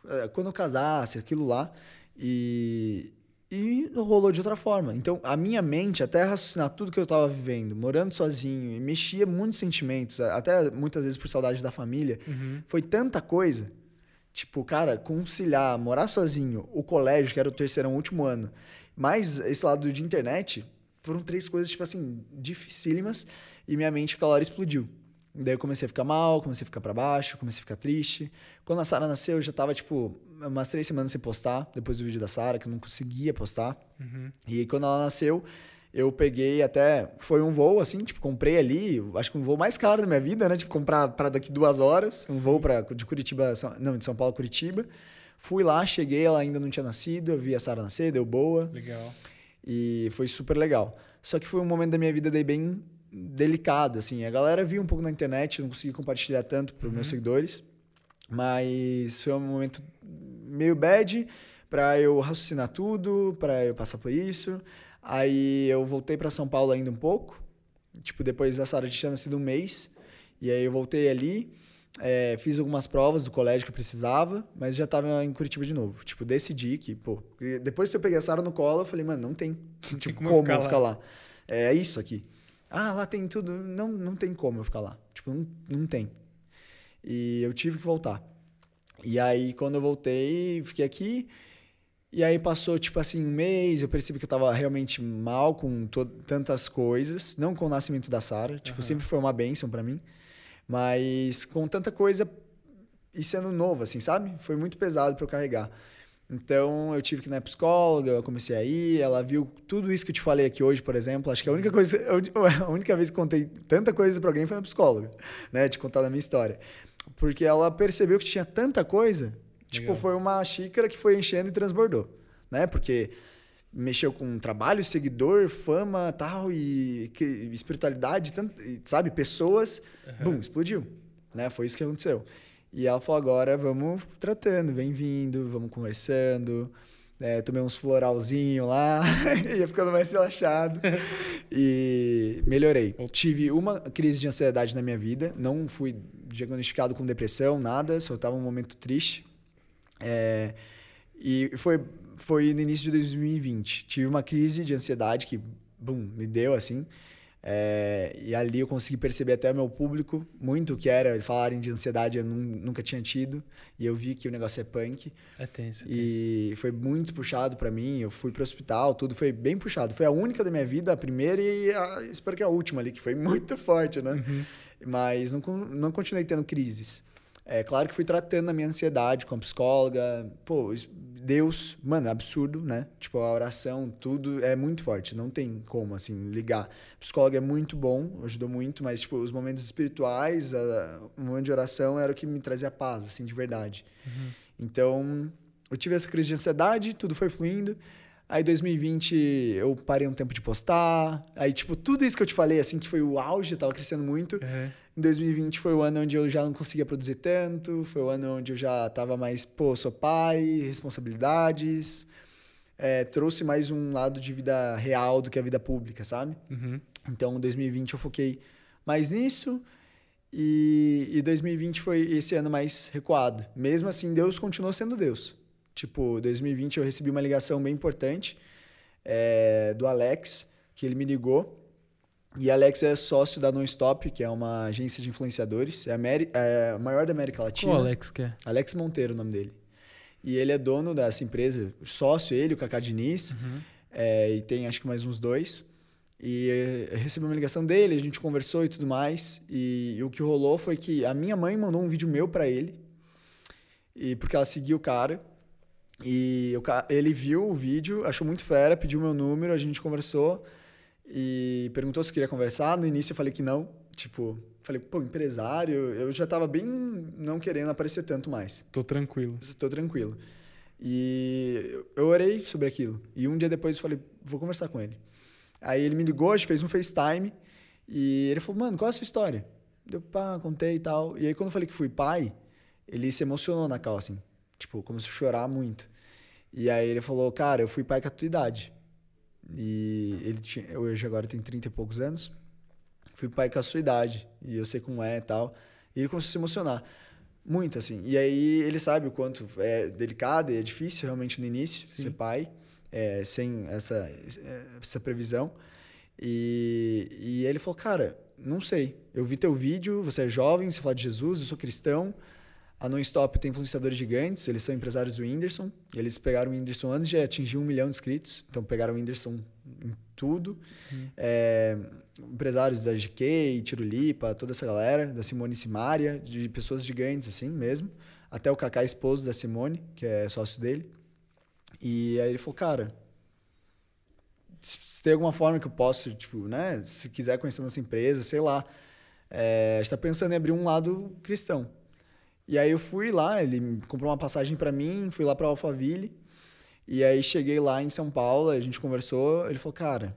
eh, quando eu casasse, aquilo lá. E, e rolou de outra forma. Então, a minha mente, até raciocinar tudo que eu estava vivendo, morando sozinho, e mexia muitos sentimentos, até muitas vezes por saudade da família, uhum. foi tanta coisa. Tipo, cara, conciliar, morar sozinho, o colégio, que era o terceiro, último ano, mais esse lado de internet, foram três coisas, tipo assim, dificílimas, e minha mente aquela hora explodiu. Daí eu comecei a ficar mal, comecei a ficar para baixo, comecei a ficar triste. Quando a Sara nasceu, eu já tava, tipo, umas três semanas sem postar, depois do vídeo da Sara, que eu não conseguia postar. Uhum. E quando ela nasceu, eu peguei até. Foi um voo, assim, tipo, comprei ali, acho que um voo mais caro da minha vida, né? Tipo, comprar para daqui duas horas, um Sim. voo pra, de Curitiba, não, de São Paulo a Curitiba. Fui lá, cheguei, ela ainda não tinha nascido, eu vi a Sara nascer, deu boa. Legal. E foi super legal. Só que foi um momento da minha vida daí bem delicado, assim. A galera viu um pouco na internet, não consegui compartilhar tanto para os uhum. meus seguidores, mas foi um momento meio bad para eu raciocinar tudo, para eu passar por isso. Aí eu voltei para São Paulo ainda um pouco. Tipo, depois da Sara tinha sido um mês. E aí eu voltei ali, é, fiz algumas provas do colégio que eu precisava, mas já tava em Curitiba de novo. Tipo, decidi que, pô, depois que eu peguei a Sara no colo, eu falei, mano, não tem, (laughs) tipo, como, como ficar, ficar lá. lá. É isso aqui. Ah, lá tem tudo. Não, não tem como eu ficar lá. Tipo, não, não tem. E eu tive que voltar. E aí, quando eu voltei, fiquei aqui. E aí passou, tipo assim, um mês, eu percebi que eu tava realmente mal com tantas coisas. Não com o nascimento da Sara. Tipo, uhum. sempre foi uma bênção para mim. Mas com tanta coisa e sendo novo, assim, sabe? Foi muito pesado para eu carregar. Então eu tive que ir na psicóloga, eu comecei a ir, ela viu tudo isso que eu te falei aqui hoje, por exemplo. Acho que a única coisa, (laughs) a única vez que contei tanta coisa para alguém foi na psicóloga, né? De contar da minha história. Porque ela percebeu que tinha tanta coisa, tipo, Legal. tipo, foi uma xícara que foi enchendo e transbordou, né? Porque mexeu com trabalho, seguidor, fama, tal e espiritualidade, tanto, sabe, pessoas, uhum. bum, explodiu, né? Foi isso que aconteceu. E ela falou agora vamos tratando, vem vindo, vamos conversando. É, tomei uns floralzinho lá, (laughs) ia ficando mais relaxado. e melhorei. Tive uma crise de ansiedade na minha vida, não fui diagnosticado com depressão, nada, só estava um momento triste. É, e foi foi no início de 2020. Tive uma crise de ansiedade que, bum, me deu assim. É, e ali eu consegui perceber até o meu público muito que era falarem de ansiedade eu nunca tinha tido e eu vi que o negócio é punk é tenso, é tenso. e foi muito puxado para mim eu fui pro hospital tudo foi bem puxado foi a única da minha vida a primeira e a, espero que a última ali que foi (laughs) muito forte né uhum. mas não não continuei tendo crises é claro que fui tratando a minha ansiedade com a psicóloga pô Deus, mano, é absurdo, né? Tipo, a oração, tudo é muito forte. Não tem como, assim, ligar. O psicólogo é muito bom, ajudou muito, mas, tipo, os momentos espirituais, a, o momento de oração era o que me trazia paz, assim, de verdade. Uhum. Então, eu tive essa crise de ansiedade, tudo foi fluindo. Aí 2020 eu parei um tempo de postar. Aí, tipo, tudo isso que eu te falei, assim, que foi o auge, eu tava crescendo muito. Uhum. Em 2020 foi o ano onde eu já não conseguia produzir tanto, foi o ano onde eu já tava mais, pô, sou pai, responsabilidades. É, trouxe mais um lado de vida real do que a vida pública, sabe? Uhum. Então, em 2020 eu foquei mais nisso. E, e 2020 foi esse ano mais recuado. Mesmo assim, Deus continuou sendo Deus. Tipo, 2020 eu recebi uma ligação bem importante é, do Alex, que ele me ligou. E Alex é sócio da Nonstop, que é uma agência de influenciadores. É a, é a maior da América Latina. Qual Alex que é? Alex Monteiro, o nome dele. E ele é dono dessa empresa, sócio, ele, o Cacá Diniz. Uhum. É, e tem acho que mais uns dois. E eu recebi uma ligação dele, a gente conversou e tudo mais. E, e o que rolou foi que a minha mãe mandou um vídeo meu para ele. E porque ela seguiu o cara. E eu, ele viu o vídeo, achou muito fera, pediu meu número, a gente conversou e perguntou se queria conversar. No início eu falei que não. Tipo, falei, pô, empresário, eu já tava bem não querendo aparecer tanto mais. Tô tranquilo. Tô tranquilo. E eu orei sobre aquilo. E um dia depois eu falei, vou conversar com ele. Aí ele me ligou, a gente fez um FaceTime e ele falou, mano, qual é a sua história? Deu, pá, contei e tal. E aí quando eu falei que fui pai, ele se emocionou na cal, assim. Tipo, começou a chorar muito. E aí ele falou, cara, eu fui pai com a tua idade. E ele tinha, hoje agora tem 30 e poucos anos. Fui pai com a sua idade. E eu sei como é e tal. E ele começou a se emocionar. Muito, assim. E aí ele sabe o quanto é delicado e é difícil realmente no início Sim. ser pai, é, sem essa, essa previsão. E, e ele falou, cara, não sei. Eu vi teu vídeo, você é jovem, você fala de Jesus, eu sou cristão. A Non-Stop tem influenciadores gigantes, eles são empresários do Whindersson. Eles pegaram o Whindersson antes de atingir um milhão de inscritos, então pegaram o Whindersson em tudo. Uhum. É, empresários da GK, Tirulipa, toda essa galera, da Simone Simaria, de pessoas gigantes assim mesmo. Até o Kaká, esposo da Simone, que é sócio dele. E aí ele falou, cara, se tem alguma forma que eu possa, tipo, né, se quiser conhecer nossa empresa, sei lá, é, a gente está pensando em abrir um lado cristão. E aí eu fui lá, ele comprou uma passagem para mim, fui lá para Alphaville. E aí cheguei lá em São Paulo, a gente conversou, ele falou, cara,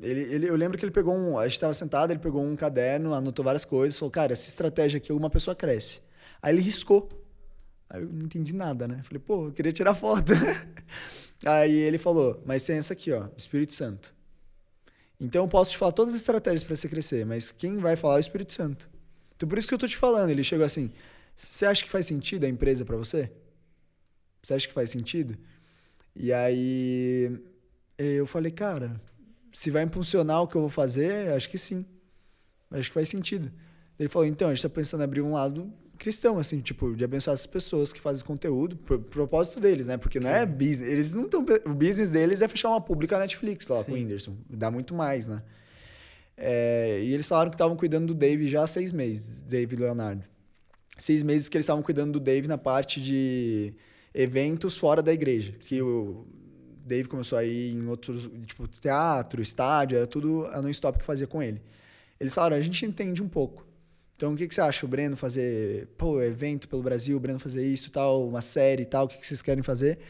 ele, ele, eu lembro que ele pegou um. A gente estava sentado, ele pegou um caderno, anotou várias coisas, falou, cara, essa estratégia aqui, uma pessoa cresce. Aí ele riscou. Aí eu não entendi nada, né? Falei, pô, eu queria tirar foto. (laughs) Aí ele falou, mas tem essa aqui, ó, Espírito Santo. Então eu posso te falar todas as estratégias para você crescer, mas quem vai falar é o Espírito Santo. Então por isso que eu tô te falando. Ele chegou assim: você acha que faz sentido a empresa para você? Você acha que faz sentido? E aí eu falei, cara, se vai impulsionar o que eu vou fazer, acho que sim. Acho que faz sentido. Ele falou, então, a gente está pensando em abrir um lado cristão, assim, tipo, de abençoar as pessoas que fazem conteúdo, pro propósito deles, né? Porque não é business, eles não estão, o business deles é fechar uma pública Netflix lá Sim. com o Whindersson, dá muito mais, né? É, e eles falaram que estavam cuidando do Dave já há seis meses, Dave Leonardo. Seis meses que eles estavam cuidando do Dave na parte de eventos fora da igreja, que o Dave começou a ir em outros, tipo, teatro, estádio, era tudo a non-stop que fazia com ele. Eles falaram, a gente entende um pouco, então, o que, que você acha? O Breno fazer, pô, evento pelo Brasil, o Breno fazer isso tal, uma série e tal, o que, que vocês querem fazer?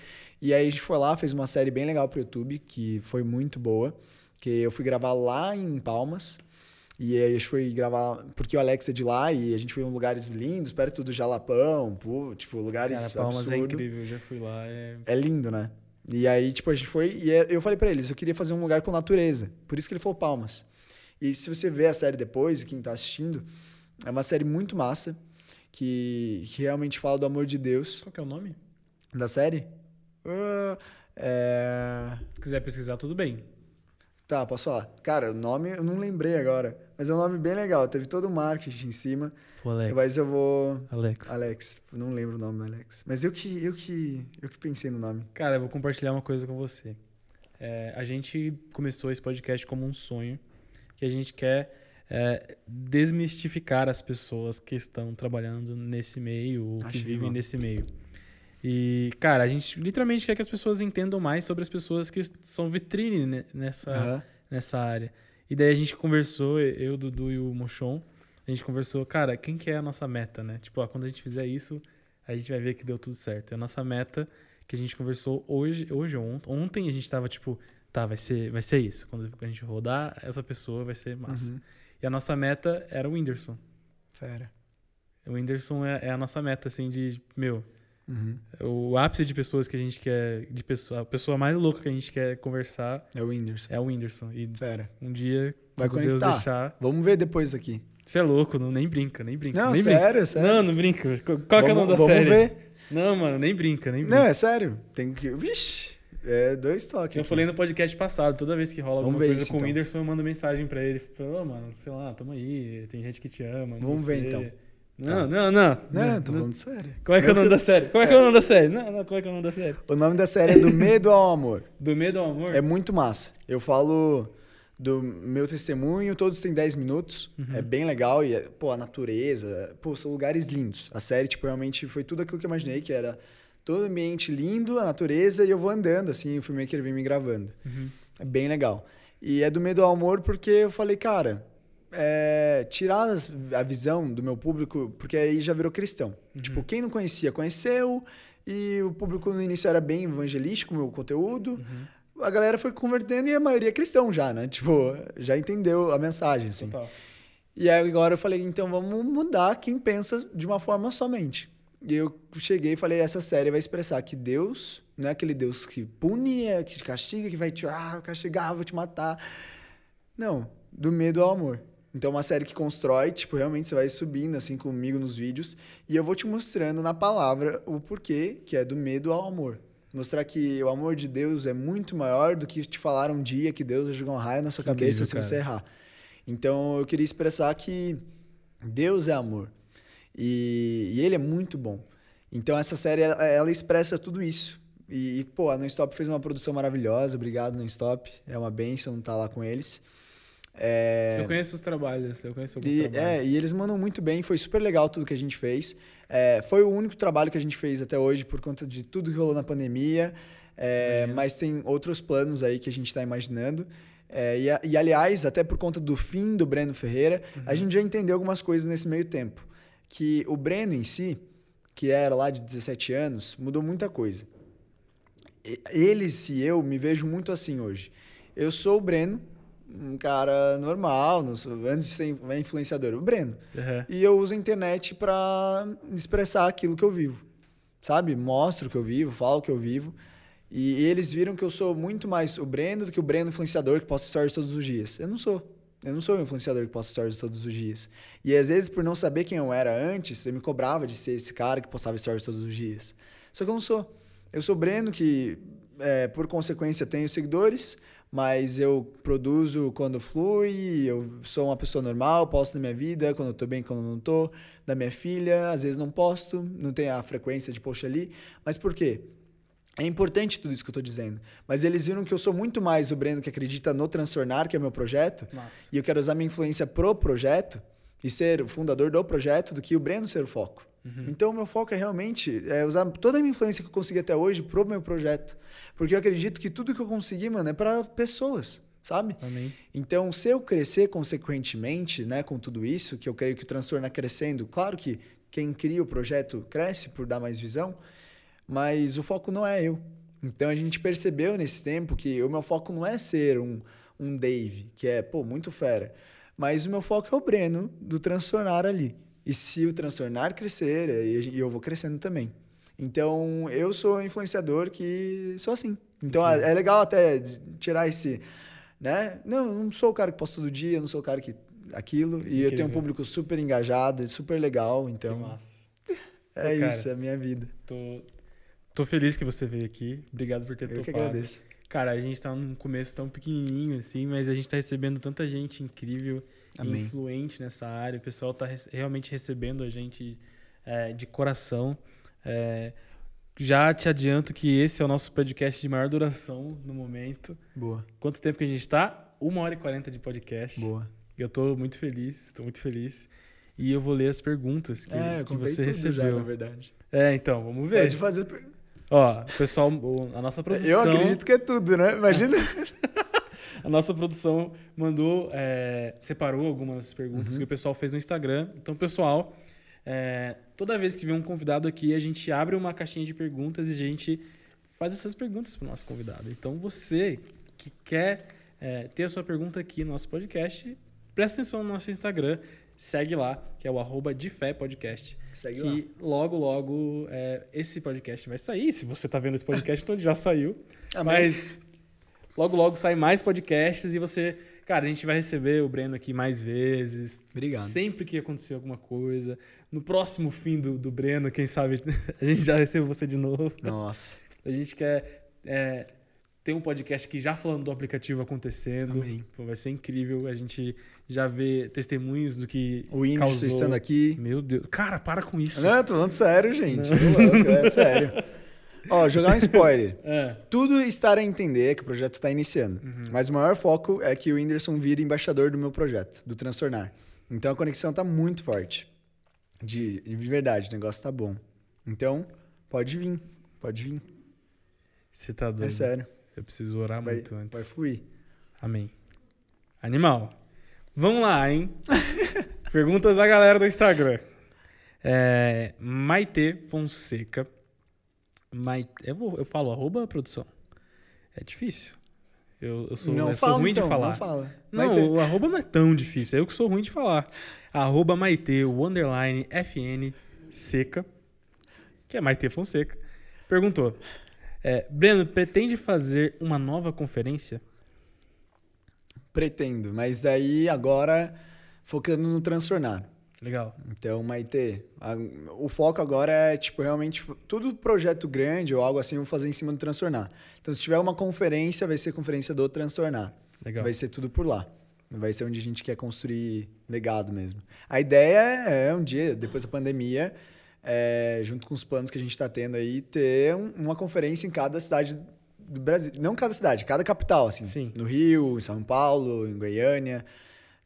E aí a gente foi lá, fez uma série bem legal pro YouTube, que foi muito boa, que eu fui gravar lá em Palmas, e aí a gente foi gravar, porque o Alex é de lá, e a gente foi em lugares lindos, perto do Jalapão, pô, tipo, lugares Cara, Palmas é absurdo. é incrível, eu já fui lá. É... é lindo, né? E aí, tipo, a gente foi, e é, eu falei para eles, eu queria fazer um lugar com natureza, por isso que ele falou Palmas. E se você ver a série depois, quem tá assistindo, é uma série muito massa, que, que realmente fala do amor de Deus. Qual que é o nome? Da série? Uh, é... Se quiser pesquisar, tudo bem. Tá, posso falar. Cara, o nome eu não lembrei agora, mas é um nome bem legal. Teve todo o marketing em cima. O Alex. Mas eu vou. Alex. Alex. Não lembro o nome do Alex. Mas eu que, eu que, eu que pensei no nome. Cara, eu vou compartilhar uma coisa com você. É, a gente começou esse podcast como um sonho que a gente quer é, desmistificar as pessoas que estão trabalhando nesse meio ou Acho que vivem nesse meio. E, cara, a gente literalmente quer que as pessoas entendam mais sobre as pessoas que são vitrine nessa, uhum. nessa área. E daí a gente conversou, eu, Dudu e o Mochon, a gente conversou, cara, quem que é a nossa meta, né? Tipo, ó, quando a gente fizer isso, a gente vai ver que deu tudo certo. É a nossa meta que a gente conversou hoje, hoje ou ontem. Ontem a gente tava, tipo, tá, vai ser, vai ser isso. Quando a gente rodar, essa pessoa vai ser massa. Uhum. E a nossa meta era o Whindersson. Fera. O Whindersson é, é a nossa meta, assim, de, meu, uhum. o ápice de pessoas que a gente quer, de pessoa, a pessoa mais louca que a gente quer conversar. É o Whindersson. É o Whindersson. E um dia, Vai quando conectar. Deus deixar. Vamos ver depois aqui. Você é louco, não, nem brinca, nem brinca. Não, nem sério, brinca. sério. Não, não brinca. Qual vamos, que é o nome da vamos série? Vamos ver. Não, mano, nem brinca, nem brinca. Não, é sério. Tem que. Vixe. É dois toques. Eu aqui. falei no podcast passado, toda vez que rola Vamos alguma coisa isso, com o então. Whindersson, eu mando mensagem pra ele. Falando, oh, mano, sei lá, tamo aí, tem gente que te ama. Vamos ver então. Não, não, não. Não, tô falando sério. Como é que é o nome da série? Como é que é o nome da série? Não, não, como é que é o nome da série? O nome da série é Do Medo ao Amor. (laughs) Do Medo ao Amor? É muito massa. Eu falo do meu testemunho, todos têm 10 minutos. Uhum. É bem legal e, é, pô, a natureza, pô, são lugares lindos. A série, tipo, realmente foi tudo aquilo que eu imaginei, que era todo ambiente lindo, a natureza, e eu vou andando, assim, o filmmaker vem me gravando. Uhum. É bem legal. E é do medo ao amor porque eu falei, cara, é, tirar a visão do meu público, porque aí já virou cristão. Uhum. Tipo, quem não conhecia, conheceu, e o público no início era bem evangelístico, o meu conteúdo. Uhum. A galera foi convertendo e a maioria é cristão já, né? Tipo, já entendeu a mensagem, assim. Total. E aí agora eu falei, então vamos mudar quem pensa de uma forma somente. E eu cheguei e falei, essa série vai expressar que Deus não é aquele Deus que pune, é que te castiga, que vai te ah, castigar, vou te matar. Não, do medo ao amor. Então, é uma série que constrói, tipo, realmente você vai subindo assim comigo nos vídeos e eu vou te mostrando na palavra o porquê, que é do medo ao amor. Mostrar que o amor de Deus é muito maior do que te falaram um dia que Deus vai jogar um raio na sua Que cabeça incrível, se cara. você errar. Então, eu queria expressar que Deus é amor. E, e ele é muito bom. Então, essa série, ela, ela expressa tudo isso. E, pô, a Non-Stop fez uma produção maravilhosa. Obrigado, Non-Stop. É uma bênção estar lá com eles. É... Eu conheço os trabalhos, eu conheço alguns E, trabalhos. é, e eles mandam muito bem, foi super legal tudo que a gente fez. É, foi o único trabalho que a gente fez até hoje por conta de tudo que rolou na pandemia. É, mas tem outros planos aí que a gente está imaginando. É, e, e, aliás, até por conta do fim do Breno Ferreira, a gente já entendeu algumas coisas nesse meio tempo. Que o Breno em si, que era lá de 17 anos, mudou muita coisa. E- Ele, se eu, me vejo muito assim hoje. Eu sou o Breno, um cara normal, não sou, antes de ser influenciador, o Breno. Uhum. E eu uso a internet para expressar aquilo que eu vivo. Sabe? Mostro o que eu vivo, falo o que eu vivo. E eles viram que eu sou muito mais o Breno do que o Breno influenciador que posta stories todos os dias. Eu não sou. Eu não sou o influenciador que posta stories todos os dias. E às vezes, por não saber quem eu era antes, eu me cobrava de ser esse cara que postava stories todos os dias. Só que eu não sou. Eu sou o Breno que, é, por consequência, tenho seguidores, mas eu produzo quando flui, eu sou uma pessoa normal, posto na minha vida, quando eu tô bem, quando eu não tô, da minha filha, às vezes não posto, não tem a frequência de post ali. Mas por quê? É importante tudo isso que eu estou dizendo. Mas eles viram que eu sou muito mais o Breno que acredita no Transtornar, que é o meu projeto. Nossa. E eu quero usar minha influência pro projeto e ser o fundador do projeto do que o Breno ser o foco. Uhum. Então, o meu foco é realmente é usar toda a minha influência que eu consegui até hoje pro meu projeto. Porque eu acredito que tudo que eu consegui, mano, é para pessoas, sabe? Amém. Então, se eu crescer consequentemente, né, com tudo isso, que eu creio que o transtorno crescendo, claro que quem cria o projeto cresce por dar mais visão, mas o foco não é eu. Então a gente percebeu nesse tempo que o meu foco não é ser um, um Dave, que é, pô, muito fera. Mas o meu foco é o Breno, do transtornar ali. E se o transtornar crescer, e eu vou crescendo também. Então eu sou influenciador que sou assim. Então Entendi. é legal até tirar esse. Né? Não, não sou o cara que posta todo dia, não sou o cara que. aquilo. E eu tenho um público super engajado, super legal. Então. Que massa. É Pô, isso, cara, é a minha vida. Tô, Tô feliz que você veio aqui. Obrigado por ter Eu topado. Que agradeço. Cara, a gente tá num começo tão pequenininho assim, mas a gente tá recebendo tanta gente incrível Amém. influente nessa área. O pessoal tá realmente recebendo a gente é, de coração. É, já te adianto que esse é o nosso podcast de maior duração no momento. Boa. Quanto tempo que a gente tá? Uma hora e quarenta de podcast. Boa. Eu tô muito feliz, tô muito feliz. E eu vou ler as perguntas que, é, que você recebeu. Já, na verdade. É, então, vamos ver. Pode fazer Ó, pessoal, a nossa produção. Eu acredito que é tudo, né? Imagina. (laughs) a nossa produção mandou, é, separou algumas perguntas uhum. que o pessoal fez no Instagram. Então, pessoal, é, toda vez que vem um convidado aqui, a gente abre uma caixinha de perguntas e a gente faz essas perguntas para o nosso convidado. Então, você que quer é, ter a sua pergunta aqui no nosso podcast, presta atenção no nosso Instagram segue lá, que é o arroba de fé podcast. Segue que lá. logo, logo é, esse podcast vai sair. Se você está vendo esse podcast, então já saiu. Mas logo, logo sai mais podcasts e você. Cara, a gente vai receber o Breno aqui mais vezes. Obrigado. Sempre que acontecer alguma coisa. No próximo fim do, do Breno, quem sabe (laughs) a gente já recebe você de novo. Nossa. A gente quer é, tem um podcast aqui já falando do aplicativo acontecendo. Amém. Vai ser incrível. A gente já vê testemunhos do que. O Whindersson estando aqui. Meu Deus. Cara, para com isso. Não, tô falando sério, gente. Louco, é sério. (laughs) Ó, jogar um (laughs) spoiler. é. Tudo estar a entender que o projeto está iniciando. Uhum. Mas o maior foco é que o Whindersson vire embaixador do meu projeto, do Transtornar. Então a conexão tá muito forte. De, de verdade, o negócio tá bom. Então, pode vir. Pode vir. Você tá doido. É sério. Eu preciso orar vai, muito antes. Vai fluir. Amém. Animal. Vamos lá, hein? (laughs) Perguntas da galera do Instagram. É, Maite Fonseca. Maite, eu, vou, eu falo arroba produção. É difícil. Eu, eu sou, não eu fala, sou ruim então, de falar. Não, fala. não o arroba não é tão difícil. É eu que sou ruim de falar. Arroba Maite, o underline FN Seca, que é Maite Fonseca, perguntou: é, Breno, pretende fazer uma nova conferência? Pretendo, mas daí agora focando no transtornar. Legal. Então, Maite, a, o foco agora é, tipo, realmente, tudo projeto grande ou algo assim, eu vou fazer em cima do transtornar. Então, se tiver uma conferência, vai ser conferência do transtornar. Legal. Vai ser tudo por lá. Vai ser onde a gente quer construir legado mesmo. A ideia é um dia, depois da pandemia, é, junto com os planos que a gente está tendo aí, ter um, uma conferência em cada cidade do Brasil. Não cada cidade, cada capital, assim. Sim. No Rio, em São Paulo, em Goiânia.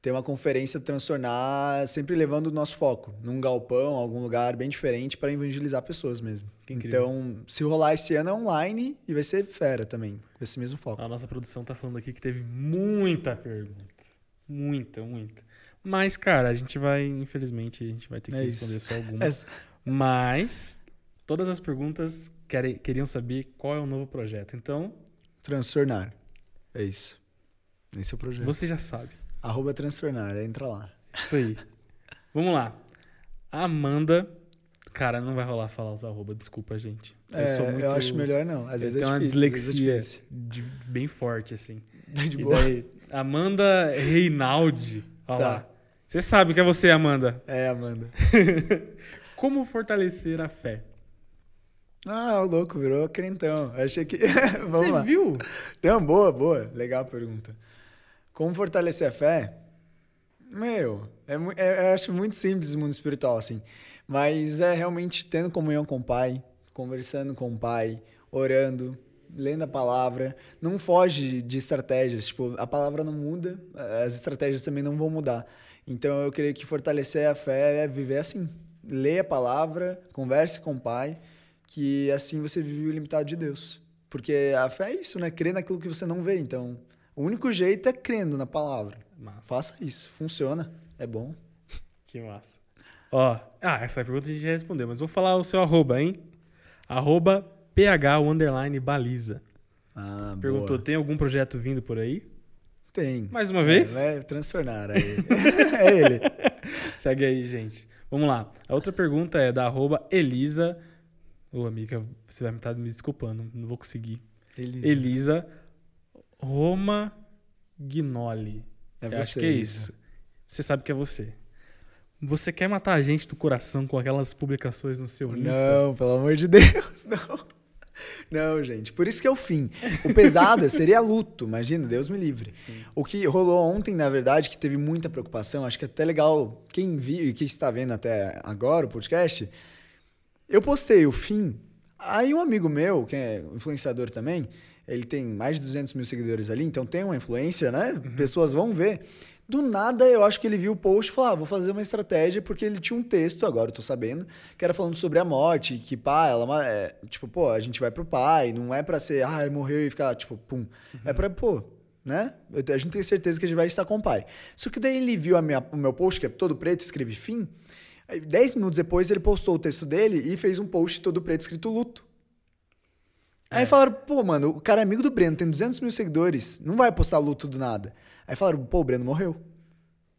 Ter uma conferência transtornar, sempre levando o nosso foco num galpão, algum lugar bem diferente para evangelizar pessoas mesmo. Então, se rolar esse ano é online e vai ser fera também, com esse mesmo foco. A nossa produção tá falando aqui que teve muita pergunta. Muita, muita. Mas, cara, a gente vai, infelizmente, a gente vai ter que é responder isso. só (laughs) algumas. É. Mas todas as perguntas querem, queriam saber qual é o novo projeto. Então. Transtornar. É isso. Esse é o projeto. Você já sabe. Arroba transtornar, entra lá. Isso aí. Vamos lá. Amanda Cara, não vai rolar falar os arroba, desculpa, gente. É, eu, acho melhor não. Às vezes eu é tenho uma difícil, às dislexia vezes é de- bem forte, assim. difícil. (laughs) De E boa. daí, Amanda Reinaldi. Olha Tá. lá. Você sabe que é você, Amanda. É, Amanda. (laughs) Como fortalecer a fé? Ah, o louco, virou crentão. Achei que. (laughs) Vamos Você lá. viu? Não, boa, boa. Legal a pergunta. Como fortalecer a fé? Meu, é, é- eu acho muito simples o mundo espiritual, assim. Mas é realmente tendo comunhão com o Pai, conversando com o Pai, orando, lendo a palavra. Não foge de estratégias. Tipo, a palavra não muda, as estratégias também não vão mudar. Então eu creio que fortalecer a fé é viver assim. Lê a palavra, converse com o Pai, que assim você vive o limitado de Deus. Porque a fé é isso, né? Crer naquilo que você não vê. Então, o único jeito é crendo na palavra. Massa. Faça isso, funciona, é bom. Que massa. Ó, ah, essa pergunta a gente já respondeu, mas vou falar o seu arroba, hein? Arroba PH underline baliza. Ah, Perguntou, boa. tem algum projeto vindo por aí? Tem. Mais uma vez? É, transtornar aí. (laughs) é ele. Segue aí, gente. Vamos lá. A outra pergunta é da arroba Elisa. Ô, amiga, você vai estar me desculpando, não vou conseguir. Elisa. Elisa Roma Gnoli. É você, acho que é isso. Você sabe que é você. Você quer matar a gente do coração com aquelas publicações no seu Insta? Não, pelo amor de Deus, (laughs) não. Não, gente, por isso que é o fim. O pesado seria luto, imagina, Deus me livre. Sim. O que rolou ontem, na verdade, que teve muita preocupação, acho que é até legal quem viu e quem está vendo até agora o podcast. Eu postei o fim. Aí um amigo meu, que é influenciador também, ele tem mais de 200 mil seguidores ali, então tem uma influência, né? Pessoas vão ver. Do nada, eu acho que ele viu o post e falou: ah, vou fazer uma estratégia, porque ele tinha um texto, agora eu tô sabendo, que era falando sobre a morte, que pá, ela é é, tipo, pô, a gente vai pro pai, não é pra ser, ah, morreu e ficar, tipo, pum. É pra, pô, né? A gente tem certeza que a gente vai estar com o pai. Só que daí ele viu minha- o meu post, que é todo preto, escreve fim. Aí, dez minutos depois, ele postou o texto dele e fez um post todo preto escrito luto. Aí É. falaram, pô, mano, o cara é amigo do Breno, tem 200 mil seguidores, não vai postar luto do nada. Aí falaram, pô, o Breno morreu.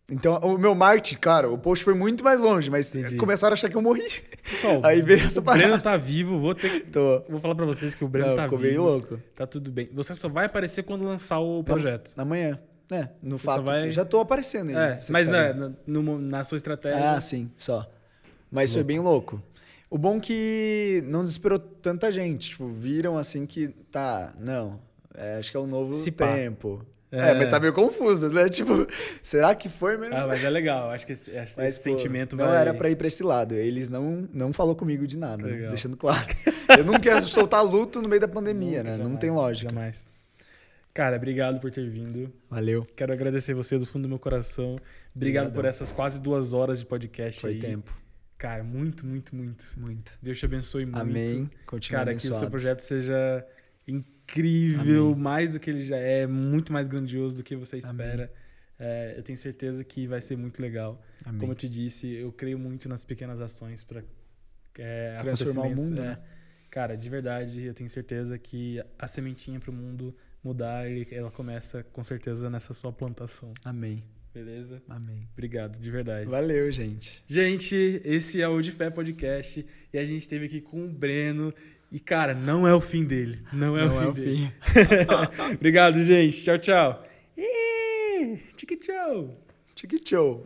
Então, o meu marketing, cara, o post foi muito mais longe, mas Entendi. começaram a achar que eu morri. Pessoal, (laughs) Aí veio essa o Breno parada. tá vivo, vou ter que... Tô. Vou falar pra vocês que o Breno Não, tá ficou vivo. meio louco. Tá tudo bem. Você só vai aparecer quando lançar o projeto. Amanhã, né? No Você fato, vai- já tô aparecendo aí. É, mas tá é, na, no- na sua estratégia. Ah, sim, só. Mas foi bem louco. O bom que não desesperou tanta gente. Tipo, viram assim que tá, não, é, acho que é um novo Se tempo. É. É. mas tá meio confuso, né? (laughs) Tipo, será que foi mesmo? Ah, mas é legal. Acho que esse, esse Mas, pô, sentimento não vai. era pra ir pra esse lado. Eles não, não falou comigo de nada, né? Deixando claro. (laughs) Eu não quero soltar luto no meio da pandemia, Nunca, né? não jamais, tem lógica. Jamais. Cara, obrigado por ter vindo. Valeu. Quero agradecer você do fundo do meu coração. Obrigado Obrigadão. por essas quase duas horas de podcast Foi aí. tempo. Cara, muito, muito, muito. Muito. Deus te abençoe muito. Amém. Continua Cara, que o seu abençoado. projeto seja incrível, Amém. mais do que ele já é, muito mais grandioso do que você espera. É, eu tenho certeza que vai ser muito legal. Amém. Como eu te disse, eu creio muito nas pequenas ações para é, Transformar o mundo, é. né? Cara, de verdade, eu tenho certeza que a sementinha para o mundo mudar, ela começa com certeza nessa sua plantação. Amém. Beleza? Amém. Obrigado, de verdade. Valeu, gente. Gente, esse é o De Fé Podcast e a gente esteve aqui com o Breno. E, cara, não é o fim dele. Não é Não o fim é o dele. fim. (laughs) Obrigado, gente. Tchau, tchau. Ih, Tchau. Tchau.